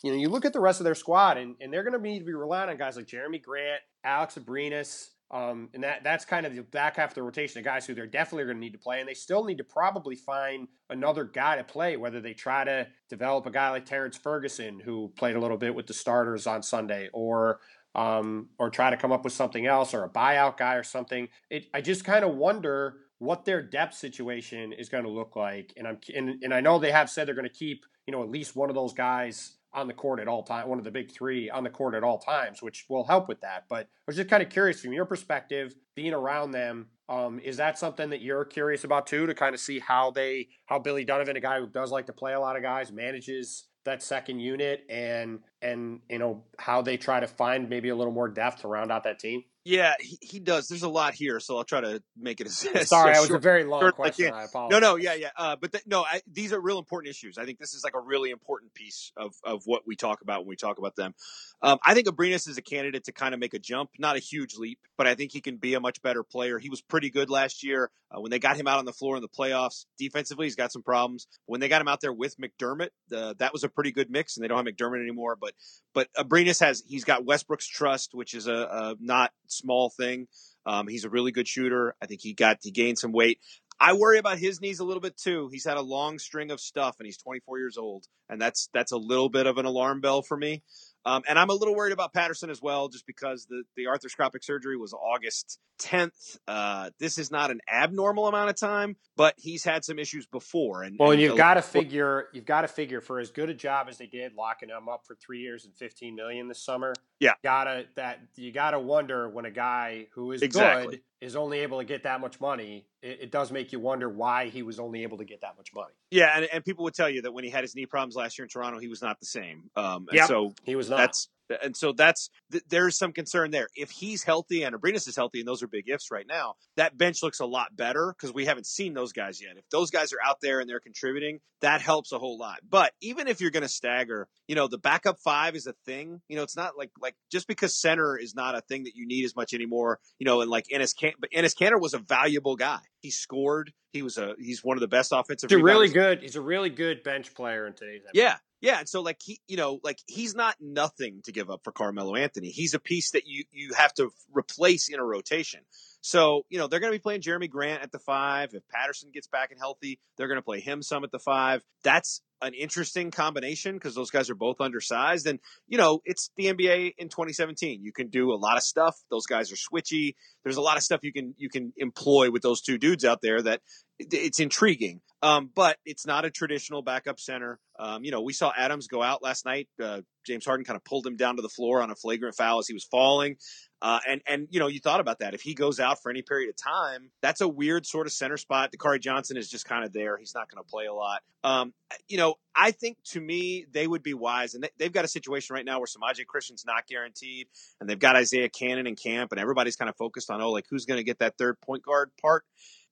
you know, you look at the rest of their squad, and, and they're going to need to be relying on guys like Jeremy Grant, Alex Abrines, um, and that that's kind of the back half of the rotation of guys who they're definitely going to need to play, and they still need to probably find another guy to play. Whether they try to develop a guy like Terrence Ferguson, who played a little bit with the starters on Sunday, or um, or try to come up with something else, or a buyout guy or something. It, I just kind of wonder what their depth situation is going to look like, and I'm and, and I know they have said they're going to keep you know at least one of those guys on the court at all time, one of the big three on the court at all times, which will help with that. But I was just kind of curious from your perspective, being around them, um, is that something that you're curious about too, to kind of see how they, how Billy Donovan, a guy who does like to play a lot of guys, manages that second unit and and you know how they try to find maybe a little more depth to round out that team. Yeah, he, he does. There's a lot here, so I'll try to make it as. Sorry, as I was short- a very long short I question. can. I apologize. No, no, yeah, yeah. Uh, but th- no, I, these are real important issues. I think this is like a really important piece of, of what we talk about when we talk about them. Um, I think Abrines is a candidate to kind of make a jump, not a huge leap, but I think he can be a much better player. He was pretty good last year uh, when they got him out on the floor in the playoffs. Defensively, he's got some problems. When they got him out there with McDermott, uh, that was a pretty good mix, and they don't have McDermott anymore. But but Abrines has he's got Westbrook's trust, which is a, a not small thing. Um, he's a really good shooter. I think he got he gained some weight. I worry about his knees a little bit too. He's had a long string of stuff, and he's 24 years old, and that's that's a little bit of an alarm bell for me. Um, and I'm a little worried about Patterson as well, just because the the arthroscopic surgery was August 10th. Uh, this is not an abnormal amount of time, but he's had some issues before. And Well, and you've got to figure you've got to figure for as good a job as they did locking him up for three years and fifteen million this summer. Yeah. gotta that you gotta wonder when a guy who is Exactly. good is only able to get that much money. It, it does make you wonder why he was only able to get that much money. yeah, and, and people would tell you that when he had his knee problems last year in Toronto, he was not the same. Um, Yep. so He was not. that's And so that's th- there's some concern there. If he's healthy and Abrines is healthy, and those are big ifs right now, that bench looks a lot better because we haven't seen those guys yet. If those guys are out there and they're contributing, that helps a whole lot. But even if you're going to stagger, you know, the backup five is a thing. You know, it's not like like just because center is not a thing that you need as much anymore. You know, and like Enes Can- but Enes Kanter was a valuable guy. He scored. He was a he's one of the best offensive. He's a really good. He's a really good bench player in today's. NBA. Yeah, yeah, and so like he, you know, like he's not nothing to give up for Carmelo Anthony. He's a piece that you you have to replace in a rotation. So you know they're going to be playing Jeremy Grant at the five. If Patterson gets back and healthy, they're going to play him some at the five. That's an interesting combination because those guys are both undersized, and you know it's the NBA in 2017. You can do a lot of stuff. Those guys are switchy. There's a lot of stuff you can you can employ with those two dudes out there that it's intriguing. Um, but it's not a traditional backup center. Um, you know, we saw Adams go out last night. Uh, James Harden kind of pulled him down to the floor on a flagrant foul as he was falling. Uh, and and you know, you thought about that. If he goes out for any period of time, that's a weird sort of center spot. Dakari Johnson is just kind of there. He's not going to play a lot. Um, you know, I think to me they would be wise, and they, they've got a situation right now where Semaj Christon's not guaranteed, and they've got Isaiah Canaan in camp, and everybody's kind of focused on oh, like who's going to get that third point guard part.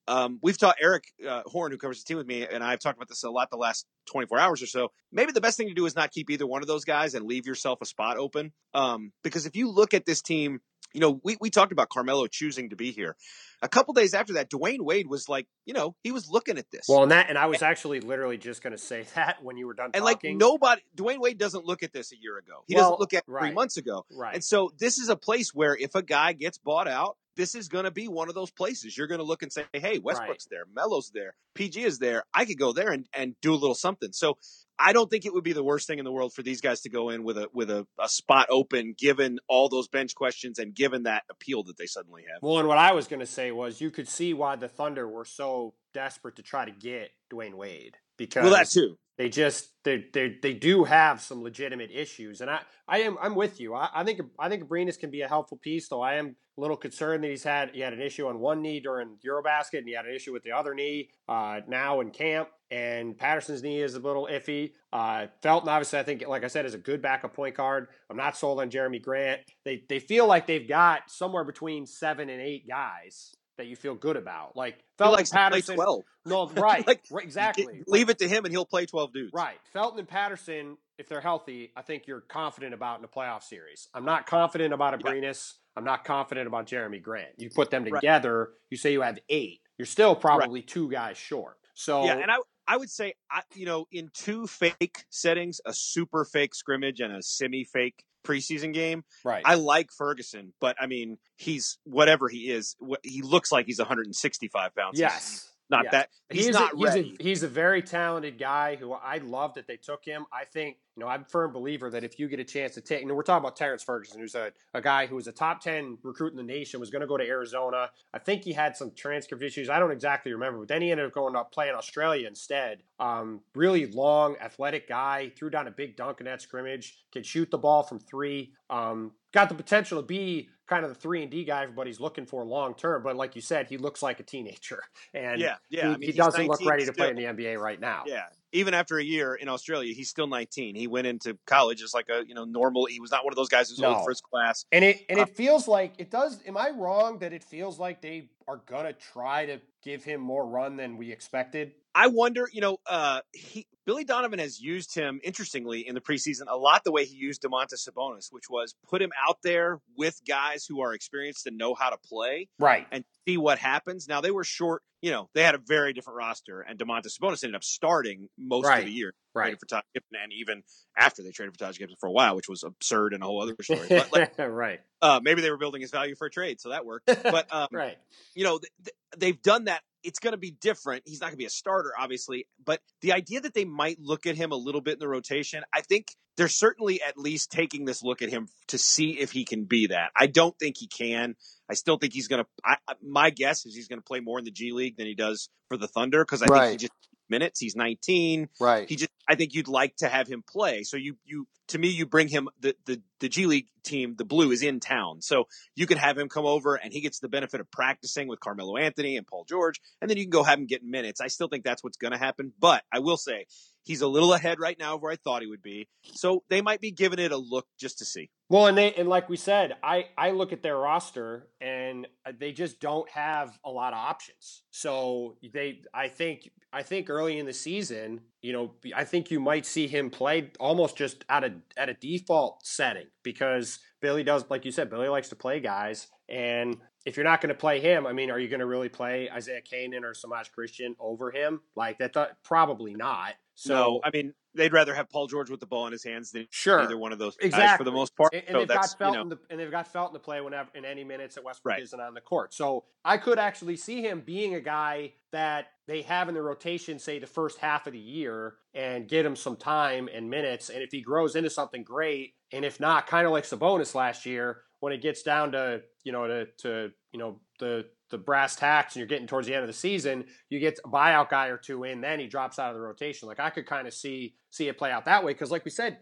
Um, we've taught Eric uh, Horne, who covers the team with me, and I've talked about this a lot the last 24 hours or so. Maybe the best thing to do is not keep either one of those guys and leave yourself a spot open. Um, because if you look at this team, you know, we, we talked about Carmelo choosing to be here. A couple days after that, Dwyane Wade was like, you know, he was looking at this. Well, and that, and I was actually literally just going to say that when you were done and talking. like nobody, Dwyane Wade doesn't look at this a year ago. He Well, doesn't look at it three months ago. right? And so this is a place where if a guy gets bought out, this is going to be one of those places. You're going to look and say, hey, Westbrook's there, Melo's there, PG is there. I could go there and, and do a little something. So I don't think it would be the worst thing in the world for these guys to go in with a with a, a spot open, given all those bench questions and given that appeal that they suddenly have. Well, and what I was going to say was you could see why the Thunder were so desperate to try to get Dwyane Wade because Well, that too. They just they they they do have some legitimate issues, and I I am I'm with you. I, I think I think Abrines can be a helpful piece, though I am a little concerned that he's had he had an issue on one knee during EuroBasket, and he had an issue with the other knee uh, now in camp. And Patterson's knee is a little iffy. Uh, Felton, obviously, I think, like I said, is a good backup point guard. I'm not sold on Jeremy Grant. They they feel like they've got somewhere between seven and eight guys that you feel good about. Like He Felton likes Patterson. twelve. No, right, Like, right, exactly. Leave it to him, and he'll play twelve dudes. Right. Felton and Patterson, if they're healthy, I think you're confident about in a playoff series. I'm not confident about Yeah. Abrines. I'm not confident about Jeremy Grant. You put them Right. together, you say you have eight. You're still probably two guys short. So Yeah, and I I would say I you know in two fake settings, a super fake scrimmage and a semi fake preseason game. right. I like Ferguson, but I mean he's whatever he is. He looks like he's 165 pounds. Yes. not yes. that. He's, He's, not a, he's, ready. a, he's a very talented guy who I love that they took him. I think, you know, I'm a firm believer that if you get a chance to take, and we're talking about Terrence Ferguson, who's a, a guy who was a top 10 recruit in the nation, was going to go to Arizona. I think he had some transcript issues. I don't exactly remember, but then he ended up going up playing Australia instead. Um, really long, athletic guy, threw down a big dunk in that scrimmage, can shoot the ball from three. Um, got the potential to be kind of the three and D guy everybody's looking for long term. But like you said, he looks like a teenager, and yeah, yeah. he, I mean, he doesn't look 19 ready to play in the NBA right now. Yeah, even after a year in Australia, he's still 19. He went into college as like a you know normal. He was not one of those guys who's No. old first class. And it and Uh, it feels like it does. Am I wrong that it feels like they are gonna try to give him more run than we expected? I wonder, you know, uh, he Billy Donovan has used him interestingly in the preseason a lot the way he used Domantas Sabonis, which was put him out there with guys who are experienced and know how to play Right. and see what happens. Now they were short, you know, they had a very different roster, and Domantas Sabonis ended up starting most Right. of the year, Right. for Taj Gibson, and even after they traded for Taj Gibson for a while, which was absurd and a whole other story. But like, right. uh, maybe they were building his value for a trade, so that worked. But um, right. you know, th- th- they've done that. It's going to be different. He's not going to be a starter, obviously, but the idea that they might look at him a little bit in the rotation, I think they're certainly at least taking this look at him to see if he can be that. I don't think he can. I still think he's going to. My guess is he's going to play more in the G League than he does for the Thunder because I think he just minutes. He's 19 Right. he just I think you'd like to have him play. So you you to me you bring him the the the G League team, the Blue is in town. So you can have him come over and he gets the benefit of practicing with Carmelo Anthony and Paul George and then you can go have him get minutes. I still think that's what's going to happen, but I will say He's a little ahead right now of where I thought he would be. So they might be giving it a look just to see. Well, and they and like we said, I I look at their roster and uh, they just don't have a lot of options. So they, I think, I think early in the season, you know, I think you might see him play almost just at a at a default setting because Billy does, like you said, Billy likes to play guys, and if you're not going to play him, I mean, are you going to really play Isaiah Canaan or Semaj Christon over him? Like that, th- probably not. So no, I mean, they'd rather have Paul George with the ball in his hands than sure. either one of those exactly. for the most part. And, and so they've got Felton, you know. and they've got Felton to play whenever in any minutes that Westbrook Right. isn't on the court. So I could actually see him being a guy that they have in the rotation, say the first half of the year, and get him some time and minutes. And if he grows into something great, and if not, kind of like Sabonis last year, when it gets down to you know to to you know the the brass tacks and you're getting towards the end of the season, you get a buyout guy or two in, then he drops out of the rotation. Like I could kind of see see it play out that way because, like we said,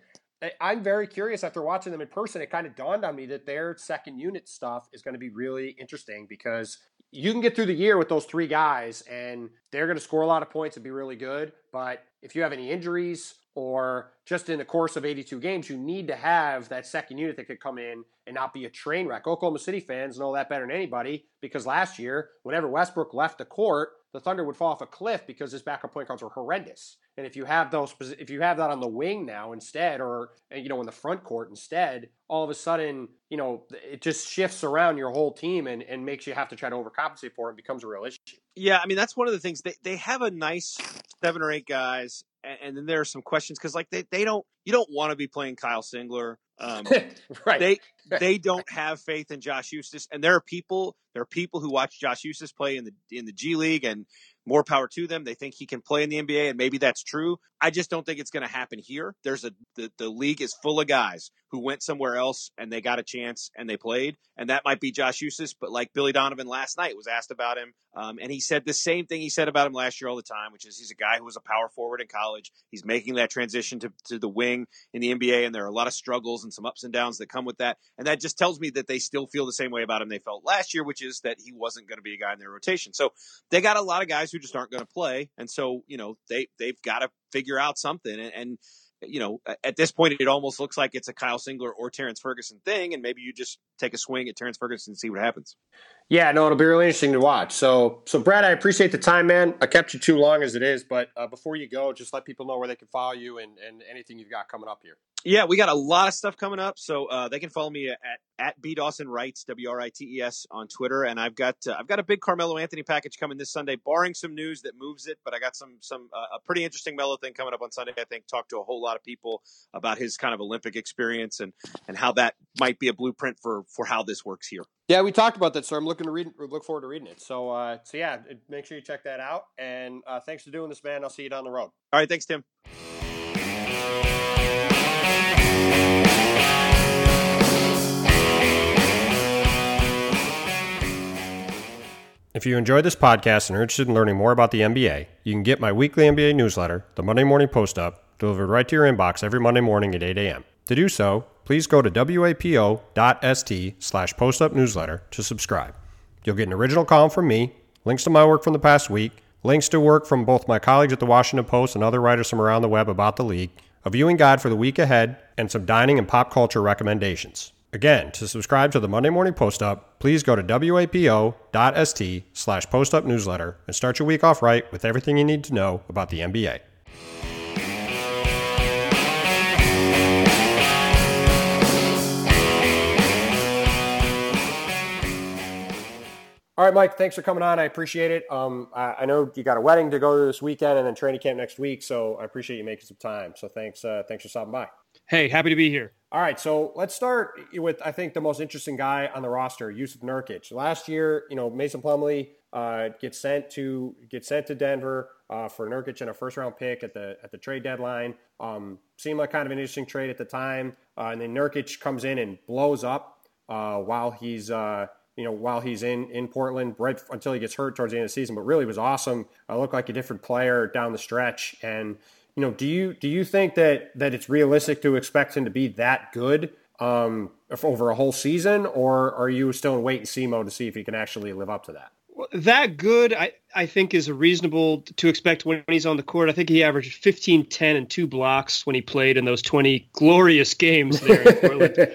I'm very curious after watching them in person. It kind of dawned on me that their second unit stuff is going to be really interesting because you can get through the year with those three guys and they're going to score a lot of points and be really good. But if you have any injuries or just in the course of 82 games, you need to have that second unit that could come in and not be a train wreck. Oklahoma City fans know that better than anybody because last year, whenever Westbrook left the court, the Thunder would fall off a cliff because his backup point guards were horrendous. And if you have those, if you have that on the wing now instead, or you know in the front court instead, all of a sudden, you know, it just shifts around your whole team and, and makes you have to try to overcompensate for it. and becomes a real issue. Yeah, I mean that's one of the things they they have a nice seven or eight guys, and, and then there are some questions because like they they don't you don't want to be playing Kyle Singler. Um, right. they they don't have faith in Josh Huestis, and there are people there are people who watch Josh Huestis play in the in the G League, and more power to them. They think he can play in the NBA, and maybe that's true. I just don't think it's going to happen here. There's a the, the league is full of guys who went somewhere else and they got a chance and they played, and that might be Josh Huestis. But like Billy Donovan last night was asked about him, um, and he said the same thing he said about him last year all the time, which is he's a guy who was a power forward in college. He's making that transition to to the wing in the NBA, and there are a lot of struggles and some ups and downs that come with that. And that just tells me that they still feel the same way about him they felt last year, which is that he wasn't going to be a guy in their rotation. So they got a lot of guys who just aren't going to play, and so you know they they've got to figure out something. And, and you know at this point, it almost looks like it's a Kyle Singler or Terrence Ferguson thing, and maybe you just take a swing at Terrence Ferguson and see what happens. Yeah, no, it'll be really interesting to watch. So, so Brad, I appreciate the time, man. I kept you too long as it is, but uh, before you go, just let people know where they can follow you and, and anything you've got coming up here. Yeah, we got a lot of stuff coming up, so uh, they can follow me at at b dawson writes w r i t e s on Twitter, and I've got uh, I've got a big Carmelo Anthony package coming this Sunday, barring some news that moves it. But I got some some uh, a pretty interesting Melo thing coming up on Sunday. I think talk to a whole lot of people about his kind of Olympic experience and and how that might be a blueprint for for how this works here. Yeah, we talked about that, so I'm looking to read, look forward to reading it. So, uh, so yeah, make sure you check that out. And uh, thanks for doing this, man. I'll see you down the road. All right, thanks, Tim. If you enjoyed this podcast and are interested in learning more about the NBA, you can get my weekly NBA newsletter, the Monday Morning Post Up, delivered right to your inbox every Monday morning at 8 a.m. To do so, please go to wapo.st slash postup newsletter to subscribe. You'll get an original column from me, links to my work from the past week, links to work from both my colleagues at the Washington Post and other writers from around the web about the league, a viewing guide for the week ahead, and some dining and pop culture recommendations. Again, to subscribe to the Monday Morning Post Up, please go to wapo.st slash postup newsletter and start your week off right with everything you need to know about the NBA. All right, Mike, thanks for coming on. I appreciate it. Um, I, I know you got a wedding to go to this weekend and then training camp next week, so I appreciate you making some time. So thanks, uh, thanks for stopping by. Hey, happy to be here. All right, so let's start with I think the most interesting guy on the roster, Yusuf Nurkic. Last year, you know, Mason Plumlee uh, gets sent to gets sent to Denver uh, for Nurkic and a first round pick at the at the trade deadline. Um, seemed like kind of an interesting trade at the time, uh, and then Nurkic comes in and blows up uh, while he's uh, you know while he's in in Portland right until he gets hurt towards the end of the season. But really was awesome. Uh, looked like a different player down the stretch and you know, do you do you think that that it's realistic to expect him to be that good um, over a whole season, or are you still in wait and see mode to see if he can actually live up to that? that good, I, I think, is reasonable to expect when he's on the court. I think he averaged 15, 10, and two blocks when he played in those 20 glorious games there in Portland.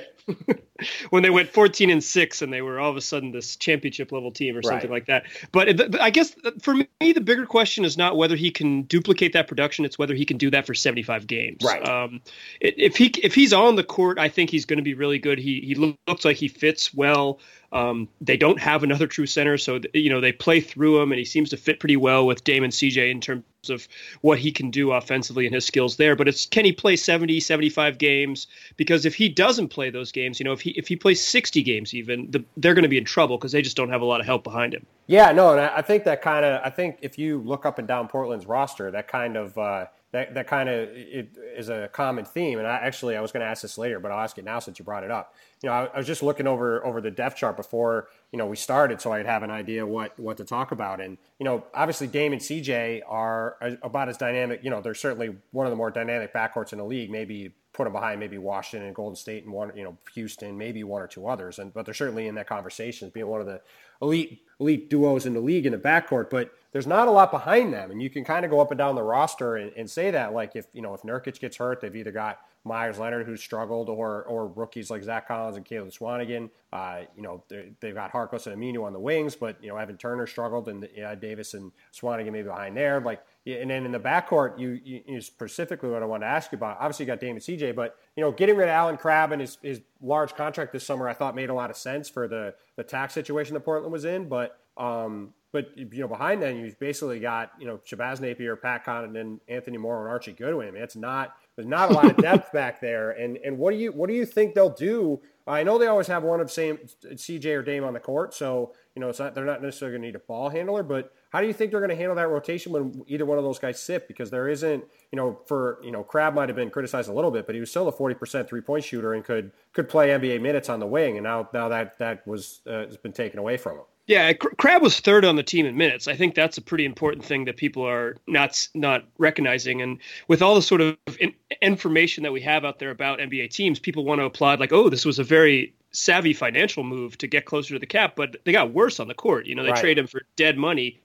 when they went 14 and 6 and they were all of a sudden this championship level team or something right. like that. But I guess for me, the bigger question is not whether he can duplicate that production, it's whether he can do that for 75 games. Right. Um, if he if he's on the court, I think he's going to be really good. He he looks like he fits well. Um, they don't have another true center, so you know they play through him, and he seems to fit pretty well with Damon CJ in terms of what he can do offensively and his skills there. But it's can he play 70, 75 games? Because if he doesn't play those games, you know, if he if he plays 60 games even, the, they're going to be in trouble because they just don't have a lot of help behind him. Yeah, no, and I think that kind of I think if you look up and down Portland's roster, that kind of uh, that that kind of is a common theme. And I actually I was going to ask this later, but I'll ask it now since you brought it up. You know, I, I, was just looking over over the depth chart before you know we started, so I'd have an idea what what to talk about. And you know, obviously Dame and CJ are about as dynamic. You know, they're certainly one of the more dynamic backcourts in the league. Maybe put them behind maybe Washington and Golden State and one you know Houston, maybe one or two others. And but they're certainly in that conversation being one of the elite elite duos in the league in the backcourt. But there's not a lot behind them, and you can kind of go up and down the roster and, and say that like if you know if Nurkic gets hurt, they've either got Meyers Leonard who's struggled, or or rookies like Zach Collins and Caleb Swanigan. Uh, you know they've got Harkless and Aminu on the wings, but you know Evan Turner struggled, and uh, Davis and Swanigan maybe behind there. Like and then in the backcourt, you, you, you, specifically what I want to ask you about. Obviously, you got Damon CJ, but you know, getting rid of Allen Crabbe and his, his large contract this summer, I thought made a lot of sense for the the tax situation that Portland was in. But um, but you know, behind then you've basically got you know Shabazz Napier, Pat Connaughton, Anthony Morrow, and Archie Goodwin. I mean, it's not there's not a lot of depth back there. And and what do you what do you think they'll do? I know they always have one of same CJ or Dame on the court, so you know it's not they're not necessarily going to need a ball handler. But how do you think they're going to handle that rotation when either one of those guys sit? Because there isn't you know for you know Crabbe might have been criticized a little bit, but he was still a forty percent three point shooter and could could play NBA minutes on the wing. And now now that that was uh, has been taken away from him. Yeah, Crabbe was third on the team in minutes. I think that's a pretty important thing that people are not not recognizing. And with all the sort of in, information that we have out there about NBA teams, people want to applaud like, "Oh, this was a very savvy financial move to get closer to the cap." But they got worse on the court. You know, they right. trade him for dead money.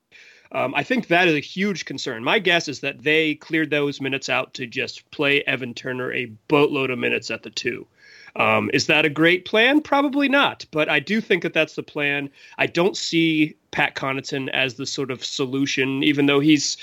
Um, I think that is a huge concern. My guess is that they cleared those minutes out to just play Evan Turner a boatload of minutes at the two. Um, is that a great plan? Probably not, but I do think that that's the plan. I don't see Pat Connaughton as the sort of solution, even though he's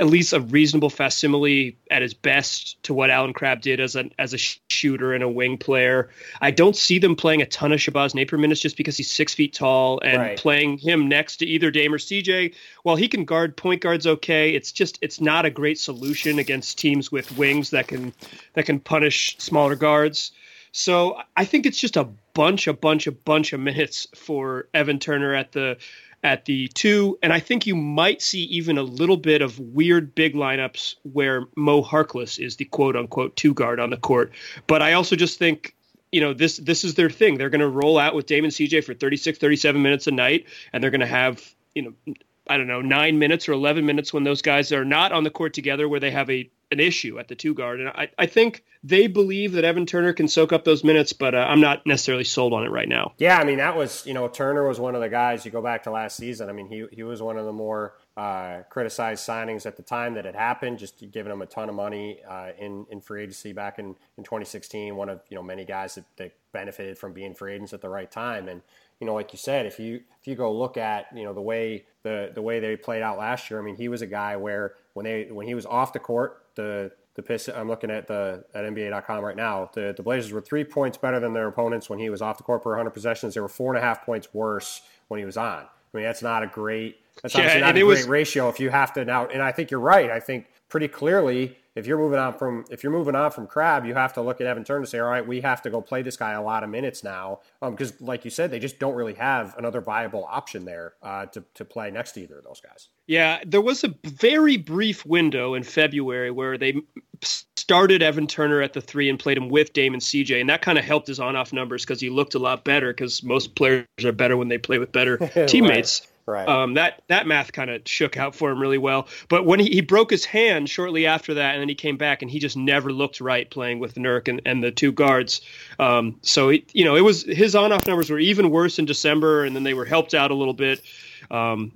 at least a reasonable facsimile at his best to what Allen Crabbe did as a as a shooter and a wing player. I don't see them playing a ton of Shabazz Napier minutes just because he's six feet tall and right. playing him next to either Dame or CJ. While he can guard point guards okay, it's just it's not a great solution against teams with wings that can that can punish smaller guards. So I think it's just a bunch, a bunch, a bunch of minutes for Evan Turner at the at the two, and I think you might see even a little bit of weird big lineups where Mo Harkless is the quote unquote two guard on the court. But I also just think you know this this is their thing. They're going to roll out with Damon CJ for 36 37 minutes a night and they're going to have, you know, I don't know, 9 minutes or 11 minutes when those guys are not on the court together where they have a an issue at the two guard. And I, I think they believe that Evan Turner can soak up those minutes, but uh, I'm not necessarily sold on it right now. Yeah, I mean, that was, you know, Turner was one of the guys, you go back to last season. I mean, he, he was one of the more uh, criticized signings at the time that it happened, just giving him a ton of money uh, in, in free agency back in, in 2016. One of, you know, many guys that, that benefited from being free agents at the right time. And, you know, like you said, if you if you go look at you know the way the the way they played out last year, I mean, he was a guy where when they when he was off the court, the the Pistons, I'm looking at the at NBA.com right now. The the Blazers were three points better than their opponents when he was off the court per 100 possessions. They were four and a half points worse when he was on. I mean, that's not a great that's yeah, obviously not a great was, ratio. If you have to now, and I think you're right. I think pretty clearly if you're moving on from if you're moving on from Crabbe, you have to look at Evan Turner and say, all right, we have to go play this guy a lot of minutes now, because um, like you said, they just don't really have another viable option there uh, to to play next to either of those guys. Yeah, there was a very brief window in February where they started Evan Turner at the three and played him with Damon CJ, and that kind of helped his on-off numbers because he looked a lot better. Because most players are better when they play with better teammates. Right. Um, that that math kind of shook out for him really well. But when he, he broke his hand shortly after that, and then he came back, and he just never looked right playing with Nurk and, and the two guards. Um, so he, you know, it was his on-off numbers were even worse in December, and then they were helped out a little bit. Um,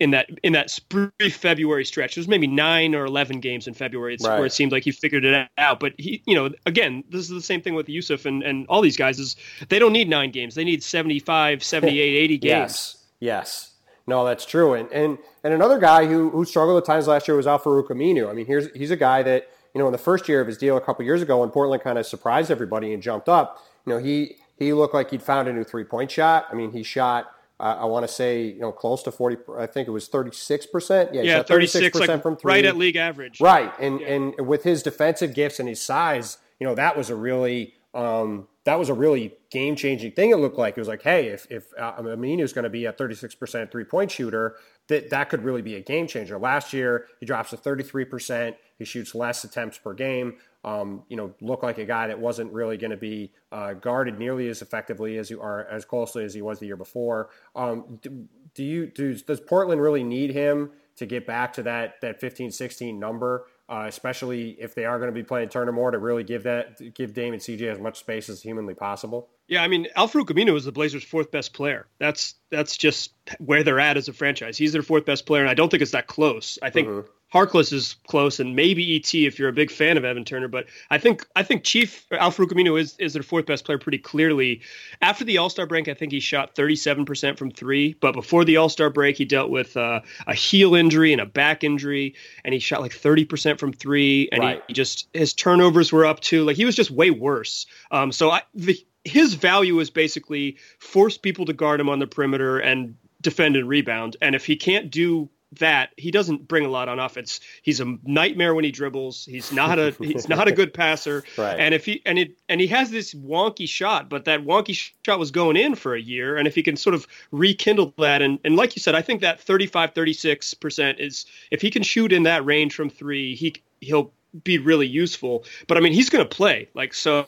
in that in that brief February stretch. There's maybe nine or eleven games in February right. where it seemed like he figured it out. But he, you know, again, this is the same thing with Yusuf and, and all these guys is they don't need nine games. They need 75, 78, 80 games. yes. Yes. No, that's true. And and and another guy who who struggled at times last year was Al-Farouq Aminu. I mean, here's he's a guy that you know in the first year of his deal a couple years ago when Portland kind of surprised everybody and jumped up. You know, he he looked like he'd found a new three point shot. I mean, he shot. Uh, I want to say you know close to forty. I think it was thirty six percent. Yeah, yeah, thirty six percent from three. Right at league average. Right, and yeah. and with his defensive gifts and his size, you know that was a really um, that was a really game changing thing. It looked like it was like, hey, if if uh, is going to be a 36% three point shooter, that that could really be a game changer. Last year, he drops to 33%. He shoots less attempts per game. Um, you know, looked like a guy that wasn't really going to be uh, guarded nearly as effectively as you are as closely as he was the year before. Um, do, do, you do, does Portland really need him to get back to that that 15 16 number? Uh, especially if they are going to be playing Turner more to really give that give Dame and CJ as much space as humanly possible. Yeah, I mean, Al-Farouq is the Blazers' fourth best player. That's that's just where they're at as a franchise. He's their fourth best player, and I don't think it's that close. I think mm-hmm. Harkless is close, and maybe ET if you're a big fan of Evan Turner. But I think I think Chief Al-Farouq Aminu is is their fourth best player pretty clearly. After the All Star break, I think he shot 37 percent from three. But before the All Star break, he dealt with uh, a heel injury and a back injury, and he shot like 30 percent from three. And right. he, he, just his turnovers were up too. Like he was just way worse. Um, so I the, his value is basically force people to guard him on the perimeter and defend and rebound. And if he can't do that he doesn't bring a lot on offense. He's a nightmare when he dribbles. He's not a he's not a good passer. Right. And if he and it and he has this wonky shot, but that wonky shot was going in for a year. And if he can sort of rekindle that and and like you said, I think that 35 36% is if he can shoot in that range from 3, he he'll be really useful. But I mean, he's going to play. Like so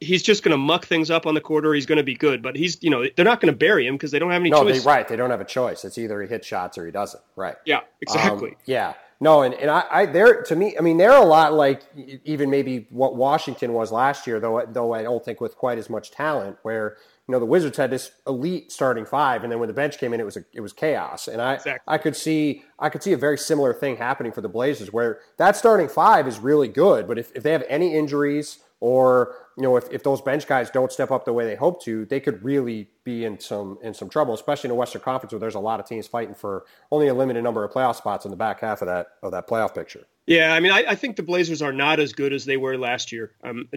he's just going to muck things up on the quarter. He's going to be good, but he's you know they're not going to bury him because they don't have any. Choice. No, choice. They, right? They don't have a choice. It's either he hits shots or he doesn't. Right. Yeah. Exactly. Um, yeah. No, and, and I, I there to me, I mean, they're a lot like even maybe what Washington was last year, though. Though I don't think with quite as much talent. Where you know the Wizards had this elite starting five, and then when the bench came in, it was a, it was chaos. And I exactly. I could see I could see a very similar thing happening for the Blazers, where that starting five is really good, but if, if they have any injuries or you know if, if those bench guys don't step up the way they hope to they could really be in some in some trouble especially in the western conference where there's a lot of teams fighting for only a limited number of playoff spots in the back half of that of that playoff picture. Yeah i mean i, I think the blazers are not as good as they were last year. Um,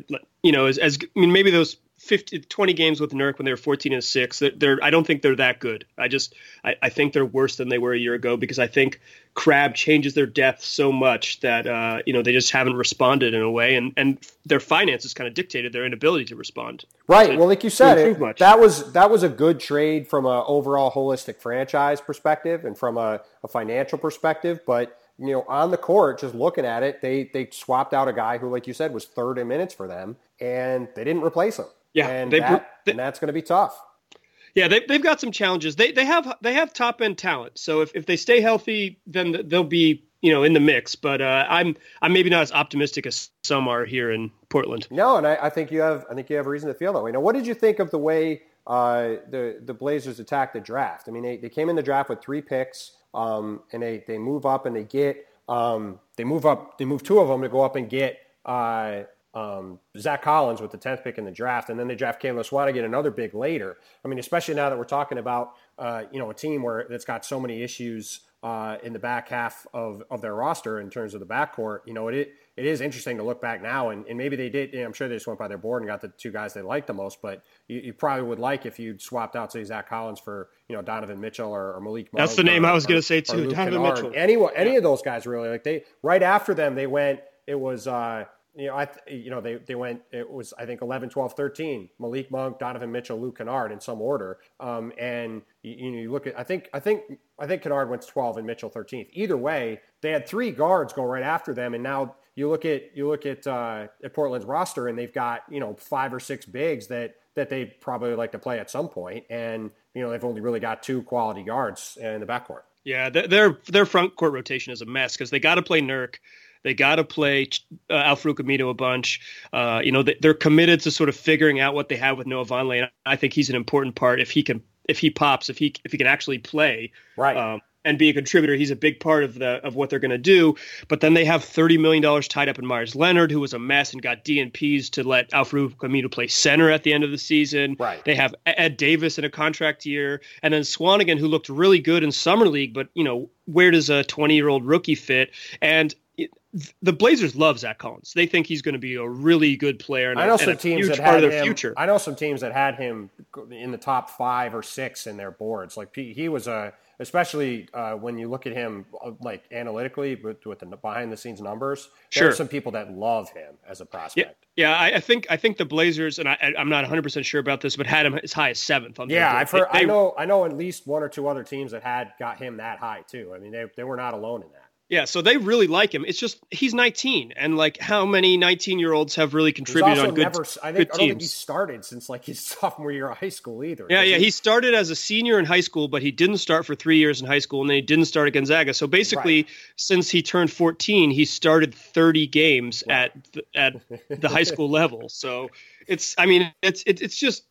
you know as, as i mean maybe those 50, 20 games with Nurk when they were 14 and 6. They're, they're, I don't think they're that good. I just I, I, think they're worse than they were a year ago because I think Crabbe changes their depth so much that uh, you know they just haven't responded in a way, and and their finances kind of dictated their inability to respond. Right. So well, like you said, it, that was that was a good trade from an overall holistic franchise perspective and from a, a financial perspective, but you know, on the court, just looking at it, they they swapped out a guy who, like you said, was third in minutes for them, and they didn't replace him. Yeah, and, that, they, and that's going to be tough. Yeah, they, they've got some challenges. They they have they have top end talent. So if, if they stay healthy, then they'll be you know in the mix. But uh, I'm I'm maybe not as optimistic as some are here in Portland. No, and I, I think you have I think you have a reason to feel that way. Now, what did you think of the way uh, the the Blazers attacked the draft? I mean, they, they came in the draft with three picks, um, and they they move up and they get um, they move up they move two of them to go up and get. Uh, um, Zach Collins with the 10th pick in the draft, and then they draft Cam get another big later. I mean, especially now that we're talking about, uh, you know, a team where that's got so many issues uh, in the back half of, of their roster in terms of the backcourt. You know, it it is interesting to look back now, and, and maybe they did. You know, I'm sure they just went by their board and got the two guys they liked the most. But you, you probably would like if you swapped out, say, Zach Collins for you know Donovan Mitchell or, or Malik. That's the name or, I was going to say too, Donovan Kennard. Mitchell. Any any yeah. of those guys really like they right after them they went. It was. Uh, you know, I, you know, they, they went, it was, I think 11, 12, 13, Malik Monk, Donovan Mitchell, Luke Kennard in some order. Um, and you, you, know, you look at, I think, I think, I think Kennard went 12 and Mitchell 13th. Either way, they had three guards go right after them. And now you look at, you look at, uh, at Portland's roster and they've got, you know, five or six bigs that, that they probably like to play at some point. And you know they've only really got two quality guards in the backcourt. Yeah, their their front court rotation is a mess because they got to play Nurk. They got to play uh, Al-Farouq Aminu a bunch. Uh, you know, they, are committed to sort of figuring out what they have with Noah Vonleh. And I think he's an important part if he can, if he pops, if he if he can actually play. Right. Um, and be a contributor. He's a big part of the of what they're going to do. But then they have thirty million dollars tied up in Meyers Leonard, who was a mess and got DNPs to let Al-Farouq Aminu play center at the end of the season. Right. They have Ed Davis in a contract year, and then Swanigan, who looked really good in summer league, but you know where does a twenty year old rookie fit? And the Blazers love Zach Collins. They think he's going to be a really good player. And I know a, some teams that had him, future. I know some teams that had him in the top five or six in their boards. Like he was a, especially uh, when you look at him uh, like analytically with, with the behind the scenes numbers. There sure. are some people that love him as a prospect. Yeah, yeah I, I, think I think the Blazers, and I, am not 100 percent sure about this, but had him as high as seventh. On yeah, I've heard. They, I know. I know at least one or two other teams that had got him that high too. I mean, they they were not alone in that. Yeah, so they really like him. It's just he's 19, and like how many 19 year olds have really contributed on good, never, I think, good I don't think he started since like his sophomore year of high school either. Yeah, yeah, he? he? started as a senior in high school, but he didn't start for three years in high school, and then he didn't start at Gonzaga. So basically, right. since he turned 14, he started 30 games right. at the, at the high school level. So it's, I mean, it's it, it's just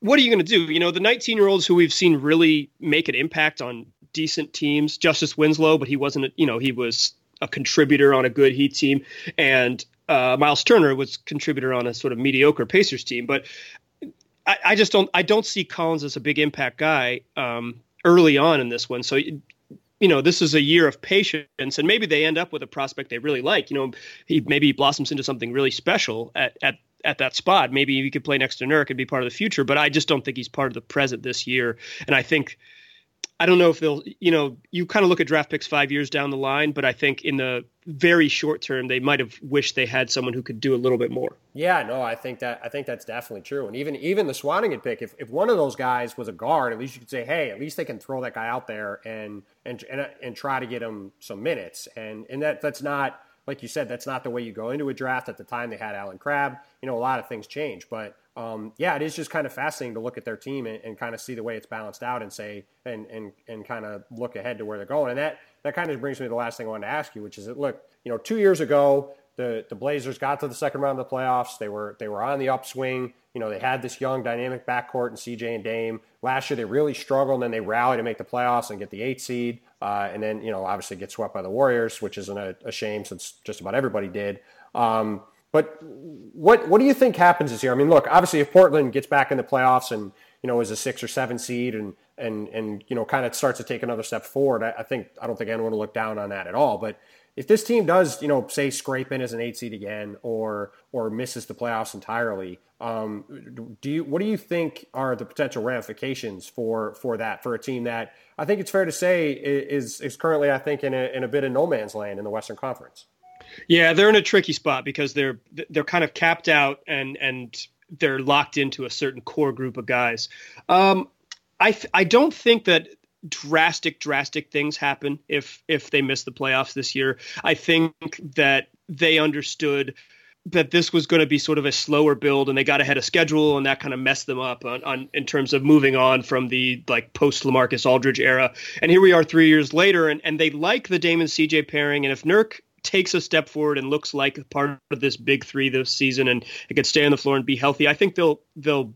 what are you going to do? You know, the 19 year olds who we've seen really make an impact on decent teams. Justice Winslow, but he wasn't. You know, he was a contributor on a good Heat team, and uh, Myles Turner was contributor on a sort of mediocre Pacers team. But I, I just don't. I don't see Collins as a big impact guy um, early on in this one. So you know, this is a year of patience, and maybe they end up with a prospect they really like. You know, he maybe blossoms into something really special at at at that spot. Maybe he could play next to Nurk and be part of the future, but I just don't think he's part of the present this year. And I think I don't know if they'll, you know, you kind of look at draft picks five years down the line, but I think in the very short term, they might have wished they had someone who could do a little bit more. Yeah, no, I think that I think that's definitely true. And even even the Swanigan pick, if, if one of those guys was a guard, at least you could say, hey, at least they can throw that guy out there and and and, and try to get him some minutes. And and that that's not like you said, that's not the way you go into a draft. At the time, they had Allen Crabbe. You know, a lot of things change, but um, yeah, it is just kind of fascinating to look at their team and, and, kind of see the way it's balanced out and say and and and kind of look ahead to where they're going. And that that kind of brings me to the last thing I wanted to ask you, which is that look, you know, two years ago the the Blazers got to the second round of the playoffs. They were they were on the upswing. You know, they had this young dynamic backcourt and CJ and Dame. Last year they really struggled, and then they rallied to make the playoffs and get the eight seed. Uh, and then you know obviously get swept by the Warriors, which isn't a, a shame since just about everybody did. Um, but what what do you think happens this year? I mean, look, obviously, if Portland gets back in the playoffs and you know is a six or seven seed and and and you know kind of starts to take another step forward, I, I think I don't think anyone will look down on that at all. But if this team does, you know, say scrape in as an eight seed again, or or misses the playoffs entirely, um, do you what do you think are the potential ramifications for for that for a team that I think it's fair to say is is currently I think in a in a bit of no man's land in the Western Conference. Yeah, they're in a tricky spot because they're they're kind of capped out and and they're locked into a certain core group of guys. Um, I th- I don't think that drastic drastic things happen if if they miss the playoffs this year. I think that they understood that this was going to be sort of a slower build and they got ahead of schedule and that kind of messed them up on, on in terms of moving on from the like post LaMarcus Aldridge era. And here we are three years later and, and they like the Damon CJ pairing. And if Nurk takes a step forward and looks like part of this big three this season and it can stay on the floor and be healthy, I think they'll they'll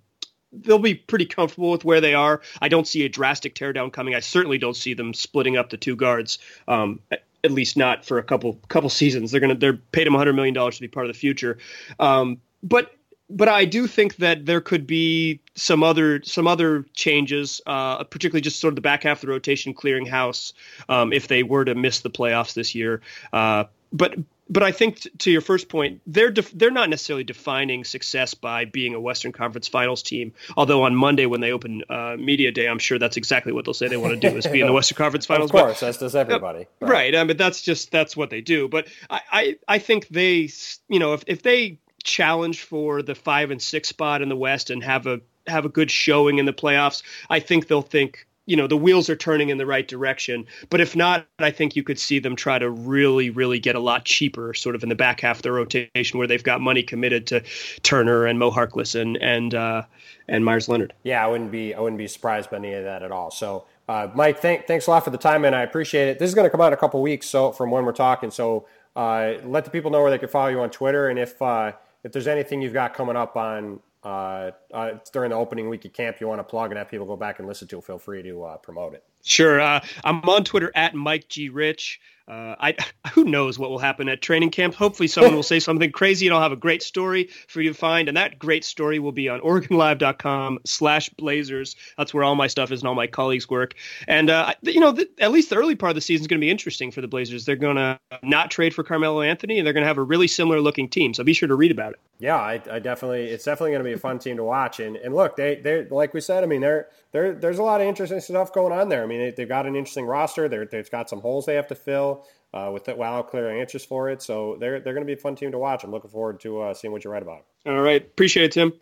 they'll be pretty comfortable with where they are. I don't see a drastic teardown coming. I certainly don't see them splitting up the two guards. Um, at least not for a couple couple seasons. They're gonna they're paid him 100 million dollars to be part of the future. Um, but but I do think that there could be some other some other changes, uh, particularly just sort of the back half of the rotation clearing house um, if they were to miss the playoffs this year. Uh, but but I think t- to your first point, they're def- they're not necessarily defining success by being a Western Conference Finals team. Although on Monday when they open uh, media day, I'm sure that's exactly what they'll say they want to do is be in the Western Conference Finals. of course, but, as does everybody. Uh, right. right. I mean, that's just that's what they do. But I, I I think they you know if if they challenge for the five and six spot in the West and have a have a good showing in the playoffs, I think they'll think you know the wheels are turning in the right direction. But if not, I think you could see them try to really, really get a lot cheaper, sort of in the back half of the rotation where they've got money committed to Turner and Mo Harkless and and uh, and Meyers Leonard. Yeah, I wouldn't be I wouldn't be surprised by any of that at all. So. Uh, Mike, thank, thanks a lot for the time, and I appreciate it. This is going to come out in a couple weeks, so from when we're talking. So uh, let the people know where they can follow you on Twitter, and if uh, if there's anything you've got coming up on uh, uh, during the opening week of camp you want to plug and have people go back and listen to, feel free to uh, promote it. Sure. Uh, I'm on Twitter at Mike G Rich. Uh, I who knows what will happen at training camp. Hopefully, someone will say something crazy, and I'll have a great story for you to find. And that great story will be on OregonLive.com/slash Blazers. That's where all my stuff is and all my colleagues work. And uh, you know, the, at least the early part of the season is going to be interesting for the Blazers. They're going to not trade for Carmelo Anthony, and they're going to have a really similar looking team. So be sure to read about it. Yeah, I, I definitely. It's definitely going to be a fun team to watch. And and look, they they like we said. I mean, they're there, there's a lot of interesting stuff going on there. I mean, they, have got an interesting roster. They're, they've got some holes they have to fill uh, with it while clearing answers for it. So they're, they're going to be a fun team to watch. I'm looking forward to uh, seeing what you write about. All right. Appreciate it, Tim.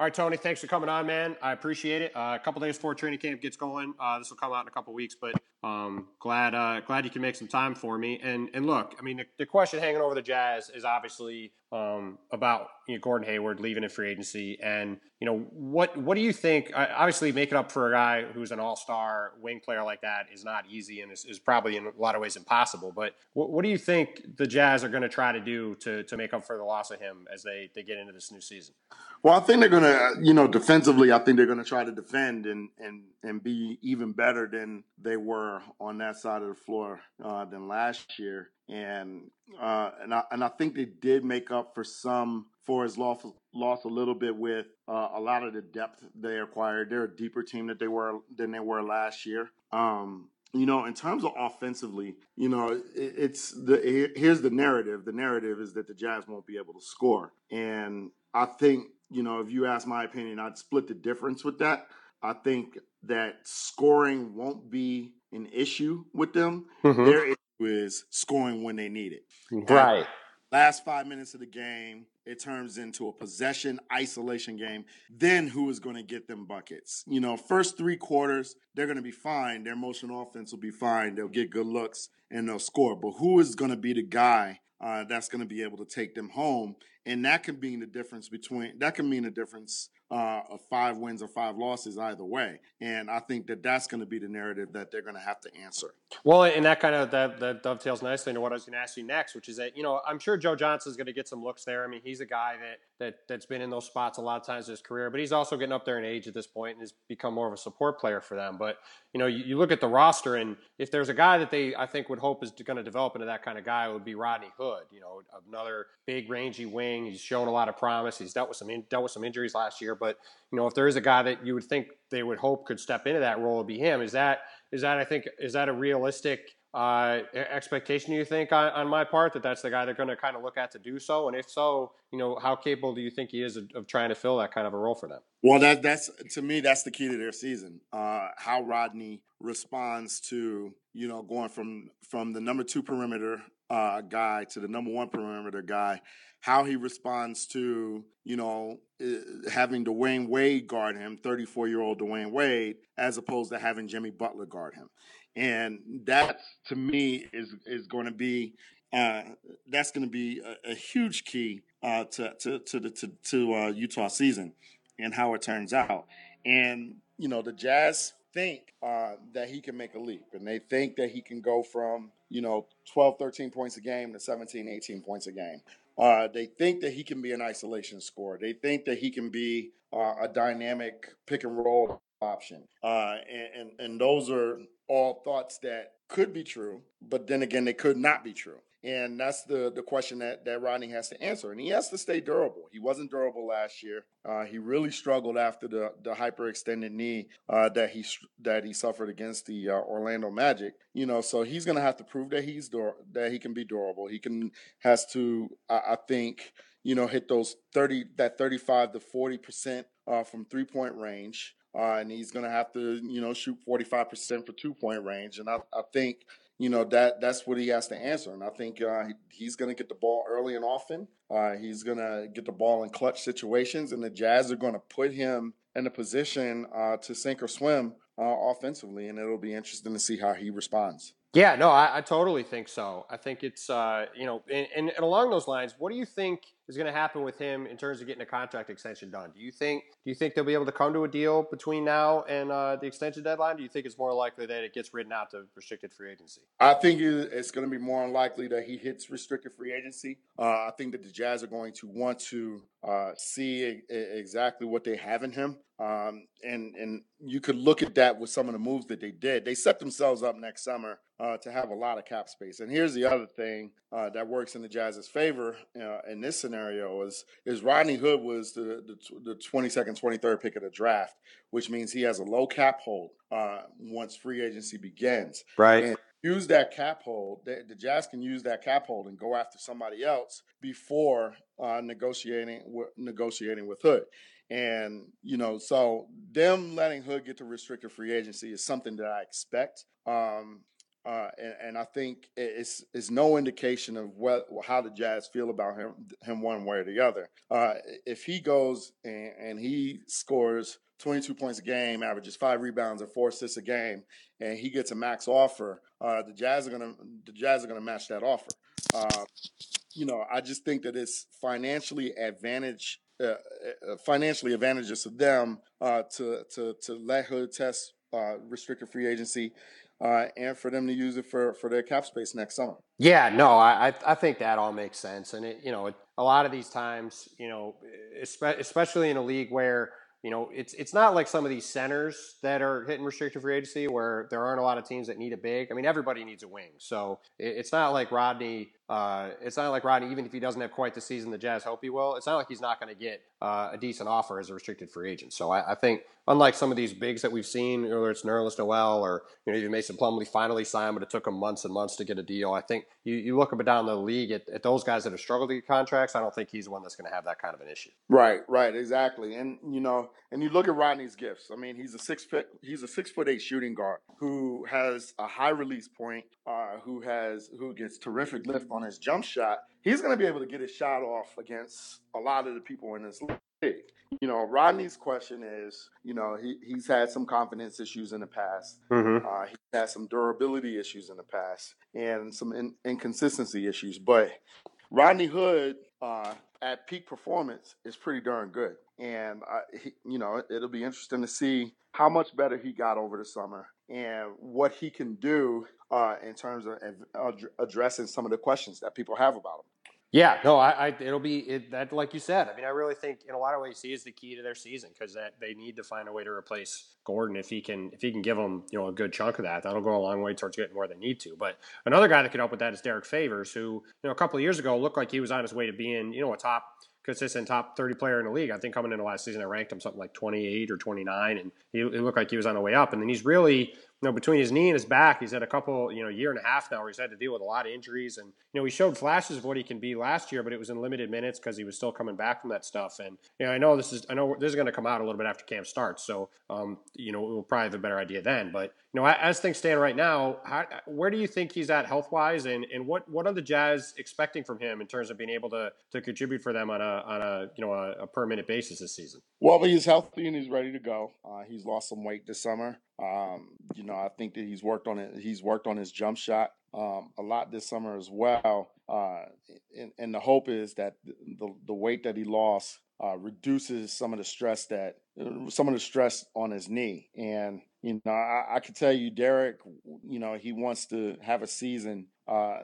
All right, Tony, thanks for coming on, man. I appreciate it. Uh, a couple days before training camp gets going, uh, this will come out in a couple weeks, but um, glad uh, glad you can make some time for me. And and look, I mean, the, the question hanging over the Jazz is obviously um, about you know, Gordon Hayward leaving in free agency, and you know what what do you think? obviously, making up for a guy who's an All Star wing player like that is not easy, and is, is, probably in a lot of ways impossible. But what, what do you think the Jazz are going to try to do to to make up for the loss of him as they they get into this new season? Well, I think they're going to, you know, defensively, I think they're going to try to defend and and and be even better than they were on that side of the floor uh, than last year and uh, and I and I think they did make up for some for his loss loss a little bit with uh, a lot of the depth they acquired. They're a deeper team that they were than they were last year. Um, you know, in terms of offensively, you know, it, it's the here's the narrative. The narrative is that the Jazz won't be able to score, and I think you know, if you ask my opinion, I'd split the difference with that. I think that scoring won't be an issue with them. Mm-hmm. Their issue is scoring when they need it. Right. last five minutes of the game, it turns into a possession isolation game. Then who is going to get them buckets? You know, first three quarters, they're going to be fine. Their motion offense will be fine. They'll get good looks and they'll score. But who is going to be the guy uh, that's going to be able to take them home? And that can mean the difference between that can mean the difference uh, of five wins or five losses either way. And I think that that's going to be the narrative that they're going to have to answer. Well, and that kind of that, that dovetails nicely into what I was going to ask you next, which is that you know I'm sure Joe Johnson's going to get some looks there. I mean, he's a guy that that that's been in those spots a lot of times in his career, but he's also getting up there in age at this point and has become more of a support player for them. But you know, you, you look at the roster, and if there's a guy that they I think would hope is going to develop into that kind of guy, it would be Rodney Hood. You know, another big rangy wing. He's shown a lot of promise. He's dealt with some in, dealt with some injuries last year, but you know, if there is a guy that you would think they would hope could step into that role, would be him. Is that is that I think is that a realistic uh, expectation you think on, on, my part that that's the guy they're going to kind of look at to do so? And if so, you know, how capable do you think he is of, of, trying to fill that kind of a role for them? Well, that that's to me that's the key to their season. Uh, how Rodney responds to you know going from from the number two perimeter uh, guy to the number one perimeter guy how he responds to, you know, having Dwyane Wade guard him, 34 year old Dwyane Wade, as opposed to having Jimmy Butler guard him. And that, to me, is is going to be uh, that's going to be a, a, huge key uh, to to to the to, to uh, Utah season and how it turns out. And you know, the Jazz think uh, that he can make a leap, and they think that he can go from you know 12, 13 points a game to 17, 18 points a game. Uh, they think that he can be an isolation scorer. They think that he can be uh, a dynamic pick and roll option. Uh, and, and, and those are all thoughts that could be true, but then again, they could not be true. And that's the, the question that, that Rodney has to answer. And he has to stay durable. He wasn't durable last year. Uh, he really struggled after the, the hyperextended knee uh, that he that he suffered against the uh, Orlando Magic. You know, so he's going to have to prove that he's dur- that he can be durable. He can has to, I, I think, you know, hit those thirty that thirty five to forty percent uh, from three point range. Uh, and he's going to have to, you know, shoot 45% for two point range. And I, I think you know that that's what he has to answer. And I think uh, he's going to get the ball early and often. Uh, he's going to get the ball in clutch situations, and the Jazz are going to put him in a position uh, to sink or swim uh, offensively, and it'll be interesting to see how he responds. Yeah, no, I, I totally think so. I think it's uh, you know, and, and, along those lines, what do you think is going to happen with him in terms of getting a contract extension done? Do you think do you think they'll be able to come to a deal between now and uh, the extension deadline? Do you think it's more likely that it gets written out to restricted free agency? I think it's going to be more unlikely that he hits restricted free agency. Uh, I think that the Jazz are going to want to uh, see exactly what they have in him. Um, and and you could look at that with some of the moves that they did. They set themselves up next summer uh, to have a lot of cap space. And here's the other thing uh, that works in the Jazz's favor uh, in this scenario is is Rodney Hood was the, the, the 22nd, 23rd pick of the draft, which means he has a low cap hold uh, once free agency begins. Right. And use that cap hold. The, the, Jazz can use that cap hold and go after somebody else before uh, negotiating negotiating with Hood. And, you know, so them letting Hood get to restricted free agency is something that I expect. Um, uh, and, and, I think it's, it's no indication of what how the Jazz feel about him him one way or the other. Uh, if he goes and, and, he scores 22 points a game, averages five rebounds and four assists a game, and he gets a max offer, uh, the Jazz are gonna the Jazz are gonna match that offer. Uh, you know, I just think that it's financially advantage uh, uh, financially advantageous to them uh, to to to let Hood test uh, restricted free agency. Uh, and for them to use it for, for their cap space next summer. Yeah, no, I I think that all makes sense, and it you know a lot of these times you know especially in a league where you know, it's it's not like some of these centers that are hitting restricted free agency where there aren't a lot of teams that need a big. I mean, everybody needs a wing, so it's not like Rodney. Uh, it's not like Rodney, even if he doesn't have quite the season the Jazz hope he will. It's not like he's not going to get uh, a decent offer as a restricted free agent. So I, I, think, unlike some of these bigs that we've seen, whether it's Nerlens Noel or you know even Mason Plumlee finally signed, but it took him months and months to get a deal. I think you, you look up and down the league at, at those guys that have struggled to get contracts. I don't think he's one that's going to have that kind of an issue. Right, right, exactly. And you know, and you look at Rodney's gifts. I mean, he's a six foot he's a six foot eight shooting guard who has a high release point, uh, who has who gets terrific lift on his jump shot. He's going to be able to get his shot off against a lot of the people in this league. You know, Rodney's question is, you know, he, he's had some confidence issues in the past. Mm-hmm. Uh, he's had some durability issues in the past and some in, inconsistency issues. But Rodney Hood, uh, at peak performance, is pretty darn good. And, uh, he, you know, it'll be interesting to see how much better he got over the summer and what he can do uh, in terms of addressing some of the questions that people have about him. Yeah, no, I, I it'll be it, that like you said. I mean, I really think in a lot of ways he is the key to their season because that they need to find a way to replace Gordon if he can if he can give them you know a good chunk of that. That'll go a long way towards getting where they need to. But another guy that could help with that is Derrick Favors, who you know a couple of years ago looked like he was on his way to being you know a top consistent top 30 player in the league. I think coming into last season, I ranked him something like 28 or 29, and he, looked like he was on the way up. And then he's really you know, between his knee and his back, he's had a couple, you know, year and a half now where he's had to deal with a lot of injuries. And, you know, he showed flashes of what he can be last year, but it was in limited minutes because he was still coming back from that stuff. And, you know, I know this is, I know this is going to come out a little bit after camp starts. So, um, you know, we'll probably have a better idea then. But, you know, as things stand right now, how, where do you think he's at health wise? And, and what, what are the Jazz expecting from him in terms of being able to, to contribute for them on a, on a, you know, a, a per minute basis this season? Well, he's healthy and he's ready to go. Uh, he's lost some weight this summer. Um, you know, I think that he's worked on it. He's worked on his jump shot um, a lot this summer as well. Uh, and, and, the hope is that the, the weight that he lost uh, reduces some of the stress that some of the stress on his knee. And you know, I, I can tell you, Derrick. You know, he wants to have a season uh,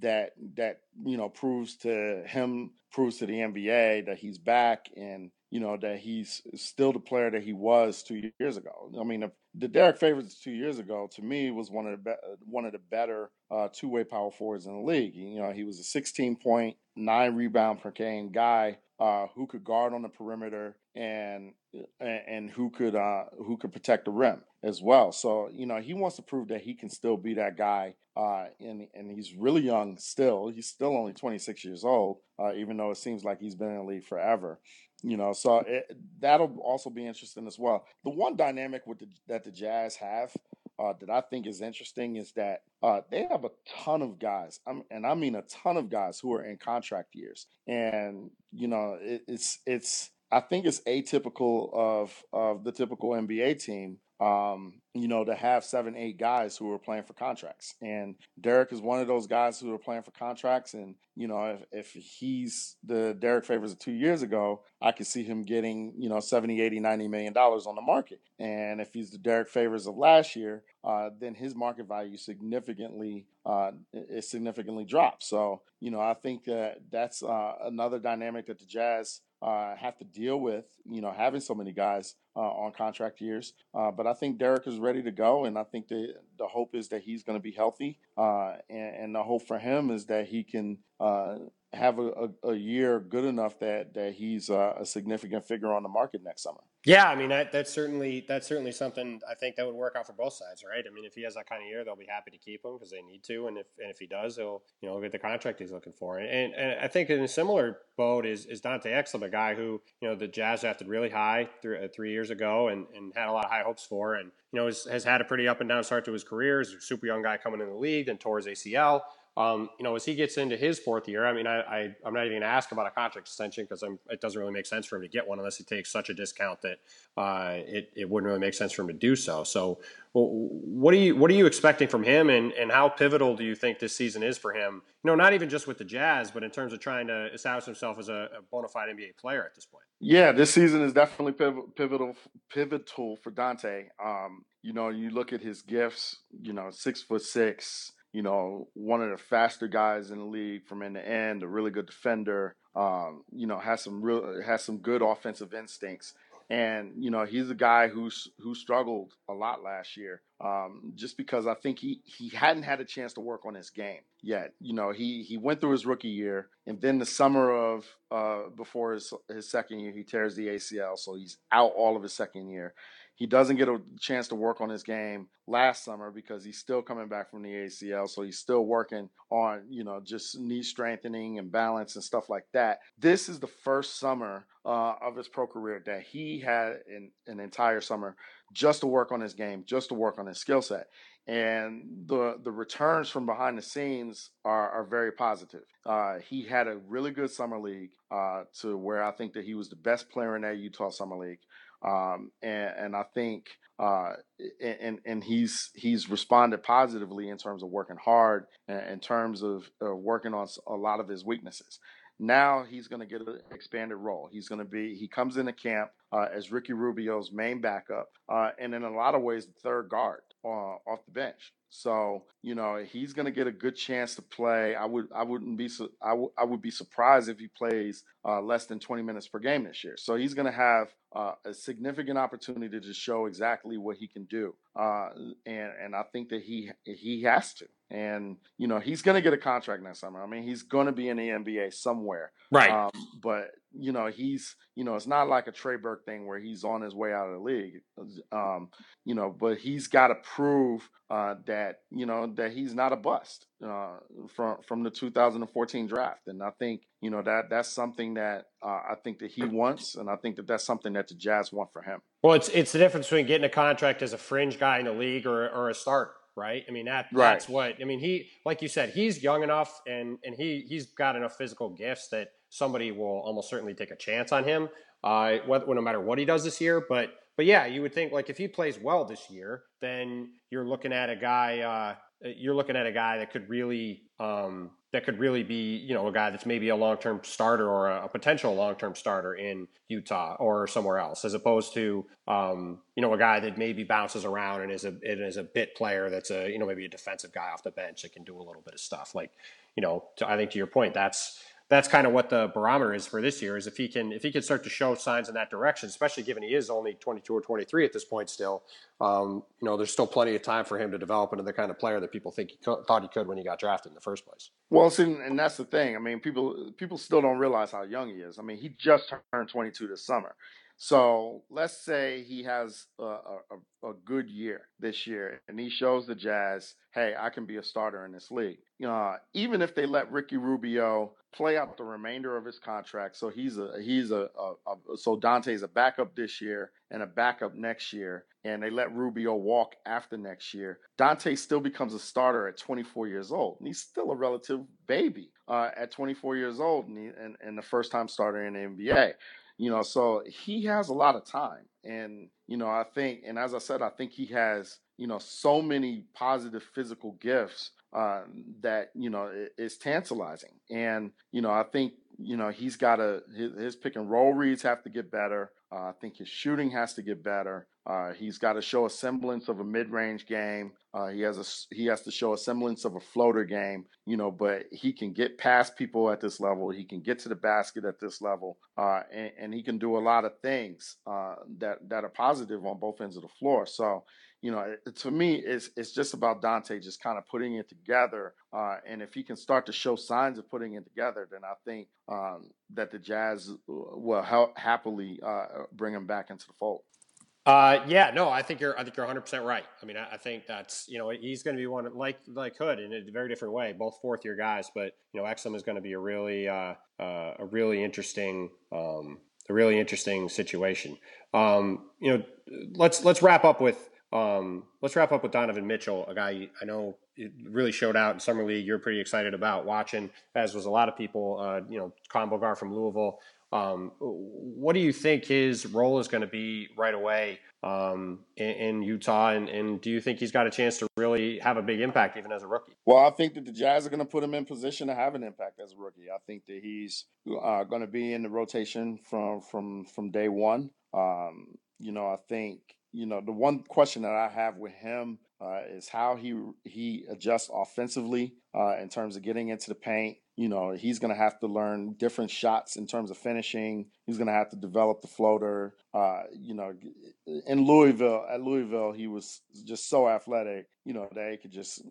that that you know proves to him, proves to the NBA that he's back and you know, that he's still the player that he was two years ago. I mean, the Derrick Favors two years ago, to me, was one of the be- one of the better uh, two way power forwards in the league. You know, he was a 16 point, nine rebound per game guy uh, who could guard on the perimeter and and who could uh, who could protect the rim as well. So you know, he wants to prove that he can still be that guy. Uh, and and he's really young still. He's still only 26 years old, uh, even though it seems like he's been in the league forever. You know, so it, that'll also be interesting as well. The one dynamic with the, that the Jazz have uh, that I think is interesting is that uh, they have a ton of guys, I'm, and I mean a ton of guys who are in contract years, and you know it, it's it's I think it's atypical of of the typical NBA team um, you know, to have seven, eight guys who are playing for contracts. And Derrick is one of those guys who are playing for contracts. And, you know, if, if he's the Derrick Favors of two years ago, I could see him getting, you know, 70, 80, 90 million dollars on the market. And if he's the Derrick Favors of last year, uh, then his market value significantly uh, is significantly dropped. So, you know, I think that that's uh, another dynamic that the Jazz uh, have to deal with, you know, having so many guys uh, on contract years. Uh, but I think Derrick is ready to go, and I think the the hope is that he's going to be healthy, uh, and, and, the hope for him is that he can uh, have a, a, a, year good enough that that he's uh, a significant figure on the market next summer. Yeah, I mean that, that's certainly that's certainly something I think that would work out for both sides, right? I mean, if he has that kind of year, they'll be happy to keep him because they need to, and if and if he does, he'll you know get the contract he's looking for. And, and I think in a similar boat is is Dante Exum, a guy who you know the Jazz drafted really high three, uh, three years ago and, and had a lot of high hopes for, and you know has, has had a pretty up and down start to his career. He's a super young guy coming in the league, and tore his ACL. Um, you know, as he gets into his fourth year, I mean, I, I am not even going to ask about a contract extension because it doesn't really make sense for him to get one unless he takes such a discount that uh, it it wouldn't really make sense for him to do so. So, well, what are you what are you expecting from him, and and how pivotal do you think this season is for him? You know, not even just with the Jazz, but in terms of trying to establish himself as a, a bona fide NBA player at this point. Yeah, this season is definitely pivotal pivotal for Dante. Um, you know, you look at his gifts. You know, six foot six you know, one of the faster guys in the league from end to end, a really good defender. Um, you know, has some real has some good offensive instincts. And you know, he's a guy who's who struggled a lot last year, um, just because I think he he hadn't had a chance to work on his game yet. You know, he he went through his rookie year, and then the summer of uh, before his his second year, he tears the ACL, so he's out all of his second year. He doesn't get a chance to work on his game last summer because he's still coming back from the ACL. So he's still working on, you know, just knee strengthening and balance and stuff like that. This is the first summer uh, of his pro career that he had an, an entire summer just to work on his game, just to work on his skill set. And the the returns from behind the scenes are, are very positive. Uh, he had a really good summer league uh, to where I think that he was the best player in that Utah summer league. Um, and, and, I think uh, and and he's he's responded positively in terms of working hard, in terms of uh, working on a lot of his weaknesses. Now he's going to get an expanded role. He's going to be he comes into camp uh, as Ricky Rubio's main backup, uh, and in a lot of ways the third guard uh, off the bench. So you know he's going to get a good chance to play. I would I wouldn't be su- I, w- I would be surprised if he plays uh, less than 20 minutes per game this year. So he's going to have uh, a significant opportunity to show exactly what he can do, uh, and and I think that he he has to. And you know he's going to get a contract next summer. I mean he's going to be in the NBA somewhere, right? Um, but you know he's you know it's not like a Trey Burke thing where he's on his way out of the league. Um, you know, but he's got to prove uh, that you know that he's not a bust uh, from from the 2014 draft, and I think you know that that's something that uh, I think that he wants, and I think that that's something that the Jazz want for him. Well, it's it's the difference between getting a contract as a fringe guy in the league or or a starter right? I mean that right. that's what I mean. He, like you said, he's young enough and and he he's got enough physical gifts that somebody will almost certainly take a chance on him, uh, whether, no matter what he does this year. But but yeah, you would think like if he plays well this year, then you're looking at a guy. Uh, you're looking at a guy that could really um, that could really be you know a guy that's maybe a long term starter or a, a potential long term starter in Utah or somewhere else, as opposed to um, you know a guy that maybe bounces around and is a and is a bit player that's a you know maybe a defensive guy off the bench that can do a little bit of stuff. Like you know, I think to your point, that's that's kind of what the barometer is for this year is if he can if he can start to show signs in that direction especially given he is only 22 or 23 at this point still um, you know there's still plenty of time for him to develop into the kind of player that people think he co- thought he could when he got drafted in the first place. Well see, and that's the thing. I mean people people still don't realize how young he is. I mean he just turned 22 this summer. So let's say he has a, a, a, good year this year and he shows the Jazz, hey, I can be a starter in this league. Uh, even if they let Ricky Rubio play out the remainder of his contract, so he's a he's a, a, a so Dante's a backup this year and a backup next year, and they let Rubio walk after next year. Dante still becomes a starter at 24 years old, and he's still a relative baby uh, at 24 years old, and, he, and and the first time starter in the NBA. You know, so he has a lot of time. And, you know, I think, and as I said, I think he has, you know, so many positive physical gifts uh, that, you know, is tantalizing. And, you know, I think, you know, he's got to, his, his pick and roll reads have to get better. Uh, I think his shooting has to get better. Uh, he's got to show a semblance of a mid-range game. Uh, he has a he has to show a semblance of a floater game, you know. But he can get past people at this level. He can get to the basket at this level, uh, and, and, he can do a lot of things uh, that that are positive on both ends of the floor. So, you know, to me, it's it's just about Dante just kind of putting it together. Uh, and if he can start to show signs of putting it together, then I think um, that the Jazz will happily uh, bring him back into the fold. Uh, yeah, no, I think you're. I think you're 100 percent right. I mean, I, I, think that's you know he's going to be one like like Hood in a very different way. Both fourth year guys, but you know Exum is going to be a really uh, uh, a really interesting um, a really interesting situation. Um, you know, let's let's wrap up with um, let's wrap up with Donovan Mitchell, a guy I know really showed out in summer league. You're pretty excited about watching, as was a lot of people. Uh, you know, combo guard from Louisville. Um, what do you think his role is going to be right away um, in, in, Utah? And, and, do you think he's got a chance to really have a big impact even as a rookie? Well, I think that the Jazz are going to put him in position to have an impact as a rookie. I think that he's uh, going to be in the rotation from from from day one. Um, you know, I think you know the one question that I have with him uh, is how he he adjusts offensively uh, in terms of getting into the paint. You know, he's going to have to learn different shots in terms of finishing. He's going to have to develop the floater. Uh, you know, in Louisville, at Louisville, he was just so athletic. You know, that he could just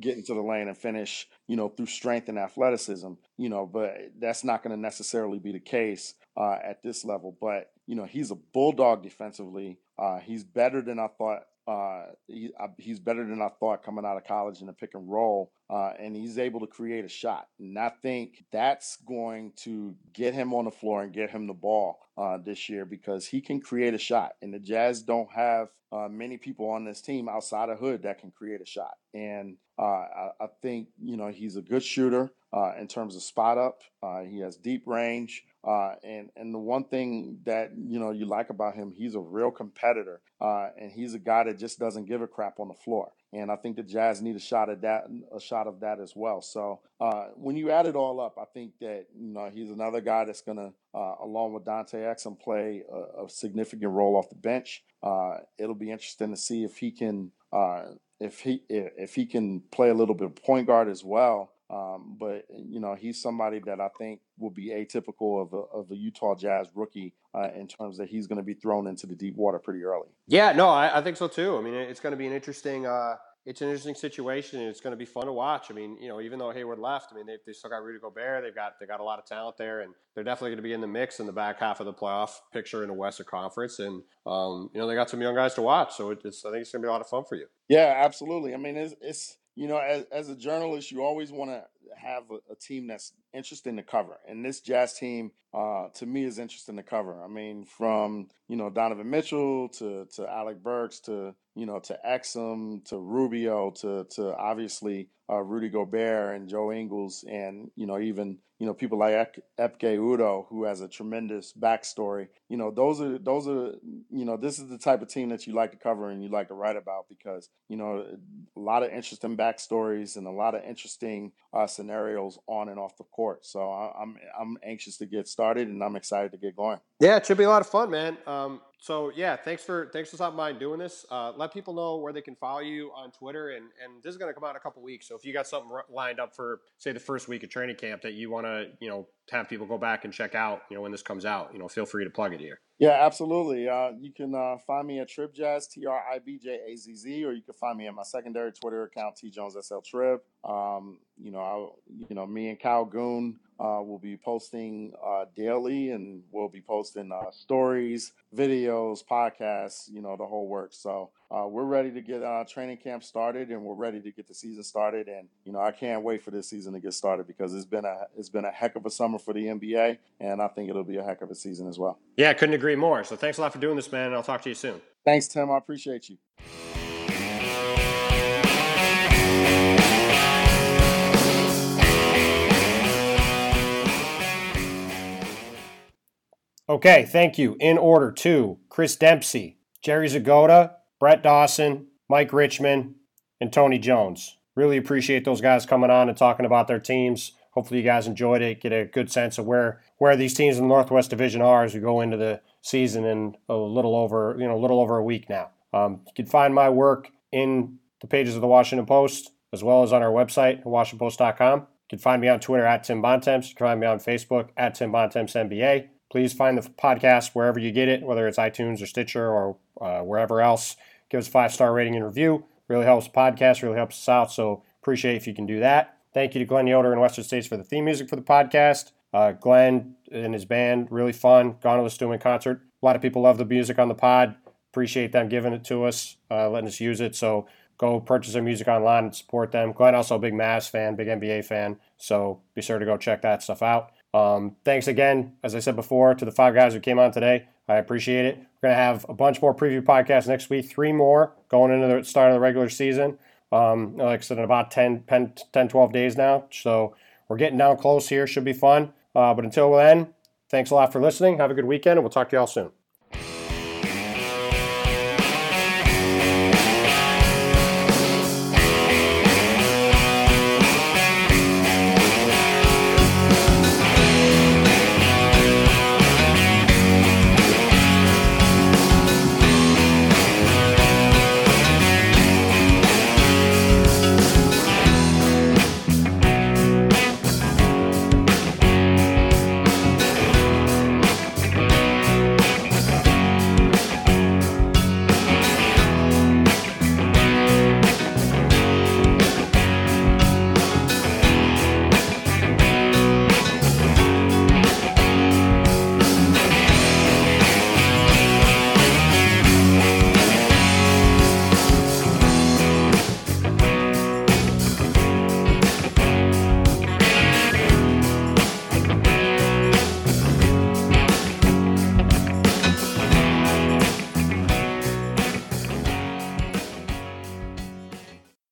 get into the lane and finish. You know, through strength and athleticism. You know, but that's not going to necessarily be the case uh, at this level. But you know, he's a bulldog defensively. Uh, he's better than I thought uh, he, he's better than I thought coming out of college in the pick and roll, uh, and he's able to create a shot. And I think that's going to get him on the floor and get him the ball uh, this year because he can create a shot. And the Jazz don't have uh, many people on this team outside of Hood that can create a shot. And uh, I, I, think you know he's a good shooter uh, in terms of spot up. he has deep range. Uh, and and the one thing that you know you like about him, he's a real competitor, uh, and he's a guy that just doesn't give a crap on the floor. And I think the Jazz need a shot at that, a shot of that as well. So uh, when you add it all up, I think that you know he's another guy that's going to, uh, along with Dante Exum, play a, a, significant role off the bench. Uh, it'll be interesting to see if he can uh, if he if he can play a little bit of point guard as well. Um, but you know, he's somebody that I think will be atypical of a, of a Utah Jazz rookie uh, in terms that he's going to be thrown into the deep water pretty early. Yeah, no, I, I think so too. I mean, it's going to be an interesting. Uh, it's an interesting situation, and it's going to be fun to watch. I mean, you know, even though Hayward left, I mean, they they still got Rudy Gobert. They've got they got a lot of talent there, and they're definitely going to be in the mix in the back half of the playoff picture in the Western Conference. And um, you know, they got some young guys to watch, so it's I think it's going to be a lot of fun for you. Yeah, absolutely. I mean, it's, it's you know, as, as a journalist, you always want to have a, a, team that's interesting to cover. And this Jazz team, uh, to me, is interesting to cover. I mean, from you know Donovan Mitchell to to Alec Burks to you know to Exum to Rubio to to obviously uh, Rudy Gobert and Joe Ingles and you know even you know people like Ekpe Udoh who has a tremendous backstory. You know those are those are you know this is the type of team that you like to cover and you like to write about because you know a lot of interesting backstories and a lot of interesting uh, scenarios on and off the court. So I, I'm I'm anxious to get started and I'm excited to get going. Yeah, it should be a lot of fun, man. Um, so yeah, thanks for thanks for stopping by and doing this. Uh, let people know where they can follow you on Twitter, and and this is going to come out in a couple weeks. So if you got something lined up for say the first week of training camp that you want to you know have people go back and check out, you know when this comes out, you know feel free to plug it here. Yeah, absolutely. Uh, you can uh, find me at TribJazz, T R I B J A Z Z, or you can find me at my secondary Twitter account, T Jones SL Trib. Um, you know, I, you know, me and Kyle Goon Uh, we'll be posting uh, daily, and we'll be posting uh, stories, videos, podcasts, you know, the whole work. So uh, we're ready to get uh, training camp started, and we're ready to get the season started. And you know, I can't wait for this season to get started because it's been a it's been a heck of a summer for the NBA, and I think it'll be a heck of a season as well. Yeah, I couldn't agree more. So thanks a lot for doing this, man. And I'll talk to you soon. Thanks, Tim. I appreciate you. Okay, thank you. In order to Chris Dempsey, Jerry Zgoda, Brett Dawson, Mike Richman, and Tony Jones. Really appreciate those guys coming on and talking about their teams. Hopefully, you guys enjoyed it. Get a good sense of where where these teams in the Northwest Division are as we go into the season in a little over you know a little over a week now. Um, you can find my work in the pages of the Washington Post as well as on our website, WashingtonPost.com. You can find me on Twitter at Tim Bontemps. You can find me on Facebook at Tim Bontemps NBA. Please find the podcast wherever you get it, whether it's iTunes or Stitcher or uh, wherever else. Give us a five star rating and review. Really helps the podcast, really helps us out. So appreciate if you can do that. Thank you to Glenn Yoder and Western States for the theme music for the podcast. Uh, Glenn and his band, really fun. Gone to the Stewman concert. A lot of people love the music on the pod. Appreciate them giving it to us, uh, letting us use it. So go purchase their music online and support them. Glenn also a big Mavs fan, big NBA fan. So be sure to go check that stuff out. Um, thanks again, as I said before, to the five guys who came on today. I appreciate it. We're going to have a bunch more preview podcasts next week, three more going into the start of the regular season. Um, like I said, in about 10, 10, 10, 12 days now. So we're getting down close here. Should be fun. Uh, but until then, thanks a lot for listening. Have a good weekend, and we'll talk to y'all soon.